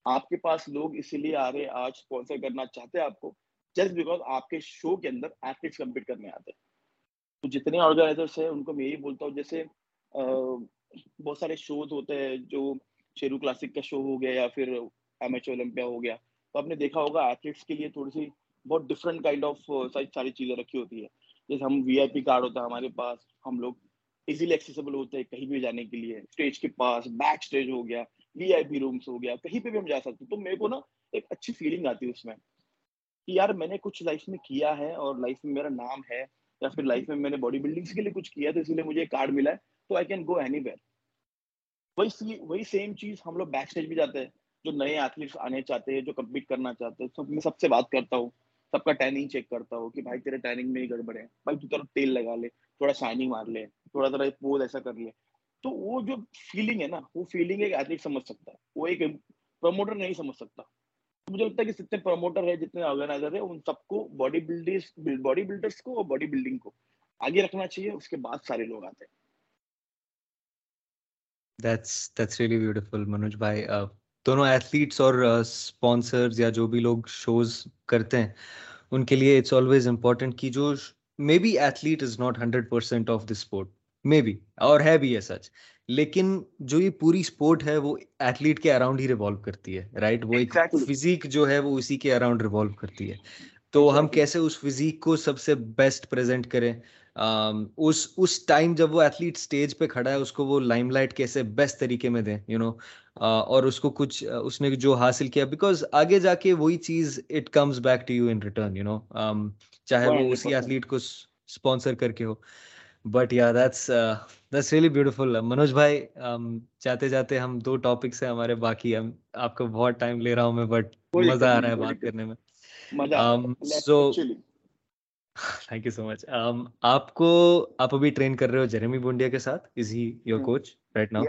آپ کے پاس لوگ اسی لیے آ رہے، آج اسپانسر کرنا چاہتے ہیں آپ کو جسٹ بیکاز آپ کے شو کے اندر ایتھلیٹس کمپیٹ کرنے آتے ہیں۔ تو جتنے آرگنائزرس ہیں، ان کو میں یہی بولتا ہوں، جیسے بہت سارے شوز ہوتے ہیں، جو شیرو کلاسک کا شو ہو گیا یا پھر ایم ایچ اولمپیا ہو گیا۔ تو آپ نے دیکھا ہوگا ایتھلیٹس کے لیے تھوڑی سی بہت ڈفرنٹ کائنڈ آف ساری چیزیں رکھی ہوتی ہے جیسے ہم وی آئی پی کارڈ ہوتا ہے ہمارے پاس، ہم لوگ ایزیلی ایکسیسیبل ہوتے ہیں کہیں بھی جانے کے لیے. اسٹیج کے پاس بیک اسٹیج ہو گیا وی آئی پی رومس ہو گیا، کہیں پہ بھی ہم جا سکتے تو میرے کو نا ایک اچھی فیلنگ آتی ہے اس میں کہ یار میں نے کچھ لائف میں کیا ہے اور لائف میں میرا نام ہے یا پھر لائف میں میں نے باڈی بلڈنگس کے لیے کچھ کیا تو اسی لیے مجھے کارڈ ملا ہے. تو I can go anywhere وہی وہی سیم چیز ہم لوگ بیک اسٹیج بھی جاتے ہیں. جو نئے ایتھلیٹس آنے چاہتے ہیں، جو کمپیٹ کرنا چاہتے ہیں. سب میں سب سے بات کرتا ہوں. سب کا ٹائننگ چیک کرتا ہوں کہ بھائی تیرے ٹائننگ میں ہی گڑبڑ ہے. بھائی تو تیرا تیل لگا لے، تھوڑا شائننگ مار لے. تھوڑا تھوڑا پوز ایسا کر لے تو وہ جو فیلنگ ہے نا وہ فیلنگ ایک ایتھلیٹ سمجھ سکتا ہے۔ وہ ایک پروموٹر نہیں سمجھ سکتا۔ مجھے لگتا ہے کہ جتنے پروموٹر ہے جتنے آرگنائزر ہے ان سب کو باڈی بلڈرس باڈی بلڈرس کو اور باڈی بلڈنگ کو آگے رکھنا چاہیے۔ اس کے بعد سارے لوگ آتے ہیں۔ That's that's really beautiful, Manoj bhai. Uh, دونوں ایتھلیٹس اور اسپانسرز یا جو بھی لوگ شوز کرتے ہیں ان کے لیے اٹس آلویز امپورٹنٹ کہ جو maybe athlete is not hundred percent of the sport maybe اور ہے بھی ہے سچ۔ لیکن جو یہ پوری اسپورٹ ہے وہ ایتھلیٹ کے اراؤنڈ ہی ریوالو کرتی ہے رائٹ وہ ایک فزیک جو ہے وہ اسی کے اراؤنڈ ریوالو کرتی ہے۔ تو ہم کیسے اس فزیک کو سب سے بیسٹ پریزنٹ کریں؟ اس اس ٹائم جب وہ ایتھلیٹ اسٹیج پہ کھڑا ہے اس کو وہ لائم لائٹ کیسے بیسٹ طریقے میں دیں یو نو اور اس کو کچھ اس نے جو حاصل کیا بیکاز آگے جا کے وہی چیز it comes back to you in return you know چاہے وہ اسی ایتھلیٹ کو اسپانسر کر کے ہو۔ But yeah that's that's really beautiful Manoj بھائی چاہتے جاتے ہم دو ٹاپکس ہیں ہمارے باقی ہم آپ کو بہت ٹائم لے رہا ہوں میں بٹ مزہ آ رہا ہے بات کرنے میں سو تھینک یو سو مچ آپ کو آپ ابھی ٹرین کر رہے ہو جیرمی بونڈیا کے ساتھ is he your coach right now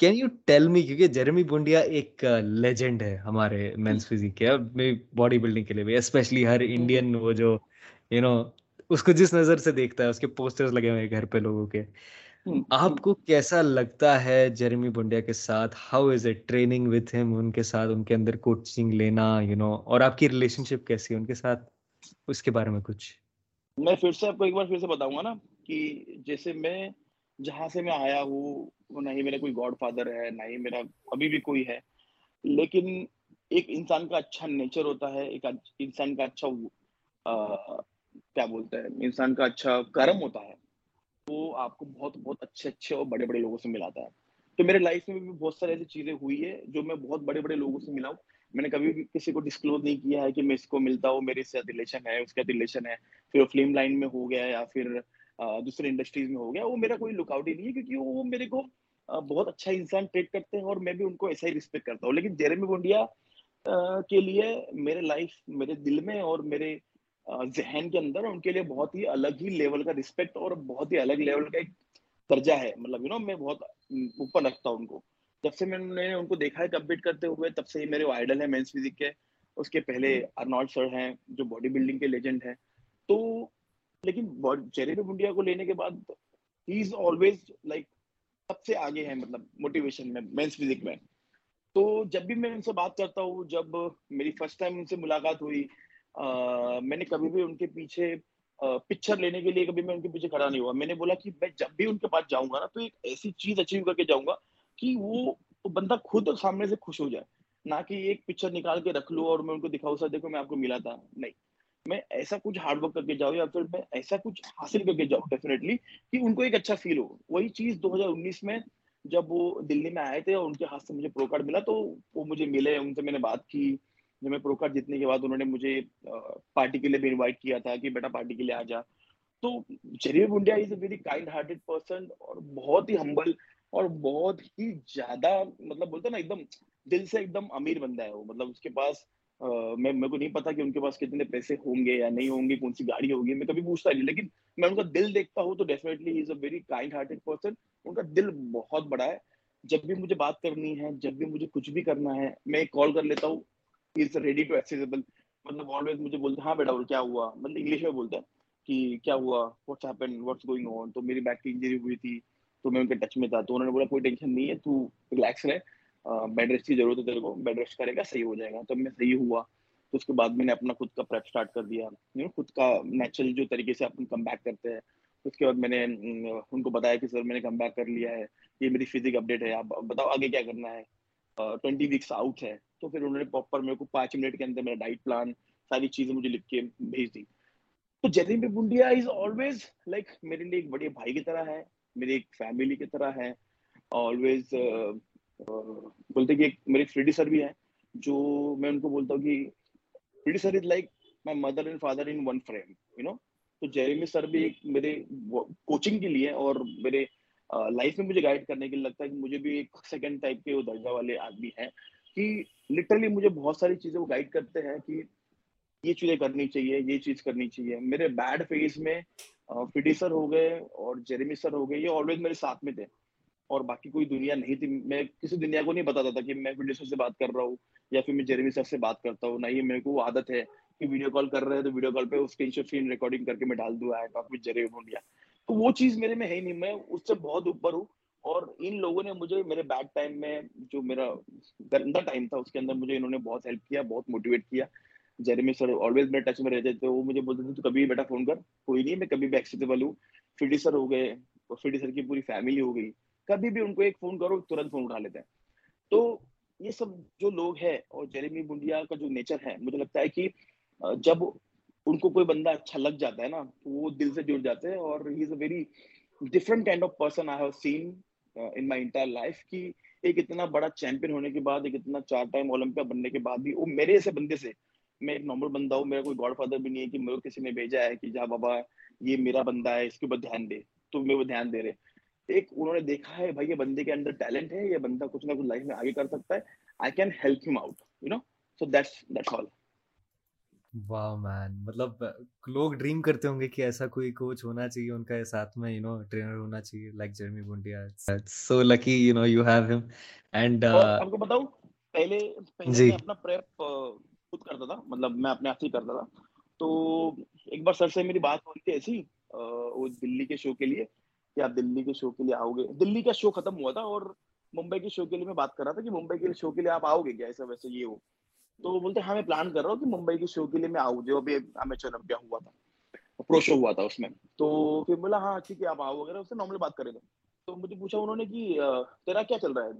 can you tell me کیونکہ جیرمی بونڈیا ایک لیجنڈ ہے ہمارے مینس فزیک کے باڈی بلڈنگ کے لیے بھی اسپیشلی ہر انڈین وہ جو یو نو اس کو جس نظر سے دیکھتا ہے اس کے پوسٹرز لگے ہوئے گھر پہ لوگوں کے۔ آپ کو کیسا لگتا ہے جیرمی بونڈیا کے ساتھ؟ How is it training with ہم ان کے ساتھ ان کے اندر کوچنگ لینا یو نو اور آپ کی ریلیشن شپ کیسی ہے ان کے ساتھ؟ اس کے بارے میں کچھ۔ میں پھر سے آپ کو ایک بار پھر سے بتاؤں گا نا کہ جیسے میں جہاں سے میں آیا ہوں نہ ہی میرا کوئی گاڈ فادر ہے نہ ہی میرا ابھی بھی کوئی ہے۔ لیکن ایک انسان کا اچھا نیچر ہوتا ہے ایک انسان کا اچھا کیا بولتے ہیں، انسان کا اچھا کرم ہوتا ہے، وہ آپ کو بہت بہت اچھے اچھے اور بڑے بڑے لوگوں سے ملاتا ہے۔ تو میرے لائف میں بھی بہت سارے ایسی چیزیں ہوئی ہے جو میں بہت بڑے بڑے لوگوں سے ملا ہوں۔ میں نے کبھی بھی کسی کو ڈسکلوز نہیں کیا ہے کہ میں اس کو ملتا ہوں، میرے سے ریلیشن ہے، اس کا ریلیشن ہے، پھر وہ فلم لائن میں ہو گیا یا پھر دوسرے انڈسٹریز میں ہو گیا۔ وہ میرا کوئی لک آؤٹ ہی نہیں ہے کیونکہ وہ میرے کو بہت اچھا انسان ٹریٹ کرتے ہیں اور میں بھی ان کو ایسا ہی رسپیکٹ کرتا ہوں۔ لیکن جیرمی بونڈیا کے لیے میرے لائف میرے دل میں اور میرے ذہن کے اندر ان کے لیے بہت ہی الگ ہی لیول کا رسپیکٹ اور بہت ہی الگ لیول کا ایک درجہ ہے۔ مطلب یو نو میں بہت اوپر رکھتا ہوں ان کو۔ جب سے میں نے ان کو دیکھا ہے کمپیٹ کرتے ہوئے تب سے ہی میرے آئیڈل ہیں مینس فزک کے۔ اس کے پہلے ارنالڈ سر ہیں جو باڈی بلڈنگ کے لیجنڈ ہیں۔ تو لیکن جیری بنڈیا کو لینے کے بعد ہی از آلویز لائک سب سے آگے ہیں مطلب موٹیویشن میں مینس فزک میں۔ تو جب بھی میں ان سے بات کرتا ہوں جب میری فرسٹ ٹائم ان سے ملاقات ہوئی میں نے کبھی بھی ان کے پیچھے پکچر لینے کے لیے کبھی میں ان کے پیچھے کھڑا نہیں ہوا۔ میں نے بولا کہ میں جب بھی ان کے پاس جاؤں گا نا تو ایک ایسی چیز اچیو کر کے جاؤں گا کہ وہ بندہ خود سامنے سے خوش ہو جائے۔ نہ کہ ایک پکچر نکال کے رکھ لو اور میں ان کو دکھاؤں، سر دیکھو میں آپ کو ملا تھا۔ نہیں۔ میں ایسا کچھ ہارڈ ورک کر کے جاؤں یا پھر میں ایسا کچھ حاصل کر کے جاؤں ڈیفینیٹلی کہ ان کو ایک اچھا فیل ہو۔ وہی چیز دو ہزار انیس میں جب وہ دلی میں آئے تھے اور ان کے ہاتھ سے مجھے پرو کارڈ ملا تو وہ مجھے ملے، ان سے میں نے بات کی۔ جب میں پرو کارڈ جیتنے کے بعد انہوں نے مجھے پارٹی کے لیے بھی انوائٹ کیا تھا کہ بیٹا پارٹی کے لیے آ جا۔ تو Jeremy Buendia is a very kind hearted person اور بہت ہی ہمبل اور بہت ہی زیادہ مطلب بولتے نا، ایک دم دل سے ایک دم امیر بندہ ہے وہ۔ مطلب اس کے پاس میں، میرے کو نہیں پتا کہ ان کے پاس کتنے پیسے ہوں گے یا نہیں ہوں گے، کون سی گاڑی ہوگی، میں کبھی پوچھتا نہیں۔ لیکن میں ان کا دل دیکھتا ہوں تو definitely is a very kind hearted person ان کا دل بہت بڑا ہے۔ جب بھی مجھے بات کرنی ہے، جب بھی مجھے کچھ بھی کرنا ہے، میں کال کر لیتا ہوں۔ از ریڈی ٹو ایکسیزیبل مطلب آلویز مجھے بولتے ہیں ہاں بیٹا اور کیا ہوا مطلب انگلش میں بولتا ہے کہ کیا ہوا what's happen what's going on تو میری بیک کی انجری ہوئی تھی تو میں ان کے ٹچ میں تھا تو انہوں نے بولا کوئی ٹینشن نہیں ہے تو ریلیکس رہے بیڈ ریسٹ کی ضرورت ہے تیرے کو بیڈ ریسٹ کرے گا صحیح ہو جائے گا تب میں صحیح ہوا تو اس کے بعد میں نے اپنا خود کا پریپ اسٹارٹ کر دیا خود کا نیچرل جو طریقے سے اپن کم بیک کرتے ہیں اس کے بعد میں نے ان کو بتایا کہ سر میں نے کم بیک کر لیا ہے یہ میری فزک اپڈیٹ ہے آپ بتاؤ آگے کیا کرنا ہے ٹوینٹی ویکس آؤٹ ہے تو پھر انہوں نے پراپر میرے کو پانچ منٹ کے اندر میرا ڈائٹ پلان ساری چیزیں مجھے لکھ کے بھیج دی۔ تو جتن پہ بنڈیا از آلویز لائک میرے لیے ایک بڑے بھائی کی طرح ہے میری ایک فیملی کی طرح ہے۔ آلویز بولتے کہ ایک میرے فریڈی سر بھی ہیں، جو میں ان کو بولتا ہوں کہ Freddie sir is like my mother and father in one frame you know تو جیریمی سر بھی ایک میرے کوچنگ کے لیے اور میرے لائف میں مجھے گائڈ کرنے کے لیے لگتا ہے کہ مجھے بھی ایک سیکنڈ ٹائپ کے وہ درجہ والے آدمی ہیں۔ کہ لٹرلی مجھے بہت ساری چیزیں وہ گائڈ کرتے ہیں کہ یہ چیزیں کرنی چاہیے، یہ چیز کرنی چاہیے۔ میرے بیڈ فیز میں فٹی سر ہو گئے اور جیریمی سر ہو گئے، یہ آلویز میرے ساتھ میں تھے۔ اور باقی کوئی دنیا نہیں تھی۔ میں کسی دنیا کو نہیں بتاتا تھا کہ میں فٹی سر سے بات کر رہا ہوں یا پھر میں جیریمی سر سے بات کرتا ہوں۔ نہ یہ میرے کو عادت ہے کہ ویڈیو کال کر رہے ہیں تو ویڈیو کال پہ اسکرین شاٹ ریکارڈنگ کر کے میں ڈال دوں۔ آئے ٹاک وتھ جیریمی انڈیا تو وہ چیز میرے میں ہے ہی نہیں۔ میں اس سے بہت اوپر ہوں۔ اور ان لوگوں نے مجھے میرے بیڈ ٹائم میں جو میرا گندا ٹائم تھا، اس کے اندر مجھے انہوں نے بہت ہیلپ کیا، بہت موٹیویٹ کیا۔ جیرمی سر آلویز میرے ٹچ میں رہتے تھے، وہ مجھے بولتے تھے، تو کبھی بیٹا فون کر، کوئی نہیں، میں کبھی بھی ایکسیپٹیبل ہوں۔ فیڈی سر ہو گئے، اور فیڈی سر کی پوری فیملی ہو گئی۔ کبھی بھی ان کو ایک فون کرو، ترنت فون اٹھا لیتے ہیں۔ تو یہ سب جو لوگ ہیں اور جیریمی بنڈیا کا جو نیچر ہے، مجھے لگتا ہے کہ جب ان کو کوئی بندہ اچھا لگ جاتا ہے نا، تو وہ دل سے جڑ جاتے ہیں اور he is a very different kind of person I have seen in my entire life کی ایک اتنا بڑا چیمپئن ہونے کے بعد، ایک اتنا چار ٹائم اولمپیا بننے کے بعد بھی، وہ میرے ایسے بندے سے، میں ایک نارمل بندہ ہوں، میرا کوئی گاڈ فادر بھی نہیں ہے کہ میرے کسی نے بھیجا ہے کہ جا بابا، یہ میرا بندہ ہے، اس کے اوپر دھیان دے، تو میں وہ دھیان دے رہے۔ ایک انہوں نے دیکھا ہے، بھائی، یہ بندے کے اندر ٹیلنٹ ہے، یہ بندہ کچھ نہ کچھ لائف میں آگے کر سکتا ہے آئی کین ہیلپ ہم out you know so that's that's all واہ مین مطلب لوگ ڈریم کرتے ہوں گے کہ ایسا کوئی کوچ ہونا چاہیے ان کا ساتھ میں یو نو ٹرینر ہونا چاہیے like Jeremy Buendia so lucky you know you have ہم اینڈ آپ کو بتاؤں پہلے پہلے جی۔ اپنا پریپ خود کرتا تھا مطلب میں اپنے آپ سے کرتا تھا۔ تو ایک بار سر سے میری بات ہو رہی تھی ایسی وہ دلی کے شو کے لیے کہ آپ دلی کے شو کے لیے آؤ گے۔ دلی کا شو ختم ہوا تھا اور ممبئی کے شو کے لیے میں بات کر رہا تھا کہ ممبئی کے شو کے لیے آپ آؤ گے کیا؟ ایسا ویسے یہ ہو تو وہ بولتے ہاں میں پلان کر رہا ہوں کہ ممبئی کے شو کے لیے میں آؤں، جو ابھی امیچر کیا ہوا تھا پرو شو ہوا تھا اس میں۔ تو پھر بولا ہاں ٹھیک ہے، آپ آؤ، وغیرہ، اس سے نارمل بات کرے تھے تو مجھے پوچھا انہوں نے کہ تیرا کیا چل رہا ہے؟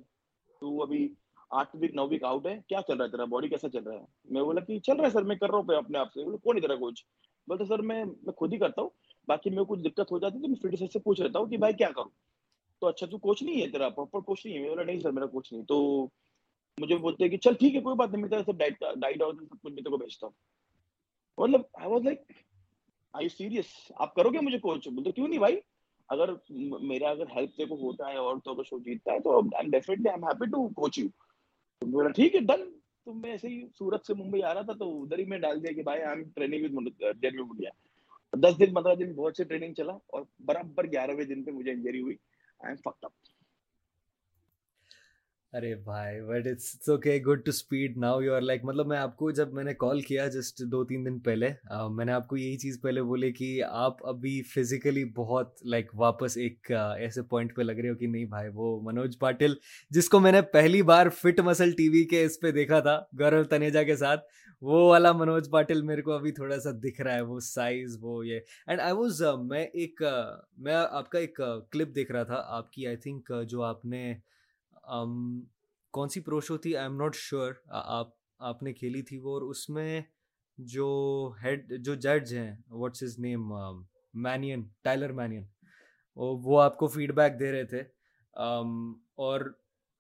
تو ابھی آٹھ ویک نو ویک آؤٹ ہے، کیا چل رہا ہے تیرا باڈی کیسا چل رہا ہے؟ میں بولا کہ چل رہا ہے سر میں کر رہا ہوں اپنے آپ سے۔ کون نہیں تیرا کوچ بولتے سر میں میں خود ہی کرتا ہوں، باقی میرے کچھ دقت ہو جاتی ہے تو میں فٹنس سے پوچھ لیتا ہوں کہ بھائی کیا کروں۔ تو اچھا تو کوچ نہیں ہے تیرا پراپر کوچ نہیں ہے۔ میں بولا، نہیں سر، میرا کوچ نہیں تو مجھے بولتے ہیں کہ چل ٹھیک ہے، کوئی بات نہیں میں تیرا سب ڈائٹ ڈائٹ اور سب کچھ میں تیرے کو بھیجتا ہوں۔ مطلب I was like I serious آپ کرو گے مجھے کوچ بولتے کیوں نہیں بھائی؟ اگر میرا اگر ہیلپ تیرے کو ہوتا ہے اور تو اگر شو جیتتا ہے تو I am definitely I am happy to coach you بولا ٹھیک ہے ڈن تو میں ایسے ہی سورت سے ممبئی آ رہا تھا تو ادھر ہی میں ڈال دیا کہ بھائی آئی ایم ٹریننگ وتھ ڈیل میں دس دن، پندرہ دن بہت سے ٹریننگ چلا اور برابر گیارہویں دن پہ مجھے انجری ہوئی۔ آئی ایم فکٹ اپ ارے بھائی but it's okay good to speed now you are like مطلب میں آپ کو جب میں نے کال کیا جسٹ دو تین دن پہلے میں نے آپ کو یہی چیز پہلے بولی کہ آپ ابھی فزیکلی بہت لائک واپس ایک ایسے پوائنٹ پہ لگ رہے ہو کہ نہیں بھائی، وہ منوج پاٹل، جس کو میں نے پہلی بار فٹ مسل ٹی وی کے اس پہ دیکھا تھا، گورو تنیجا کے ساتھ، وہ والا منوج پاٹل میرے کو ابھی تھوڑا سا دکھ رہا ہے، وہ سائز وہ یہ۔ اینڈ آئی واز میں ایک میں آپ کا ایک کلپ دیکھ رہا تھا، آپ کی آئی تھنک جو آپ نے کون سی پرو شو تھی؟ آئی ایم ناٹ شیور آپ آپ نے کھیلی تھی وہ اور اس میں جو ہیڈ جو جج ہیں واٹس از نیم مینین ٹائلر مینین وہ آپ کو فیڈ بیک دے رہے تھے۔ اور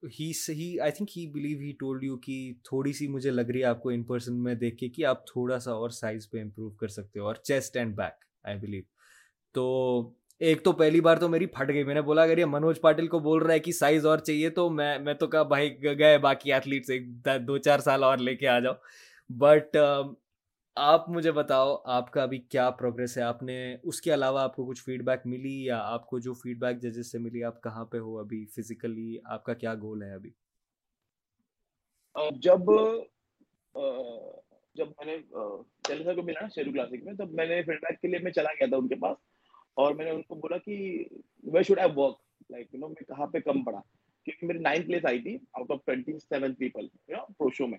he he I think he believe he told you کہ تھوڑی سی مجھے لگ رہی ہے آپ کو ان پرسن میں دیکھ کے کہ آپ تھوڑا سا اور سائز پہ امپروو کر سکتے ہو اور chest and back I believe تو ایک تو پہلی بار تو میری پھٹ گئی۔ میں نے بولا، اگر یہ منوج پاٹل کو بول رہا ہے کہ سائز اور چاہیے تو میں میں تو کہا، بھائی، گئے باقی ایتھلیٹ سے دو چار سال اور لے کے آ جاؤ۔ بٹ um, آپ مجھے بتاؤ، آپ کا ابھی کیا پروگرس ہے؟ آپ نے، اس کے علاوہ آپ کو کچھ فیڈ بیک ملی یا آپ کو جو فیڈ بیک ججز سے ملی، آپ کہاں پہ ہو ابھی فزیکلی آپ کا کیا گول ہے ابھی؟ جب جب میں نے چیلنجر کو ملا شیرو کلاسک میں، تب میں نے فیڈ بیک کے لیے میں چلا گیا تھا ان کے پاس۔ اور میں نے ان کو بولا کہ where should I work like you know میں کہاں پہ کم پڑا کیونکہ میری نائن پلیس آئی تھی out of twenty seven people you know pro show میں۔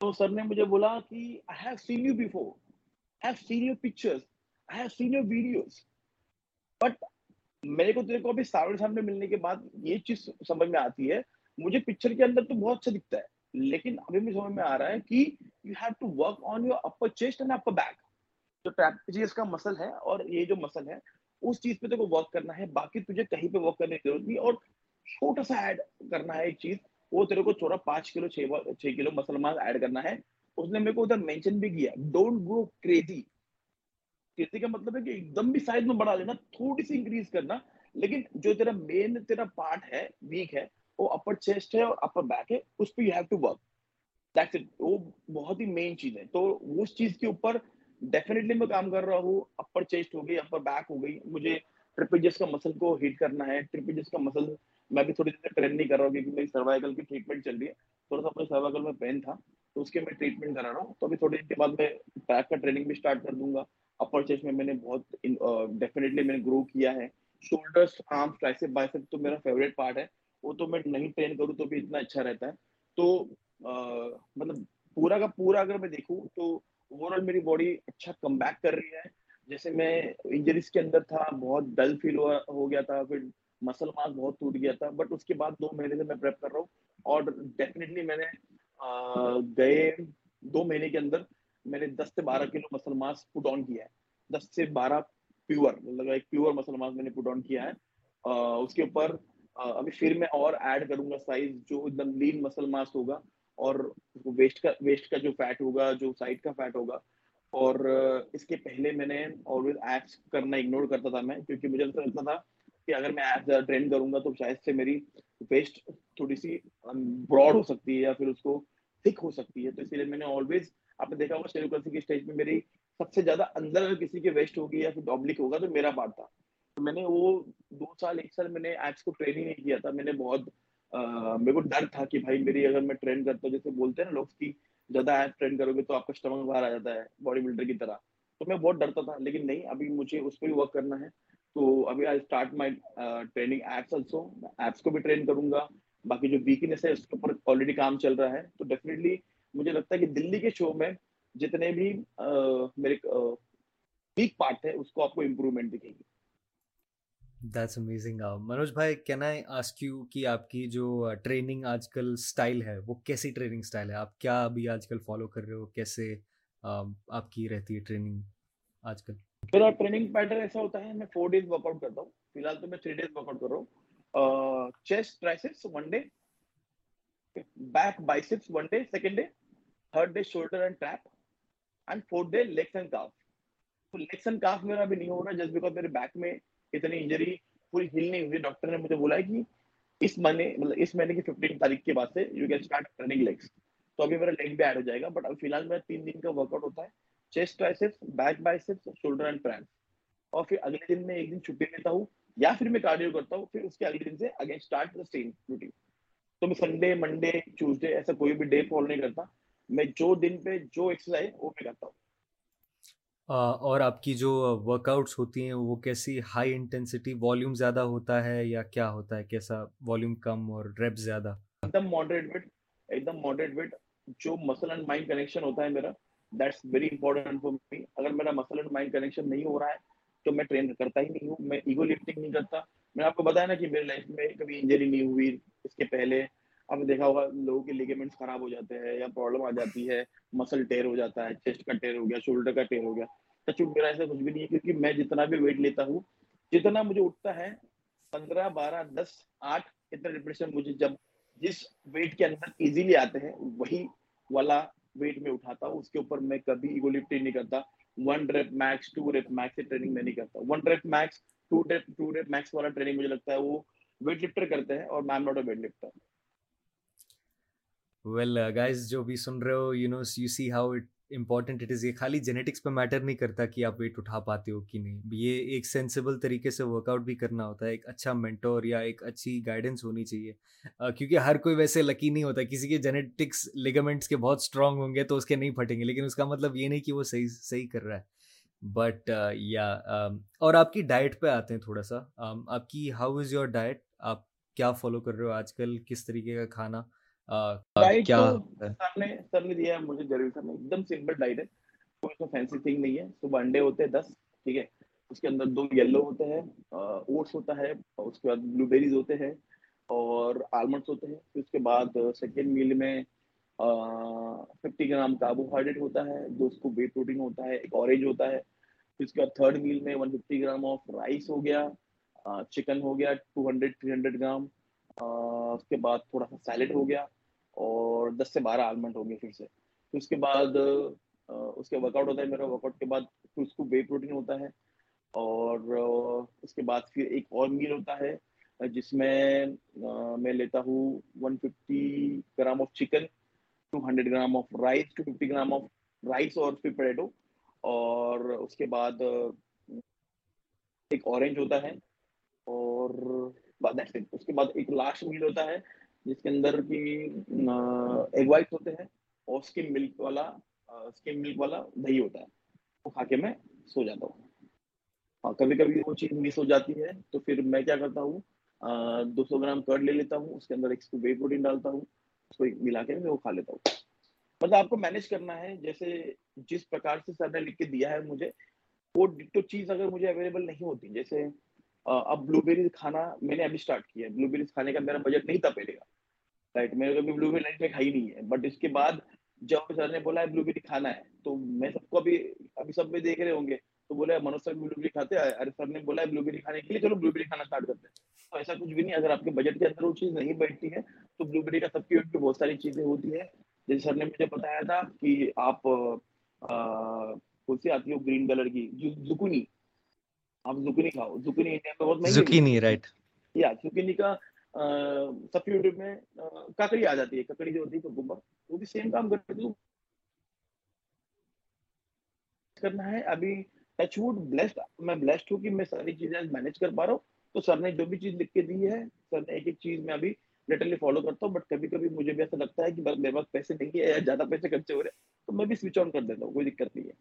تو سر نے مجھے بولا کہ I have seen you before I have seen your pictures I have seen your videos but میرے کو تیرے کو ابھی سامنے سامنے ملنے کے بعد یہ چیز سمجھ میں آتی ہے، مجھے پکچر کے اندر تو بہت اچھا دکھتا ہے، لیکن ابھی مجھے سمجھ میں آ رہا ہے کہ you have to work on your upper chest and upper back جو ٹریپیجیس کا مسل ہے اور یہ جو مسل ہے اس چیز پہ تو ورک کرنا ہے، باقی تجھے کہیں پہ ورک کرنے کی ضرورت نہیں، اور چھوٹا سا ایڈ کرنا ہے ایک چیز، وہ تیرے کو چورا پانچ کلو، چھ کلو مسلمان ایڈ کرنا ہے۔ اس نے میرے کو ادھر مینشن بھی کیا ڈونٹ گو کریزی کریزی کا مطلب ہے کہ ایک دم بھی سائز میں بڑھا لینا، تھوڑی سی انکریز کرنا، لیکن جو تیرا مین تیرا پارٹ ہے ویک ہے، وہ اپر چیسٹ ہے اور اپر بیک ہے، اس پہ you have to work that's it وہ بہت ہی مین چیز ہے۔ تو اس چیز کے اوپر ڈیفینیٹلی میں کام کر رہا ہوں اپر چیسٹ ہو گئی اپر بیک ہو گئی۔ مجھے ٹریپیجس کا مسل کو ہیٹ کرنا ہے۔ ٹریپیجس کا مسل میں بھی تھوڑی دیر ٹرین نہیں کر رہا ہوں کیونکہ میری سروائکل کی ٹریٹمنٹ چل رہی ہے۔ تھوڑا سا اپنے سروائکل میں پین تھا، تو اس کے میں ٹریٹمنٹ کرا رہا ہوں۔ تو ابھی تھوڑی دیر کے بعد میں بیک کا ٹریننگ بھی اسٹارٹ کر دوں گا۔ اپر چیسٹ میں میں نے بہت ڈیفینیٹلی میں نے گرو کیا ہے۔ شولڈرس آرم ٹرائسپ بائسپ تو میرا فیوریٹ پارٹ ہے۔ وہ تو میں نہیں ٹرین کروں تو بھی اتنا اچھا رہتا ہے۔ تو مطلب پورا کا پورا اگر میں دیکھوں تو اوور آل میری باڈی اچھا کم بیک کر رہی ہے۔ جیسے میں انجریز کے اندر تھا، بہت ڈل فیل ہو گیا تھا، پھر مسل ماس بہت ٹوٹ گیا تھا۔ بٹ اس کے بعد دو مہینے سے میں پریپ کر رہا ہوں۔ اور ڈیفینیٹلی میں نے گئے دو مہینے کے اندر میں نے دس سے بارہ کلو مسل ماس پٹ آن کیا ہے۔ دس سے بارہ پیور مطلب ایک پیور مسل ماس میں نے پٹ آن کیا ہے۔ اس کے اوپر ابھی پھر میں اور ایڈ کروں گا سائز جو ایک دم لین مسل ماس ہوگا۔ اور ویسٹ کا ویسٹ کا جو فیٹ ہوگا، جو سائڈ کا فیٹ ہوگا، اور اس کے پہلے میں نے آلویز ایپس کرنا اگنور کرتا تھا میں، کیونکہ مجھے ایسا لگتا تھا کہ اگر میں ایپ ٹرین کروں گا تو شاید سے میری ویسٹ تھوڑی سی براڈ ہو سکتی ہے یا پھر اس کو تھک ہو سکتی ہے. تو اسی لیے میں نے آلویز آپ نے دیکھا ہوگا سیروکرسی کی اسٹیج میں میری سب سے زیادہ اندر اگر کسی کے ویسٹ ہوگی یا پھر ڈبلک ہوگا تو میرا پارٹ تھا. تو میں نے وہ دو سال، ایک سال میں نے ایپس کو ٹرین ہی نہیں کیا تھا. میں نے بہت میرے کو ڈر تھا کہ بھائی میری اگر میں ٹرین کرتا ہوں، جیسے بولتے ہیں نا لوگ کی زیادہ ایپ ٹرین کرو گے تو آپ کا اسٹمک باہر آ جاتا ہے باڈی بلڈر کی طرح۔ تو میں بہت ڈرتا تھا، لیکن نہیں، ابھی مجھے اس پہ بھی ورک کرنا ہے۔ تو ابھی I start my training abs also abs کو بھی ٹرین کروں گا۔ باقی جو ویکنیس ہے، اس کے اوپر آلریڈی کام چل رہا ہے۔ تو ڈیفینیٹلی مجھے لگتا ہے کہ دلی کے شو میں جتنے بھی میرے ویک پارٹ ہے، اس کو آپ کو امپروومنٹ دکھے گی۔ دیٹس امیزنگ منوج بھائی کین آئی آسک یو کہ آپ کی جو ٹریننگ آج کل اسٹائل ہے وہ کیسی ٹریننگ اسٹائل ہے آپ کیا ابھی آج کل فالو کر رہے ہو کیسے آپ کی رہتی ہے ٹریننگ آج کل میرا ٹریننگ پیٹرن ایسا ہوتا ہے میں فور ڈیز ورک آؤٹ کرتا ہوں فی الحال تو میں تھری ڈیز ورک آؤٹ کر رہا ہوں chest triceps one day back biceps one day second day third day shoulder and trap and fourth day legs and calf legs and calf میرا ابھی نہیں ہو رہا جسٹ بیکاز میرے بیک میں اتنی انجری پوری ہل نہیں ہوئی. ڈاکٹر نے مجھے بولا کہ اس مہینے مطلب اس مہینے کی ففٹین تاریخ کے بعد سے you can start training legs تو ابھی میرا لیگ بھی ایڈ ہو جائے گا بٹ ابھی فی الحال میرا تین دن کا ورک آؤٹ ہوتا ہے. Chest triceps back biceps shoulder and prince اور پھر اگلے دن میں ایک دن چھٹی لیتا ہوں، یا پھر میں کارڈیو کرتا ہوں، پھر اس کے اگلے دن سے again start the same routine تو میں سنڈے منڈے ٹیوزڈے ایسا کوئی بھی ڈے فالو نہیں کرتا. میں جو دن پہ جو ایکسرسائز وہ میں کرتا ہوں. اور آپ کی جو ورک آؤٹس ہوتی ہیں، وہ کیسی ہائی انٹینسٹی والیوم زیادہ ہوتا ہے یا کیا ہوتا ہے؟ کیسا والیوم کم اور ریپ زیادہ؟ ایک دم ماڈریٹ ویٹ ایک دم ماڈریٹ ویٹ جو مسل اینڈ مائنڈ کنیکشن ہوتا ہے میرا that's very important for me اگر میرا مسل اینڈ مائنڈ کنیکشن نہیں ہو رہا ہے، تو میں ٹرین کرتا ہی نہیں ہوں، میں ایگو لفٹنگ نہیں کرتا۔ میں آپ کو بتایا نا کہ میرے لائف میں کبھی انجری نہیں ہوئی، اس کے پہلے آپ نے دیکھا ہوگا لوگوں کے لیگمنٹس خراب ہو جاتے ہیں یا پرابلم آ جاتی ہے مسل ٹیئر ہو جاتا ہے چیسٹ کا ٹیئر ہو گیا شولڈر کا ٹیئر ہو گیا۔ سچ میرا ایسا کچھ بھی نہیں ہے کیونکہ میں جتنا بھی ویٹ لیتا ہوں، جتنا مجھے اٹھتا ہے، پندرہ، بارہ، دس، آٹھ، اتنا ریپریشن مجھے جب جس ویٹ کے اندر ایزیلی آتے ہیں، وہی والا ویٹ میں اٹھاتا ہوں۔ اس کے اوپر میں کبھی ایگو لفٹنگ نہیں کرتا۔ One rep max two rep max سے ٹریننگ میں نہیں کرتا۔ One rep max two rep two rep max والا ٹریننگ مجھے لگتا ہے وہ ویٹ لفٹر کرتے ہیں اور میں am not a weight lifter well guys جو بھی سن رہے ہو you know you see how it important it is یہ خالی جینیٹکس پہ میٹر نہیں کرتا کہ آپ ویٹ اٹھا پاتے ہو کہ نہیں یہ ایک سینسیبل طریقے سے ورک آؤٹ بھی کرنا ہوتا ہے ایک اچھا مینٹور یا ایک اچھی گائیڈنس ہونی چاہیے کیونکہ ہر کوئی ویسے لکی نہیں ہوتا کسی کے جینیٹکس لیگمنٹس کے بہت اسٹرانگ ہوں گے تو اس کے نہیں پھٹیں گے لیکن اس کا مطلب یہ نہیں کہ وہ صحیح صحیح کر رہا ہے بٹ یا اور آپ کی ڈائٹ پہ آتے ہیں تھوڑا سا آپ کی ہاؤ از یور ڈائٹ آپ کیا فالو کر رہے ہو آج کل کس طریقے کا کھانا سر نے دیا مجھے ضروری سر ایک دم سمپل ڈائٹ ہے۔ کوئی فینسی تھنگ نہیں ہے۔ صبح انڈے ہوتے ہیں دس ٹھیک ہے؟ اس کے اندر دو یلو ہوتے ہیں اوٹس ہوتا ہے اس کے بعد بلو بیریز ہوتے ہیں اور آلمنڈس ہوتے ہیں۔ پھر اس کے بعد سیکنڈ میل میں ففٹی گرام کاربوہائیڈریٹ ہوتا ہے جو اس کو وے پروٹین ہوتا ہے ایک اورینج ہوتا ہے۔ پھر اس کے بعد تھرڈ میل میں one fifty gram of rice ہو گیا چکن ہو گیا two hundred three hundred gram اس کے بعد تھوڑا سا سیلڈ ہو گیا اور دس سے بارہ آلمنڈ ہوں گے پھر سے۔ پھر اس کے بعد اس کے ورک آؤٹ ہوتا ہے۔ میرا ورک آؤٹ کے بعد پھر اس کو وے پروٹین ہوتا ہے اور اس کے بعد پھر ایک اور میل ہوتا ہے، جس میں میں لیتا ہوں one fifty gram of chicken two hundred gram of rice two fifty gram of rice اور پھر پوٹیٹو اور اس کے بعد ایک اورینج ہوتا ہے۔ اور اس کے بعد ایک لاسٹ میل ہوتا ہے جس کے اندر کی ایگ وائٹ ہوتے ہیں اور اسکم ملک والا اسکم ملک والا دہی ہوتا ہے وہ کھا کے میں سو جاتا ہوں ہاں کبھی کبھی وہ چیز مس ہو جاتی ہے تو پھر میں کیا کرتا ہوں دو سو گرام کرڈ لے لیتا ہوں اس کے اندر ایک وے پروٹین ڈالتا ہوں اس کو ملا کے میں وہ کھا لیتا ہوں مطلب آپ کو مینیج کرنا ہے جیسے جس پرکار سے سر نے لکھ کے دیا ہے مجھے وہ ڈٹو چیز اگر مجھے اویلیبل نہیں ہوتی جیسے اب بلو بیریز کھانا میں نے ابھی اسٹارٹ کیا ہے۔ بلو بیریز کھانے کا میرا بجٹ نہیں تھا پہلے کا۔ رائٹ میرے کو بلو بیری لائف میں کھائی نہیں ہے۔ بٹ اس کے بعد جب سر نے بولا ہے بلو بیری کھانا ہے تو میں سب کو ابھی ابھی سب میں دیکھ رہے ہوں گے۔ تو بولے منوج سر بلو بیری کھاتے ہیں۔ ارے سر نے بولا ہے بلو بیری کھانے کے لیے چلو بلو بیری کھانا اسٹارٹ کرتے ہیں۔ تو ایسا کچھ بھی نہیں اگر آپ کے بجٹ کے اندر وہ چیز نہیں بیٹھتی ہے تو بلو بیری کا سب کی بہت ساری چیزیں ہوتی ہے جیسے سر نے مجھے بتایا تھا کہ آپ کون سی آتی ہو گرین کلر کی؟ زکونی۔ آپ کھاؤ انڈیا میں بہت مہنگی زکنی رائٹ یا زکنی کا سبسٹیوٹ میں ککڑی آ جاتی ہے۔ ککڑی جو ہوتی ہے ککمبر وہ بھی سیم کام کرتی ہے کرنا ہے ابھی ٹچ ووڈ بلیسڈ میں بلیسڈ ہوں کہ میں ساری چیزیں کر پا رہا ہوں۔ تو سر نے جو بھی چیز لکھ کے دی ہے سر نے ایک ایک چیز میں ابھی لٹرلی فالو کرتا ہوں۔ بٹ کبھی کبھی مجھے بھی ایسا لگتا ہے کہ میرے پاس پیسے نہیں ہے یا زیادہ پیسے خرچے ہو رہے ہیں تو میں بھی سوئچ آن کر دیتا ہوں کوئی دقت نہیں ہے۔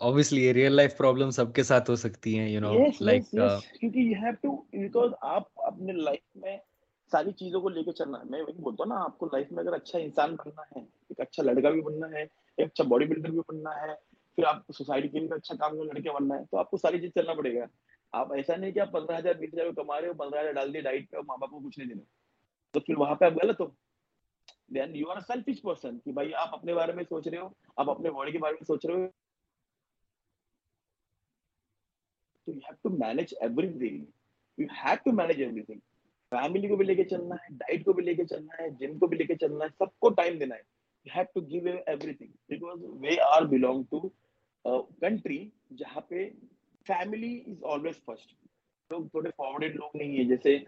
Obviously ریئل لائف پرابلم سب کے ساتھ ہو سکتی ہیں یو نو لائک کیونکہ یو ہیو ٹو بیکاز آپ اپنے لائف میں ساری چیزوں کو لے کے چلنا ہے میں وہی بولتا ہوں نا آپ کو لائف میں اگر اچھا انسان بننا ہے ایک اچھا لڑکا بھی بننا ہے ایک اچھا باڈی بلڈر بھی بننا ہے پھر آپ سوسائٹی کے لیے اچھا کام کرنے لڑکے بننا ہے تو آپ کو ساری چیز چلنا پڑے گا آپ ایسا نہیں کہ آپ پندرہ ہزار بیس ہزار کما رہے ہو پندرہ ہزار ڈال دیے ڈائٹ پہ ماں باپ کو کچھ نہیں دینا تو پھر وہاں پہ آپ غلط ہو then you are selfish person کہ بھائی آپ اپنے بارے میں سوچ رہے ہو آپ اپنے باڈی کے بارے میں سوچ رہے ہو تو you have to manage everything you have to manage everything family کو بھی لے کے چلنا ہے ڈائٹ کو بھی لے کے چلنا ہے جم کو بھی لے کے چلنا ہے، سب کو ٹائم دینا ہے. You have to give everything because we are belong to country جہاں پہ فیملی از آلویز فرسٹ لوگ تھوڑے فارورڈیڈ لوگ نہیں ہیں. جیسے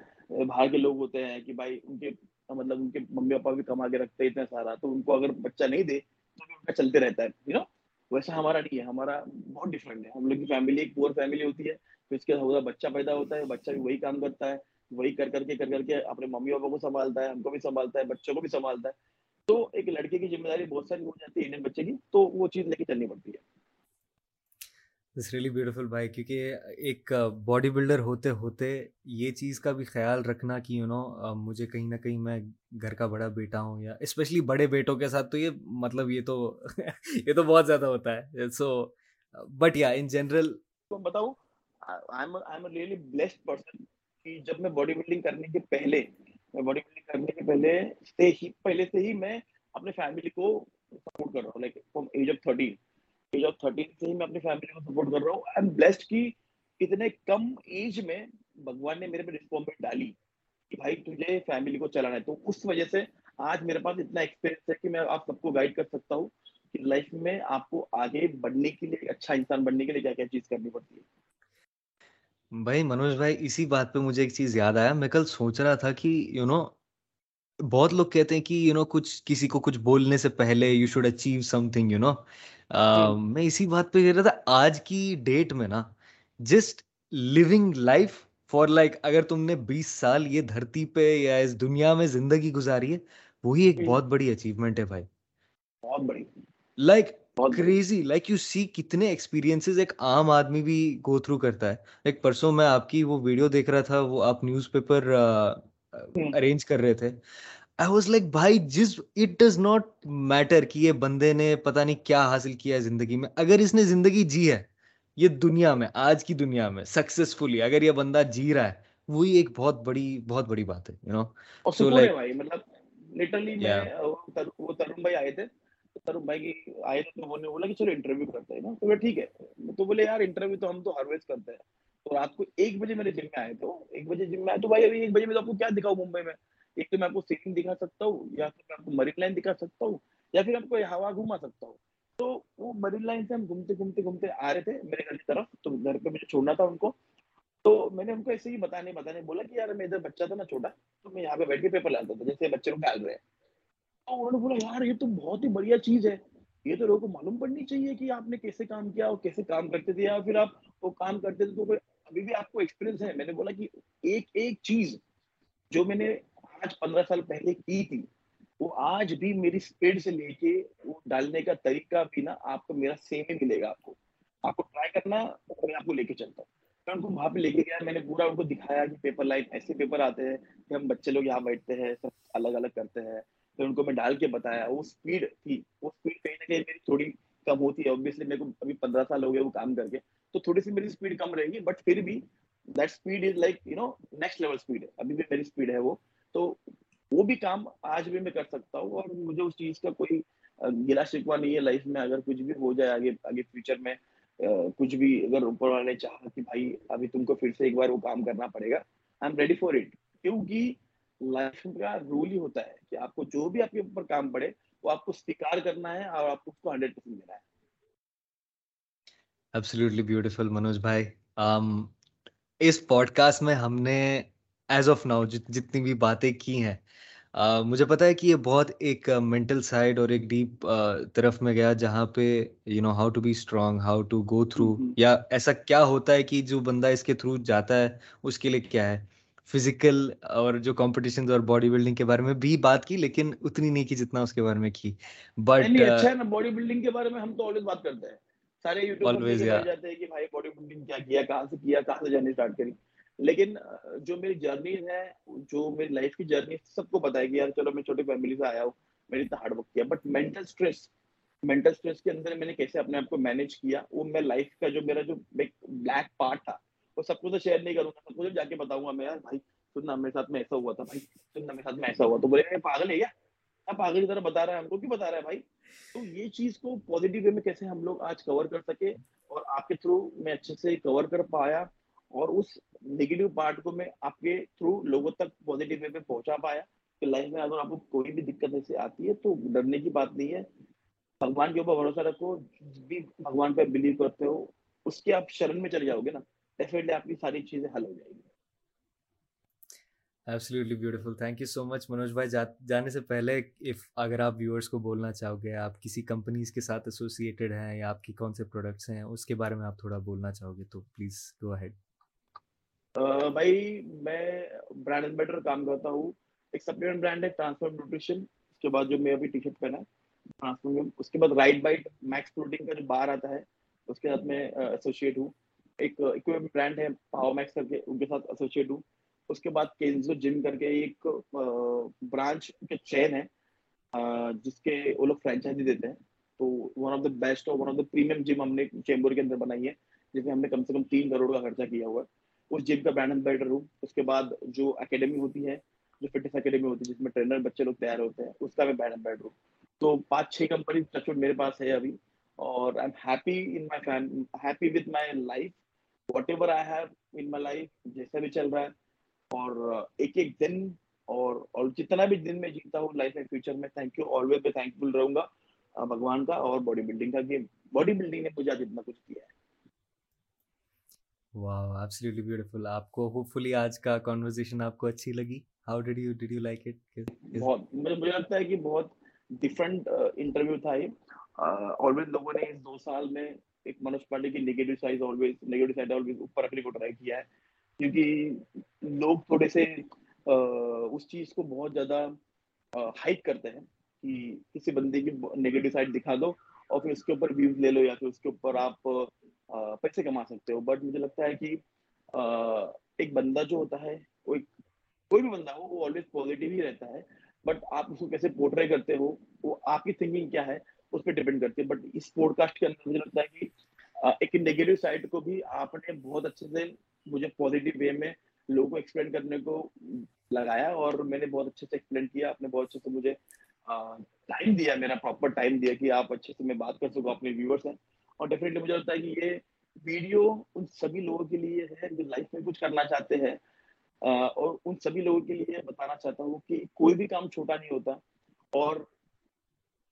باہر کے لوگ ہوتے ہیں کہ بھائی ان کے مطلب ان کے ممی پاپا بھی کما کے رکھتے ہیں اتنا سارا، تو ان کو اگر بچہ نہیں دے تو بھی ان کا چلتے رہتا ہے. یو نو ویسا ہمارا نہیں ہے، ہمارا بہت ڈفرینٹ ہے۔ ہم لوگ کی فیملی ایک پور فیملی ہوتی ہے، پھر اس کے بعد بچہ پیدا ہوتا ہے، بچہ بھی وہی کام کرتا ہے، وہی کر کر کے، کر کر کے اپنے ممی پاپا کو سنبھالتا ہے، ہم کو بھی سنبھالتا ہے، بچوں کو بھی سنبھالتا ہے۔ تو ایک لڑکے کی ذمہ داری بہت ساری ہو جاتی ہے، انڈین بچے کی، تو وہ چیز لے کے چلنی پڑتی ہے۔ اٹس ریئلی بیوٹیفل بھائی کیونکہ ایک باڈی بلڈر ہوتے ہوتے یہ چیز کا بھی خیال رکھنا کہ یو نو مجھے کہیں نہ کہیں میں گھر کا بڑا بیٹا ہوں یا اسپیشلی بڑے بیٹوں کے ساتھ تو یہ مطلب یہ تو یہ تو بہت زیادہ ہوتا ہے۔ سو بٹ یا ان جنرل بتاؤں ریئلی بلیسڈ پرسن کہ جب میں باڈی بلڈنگ کرنے کے پہلے، میں باڈی بلڈنگ کرنے کے پہلے سے ہی، پہلے سے ہی میں اپنے فیملی کو سپورٹ کر رہا ہوں like from age of thirteen age of thirteen سے ہی میں اپنی فیملی کو سپورٹ کر رہا ہوں آئی ایم بلیسڈ کی اتنے کم ایج میں بھگوان نے میرے پہ رسپانسبلٹی ڈالی کہ بھائی تجھے فیملی کو چلانا ہے تو اس وجہ سے آج میرے پاس اتنا ایکسپیرینس ہے کہ میں آپ سب کو گائڈ کر سکتا ہوں کہ لائف میں آپ کو آگے بڑھنے کے لیے اچھا انسان بننے کے لیے کیا کیا چیز کرنی پڑتی ہے بھائی منوج بھائی اسی بات پہ مجھے ایک چیز یاد آیا میں کل سوچ رہا تھا کہ یو you نو know, بہت لوگ کہتے ہیں کہ یو نو کچھ کسی کو کچھ بولنے سے پہلے you should achieve something you know میں اسی بات پہ کہہ رہا تھا آج کی ڈیٹ میں نا just living life for like اگر تم نے بیس سال یہ دھرتی پہ یا اس دنیا میں زندگی گزاری ہے وہی ایک بہت بڑی اچیومنٹ ہے بھائی۔ بہت بڑی۔ Like crazy like you see کتنے ایکسپیرینس ایک عام آدمی بھی گو تھرو کرتا ہے۔ ایک پرسوں میں آپ کی وہ ویڈیو دیکھ رہا تھا وہ آپ نیوز پیپر ارینج کر رہے تھے۔ آئی واز لائک بھائی جس اٹ ڈز ناٹ میٹر کہ یہ بندے نے پتا نہیں کیا حاصل کیا ہے زندگی میں۔ اگر اس نے زندگی جی ہے یہ دنیا میں آج کی دنیا میں سکسیسفلی اگر یہ بندہ جی رہا ہے وہی ایک بہت بڑی بہت بڑی بات ہے یو نو سو لائک مطلب لٹرلی میں وہ ترون بھائی آئے تھے۔ ترون بھائی کی آئے تو انہوں نے بولا کہ چلو انٹرویو کرتے ہیں نا تو ٹھیک ہے۔ تو بولے یار انٹرویو تو ہم تو ہر ویز کرتے ہیں۔ تو رات کو ایک بجے میرے جم میں آئے تو ایک بجے جم میں آئے تو بھائی ابھی ایک بجے میں تو آپ کو کیا دکھاؤں ممبئی میں؟ ایک تو میں آپ کو سیٹنگ دکھا سکتا ہوں، یا پھر میں آپ کو مرین لائن دکھا سکتا ہوں، یا پھر آپ کو ہوا گھما سکتا ہوں۔ تو وہ مرین لائن سے ہم گھومتے گھومتے گھومتے آ رہے تھے میرے گھر کی طرف، تو گھر پہ مجھے چھوڑنا تھا ان کو۔ تو میں نے ان کو ایسے ہی بتانے بتانے بولا کہ یار میں ادھر بچہ تھا نا چھوٹا، تو میں یہاں پہ بیٹھ کے پیپر لاتا تھا، جیسے بچے لوگ ڈال رہے۔ ہیں تو انہوں نے بولا، یار یہ تو بہت ہی بڑھیا چیز ہے، یہ تو لوگوں کو معلوم پڑنی چاہیے کہ آپ نے کیسے کام کیا اور کیسے کام کرتے تھے، یا پھر آپ وہ کام کرتے تھے تو ابھی بھی آپ کو ایکسپیرینس ہے۔ میں نے بولا کہ ایک ایک چیز جو میں نے آج پندرہ سال پہلے کی تھی وہ آج بھی میری اسپیڈ سے لے کے وہ ڈالنے کا طریقہ بھی نا آپ کو میرا سیم ہی ملے گا آپ کو۔ آپ کو ٹرائی کرنا میں آپ کو لے کے چلتا ہوں۔ میں ان کو وہاں پہ لے کے گیا میں نے پورا ان کو دکھایا کہ پیپر لائن ایسے پیپر آتے ہیں کہ ہم بچے لوگ یہاں بیٹھتے ہیں سب الگ الگ کرتے ہیں۔ پھر ان کو میں ڈال کے بتایا وہ اسپیڈ تھی۔ وہ اسپیڈ کہیں نہ کہیں میری تھوڑی کم ہوتی ہے۔ اوبیسلی میرے کو ابھی پندرہ سال ہو گئے وہ کام کر کے۔ تو تھوڑی سی میری اسپیڈ کم رہے گی بٹ پھر بھی that speed is like you know next level speed ہے۔ ابھی بھی میری اسپیڈ ہے وہ۔ تو وہ بھی کام آج بھی میں کر سکتا ہوں اور مجھے اس چیز کا کوئی گلا شکوا نہیں ہے لائف میں۔ اگر کچھ بھی ہو جائے آگے آگے فیوچر میں کچھ بھی اگر اوپر والے چاہا کہ بھائی ابھی تم کو پھر سے ایک بار وہ کام کرنا پڑے گا I am ready for it کیونکہ لائف کا رول ہی ہوتا ہے کہ آپ کو جو بھی آپ کے اوپر کام پڑے، وہ آپ کو سویکار کرنا ہے اور آپ کو اس کو ہنڈریڈ پرسینٹ دینا ہے۔ ایبسلیوٹلی بیوٹیفل منوج بھائی اس پوڈ کاسٹ میں ہم نے ایز آف ناؤ جتنی بھی باتیں کی ہیں مجھے پتا ہے کہ یہ بہت ایک مینٹل سائڈ اور ایک ڈیپ طرف میں گیا جہاں پہ you know how to be strong how to go through یا ایسا کیا ہوتا ہے کہ جو بندہ اس کے تھرو جاتا ہے اس کے لیے کیا ہے فزیکل اور جو کمپٹیشن اور باڈی بلڈنگ کے بارے میں بھی بات کی لیکن اتنی نہیں کی جتنا اس کے بارے میں کی بٹ اچھا ہے نا باڈی بلڈنگ کے بارے میں ہم تو بات کرتے ہیں سارے یوٹیوب جاتے ہیں کہ بھائی باڈی بلڈنگ کیا کیا کہاں سے کیا کہاں سے جرنی اسٹارٹ کری۔ لیکن جو میری جرنی ہے جو میری لائف کی جرنی سب کو پتا ہے کہ یار چلو میں چھوٹی فیملی سے آیا ہوں میں نے اتنا ہارڈ ورک کیا۔ But mental stress mental stress کے اندر میں نے کیسے اپنے آپ کو مینج کیا وہ میں لائف کا جو میرا جو بلیک پارٹ تھا وہ سب کو تو شیئر نہیں کروں گا سب کو جا کے بتاؤں گا میں یار بھائی سننا میرے ساتھ میں ایسا ہوا تھا بھائی سننا میرے ساتھ میں ایسا ہوا تو بولے پاگل ہے کیا؟ پاگل کی طرح بتا رہا ہے ہم کو، کیوں بتا رہا ہے بھائی؟ تو یہ چیز کو پازیٹیو وے میں کیسے ہم لوگ آج کور کر سکے اور آپ کے تھرو میں اچھے سے کور کر پایا اور اس نگیٹو پارٹ کو میں آپ کے تھرو لوگوں تک پازیٹیو وے میں پہنچا پایا کہ لائف میں اگر آپ کو کوئی بھی دقت ایسے آتی ہے تو ڈرنے کی بات نہیں ہے۔ بھگوان کے اوپر بھروسہ رکھو بھی بھگوان پہ بلیو کرتے ہو، اس کے آپ شرن میں چلے جاؤ گے نا۔ ڈیفینیٹلی آپ کی ساری چیزیں حل ہو جائیں گی۔ Absolutely beautiful thank you so much Manoj بھائی جانے سے پہلے اف اگر آپ ویورس کو بولنا چاہو گے آپ کسی کمپنیز کے ساتھ ایسوسیٹیڈ ہیں یا آپ کی کون سے پروڈکٹس ہیں اس کے بارے میں آپ تھوڑا بولنا چاہو گے تو پلیز گو ہیڈ بھائی میں برانڈ امبیڈر کام کرتا ہوں ایک سپلیمنٹ برانڈ ہے ٹرانسفر نیوٹریشن اس کے بعد جو میں ابھی ٹی شرٹ پہنا ہے اس کے بعد رائٹ بائٹ میکس پروٹین کا جو باہر آتا ہے اس کے ساتھ میں ایسوسیٹ ہوں ایک اکوپمنٹ برانڈ ہے پاور میکس کر کے ان کے ساتھ ایسوسیٹ ہوں اس کے بعد کینزو جم کر کے ایک برانچ کے چین ہے جس کے وہ لوگ فرینچائزی دیتے ہیں۔ تو ون آف دا بیسٹ اور one of the premium gym ہم نے چیمبر کے اندر بنائی ہے، جس میں ہم نے کم سے کم تین کروڑ کا خرچہ کیا ہوا ہے۔ اس جم کا برانڈ امبیڈر ہوں اس کے بعد جو اکیڈمی ہوتی ہے، جو فٹنس اکیڈمی ہوتی ہے، جس میں ٹرینر بچے لوگ تیار ہوتے ہیں، اس کا میں بیڈ بیڈ ہوں تو پانچ، چھ کمپنی ٹچ میرے پاس ہے ابھی، اور I am happy in my fame happy with my life whatever I have in my life جیسا بھی چل رہا ہے اور ایک ایک دن اور اور جتنا بھی دن میں جیتا ہوں لائف میں فیوچر میں تھینک یو آلویز میں تھینک فل رہوں گا بھگوان کا اور باڈی بلڈنگ کا کہ باڈی بلڈنگ نے مجھے آج اتنا کچھ کیا ہے۔ واو ایبسلیٹلی بیوٹیفل آپ کو ہوپ فلی آج کا کانورزیشن آپ کو اچھی لگی. How did you did you like it بہت مجھے لگتا ہے کہ بہت ڈفرنٹ انٹرویو تھا یہ۔ آلویز لوگوں نے اس دو سال میں ایک منوج پانڈے کی negative size always negative side always اوپر رکھنے کو ٹرائی کیا ہے۔ کیونکہ لوگ تھوڑے سے اس چیز کو بہت زیادہ ہائٹ کرتے ہیں کہ کسی بندے کی نیگیٹو سائڈ دکھا دو اور پھر اس کے اوپر ویوز لے لو یا پھر اس کے اوپر آپ پیسے کما سکتے ہو۔ بٹ مجھے لگتا ہے کہ ایک بندہ جو ہوتا ہے، وہ کوئی بھی بندہ ہو، وہ آلویز پازیٹیو ہی رہتا ہے۔ بٹ آپ اس کو کیسے پورٹری کرتے ہو، وہ آپ کی تھنکنگ کیا ہے، اس پہ ڈیپینڈ کرتی ہے۔ بٹ اس پوڈ کاسٹ کے اندر مجھے لگتا ہے کہ ایک نیگیٹو سائڈ کو بھی آپ نے بہت اچھے سے مجھے پازیٹیو وے میں لوگوں کو ایکسپلین کرنے کو لگایا اور میں نے بہت اچھے سے ایکسپلین کیا، آپ نے بہت اچھے سے مجھے ٹائم دیا، میرا پراپر ٹائم دیا کہ آپ اچھے سے میں بات کر سکوں، اپنے ویورس ہیں۔ اور ڈیفینیٹلی مجھے لگتا ہے کہ یہ ویڈیو ان سبھی لوگوں کے لیے ہے جو لائف میں کچھ کرنا چاہتے ہیں۔ اور ان سبھی لوگوں کے لیے بتانا چاہتا ہوں کہ کوئی بھی کام چھوٹا نہیں ہوتا۔ اور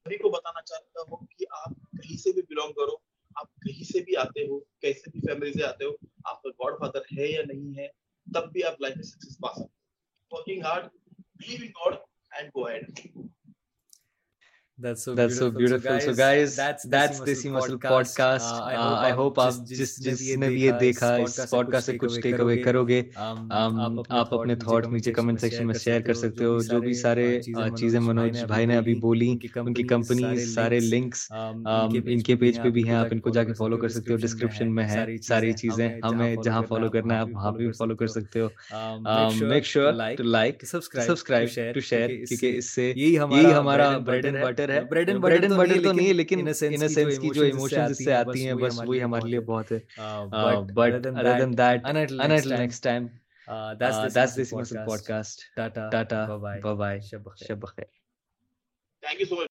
سبھی کو بتانا چاہتا ہوں کہ آپ کہیں سے بھی بلونگ کرو۔ آپ کہیں سے بھی آتے ہو کیسے بھی فیملی سے آتے ہو، آپ کا گاڈ فادر ہے یا نہیں ہے، تب بھی آپ لائف میں سکسیز پا سکتے working hard believe in God and go ahead That's so that's beautiful. so beautiful. So guys, so guys that's that's Desi Muscle podcast. Uh, I, uh, I hope آپ جس جس نے بھی یہ دیکھا اس پوڈکاسٹ سے کچھ ٹیک اوے کرو گے آپ اپنے تھاٹ نیچے کمنٹ سیکشن میں شیئر کر سکتے ہو جو بھی سارے چیزیں منوج بھائی نے ابھی بولی ان کی کمپنی سارے لنکس ان کے پیج پہ بھی ہیں آپ ان کو جا کے فالو کر سکتے ہو ڈسکرپشن میں ہے ساری چیزیں ہمیں جہاں فالو کرنا ہے آپ وہاں پہ بھی فالو کر سکتے ہو make sure to like subscribe to share کیونکہ اس سے یہی ہمارا بریڈ اینڈ بٹر ہے بریڈ اینڈ بٹر بٹر تو نہیں ہے لیکن انسینس کی جو ایموشنز اس سے آتی ہیں بس وہی ہمارے لیے بہت ہے but other than that until next time that's this podcast. Tata. Tata. Bye bye. Bye bye. Shab Thank you so much.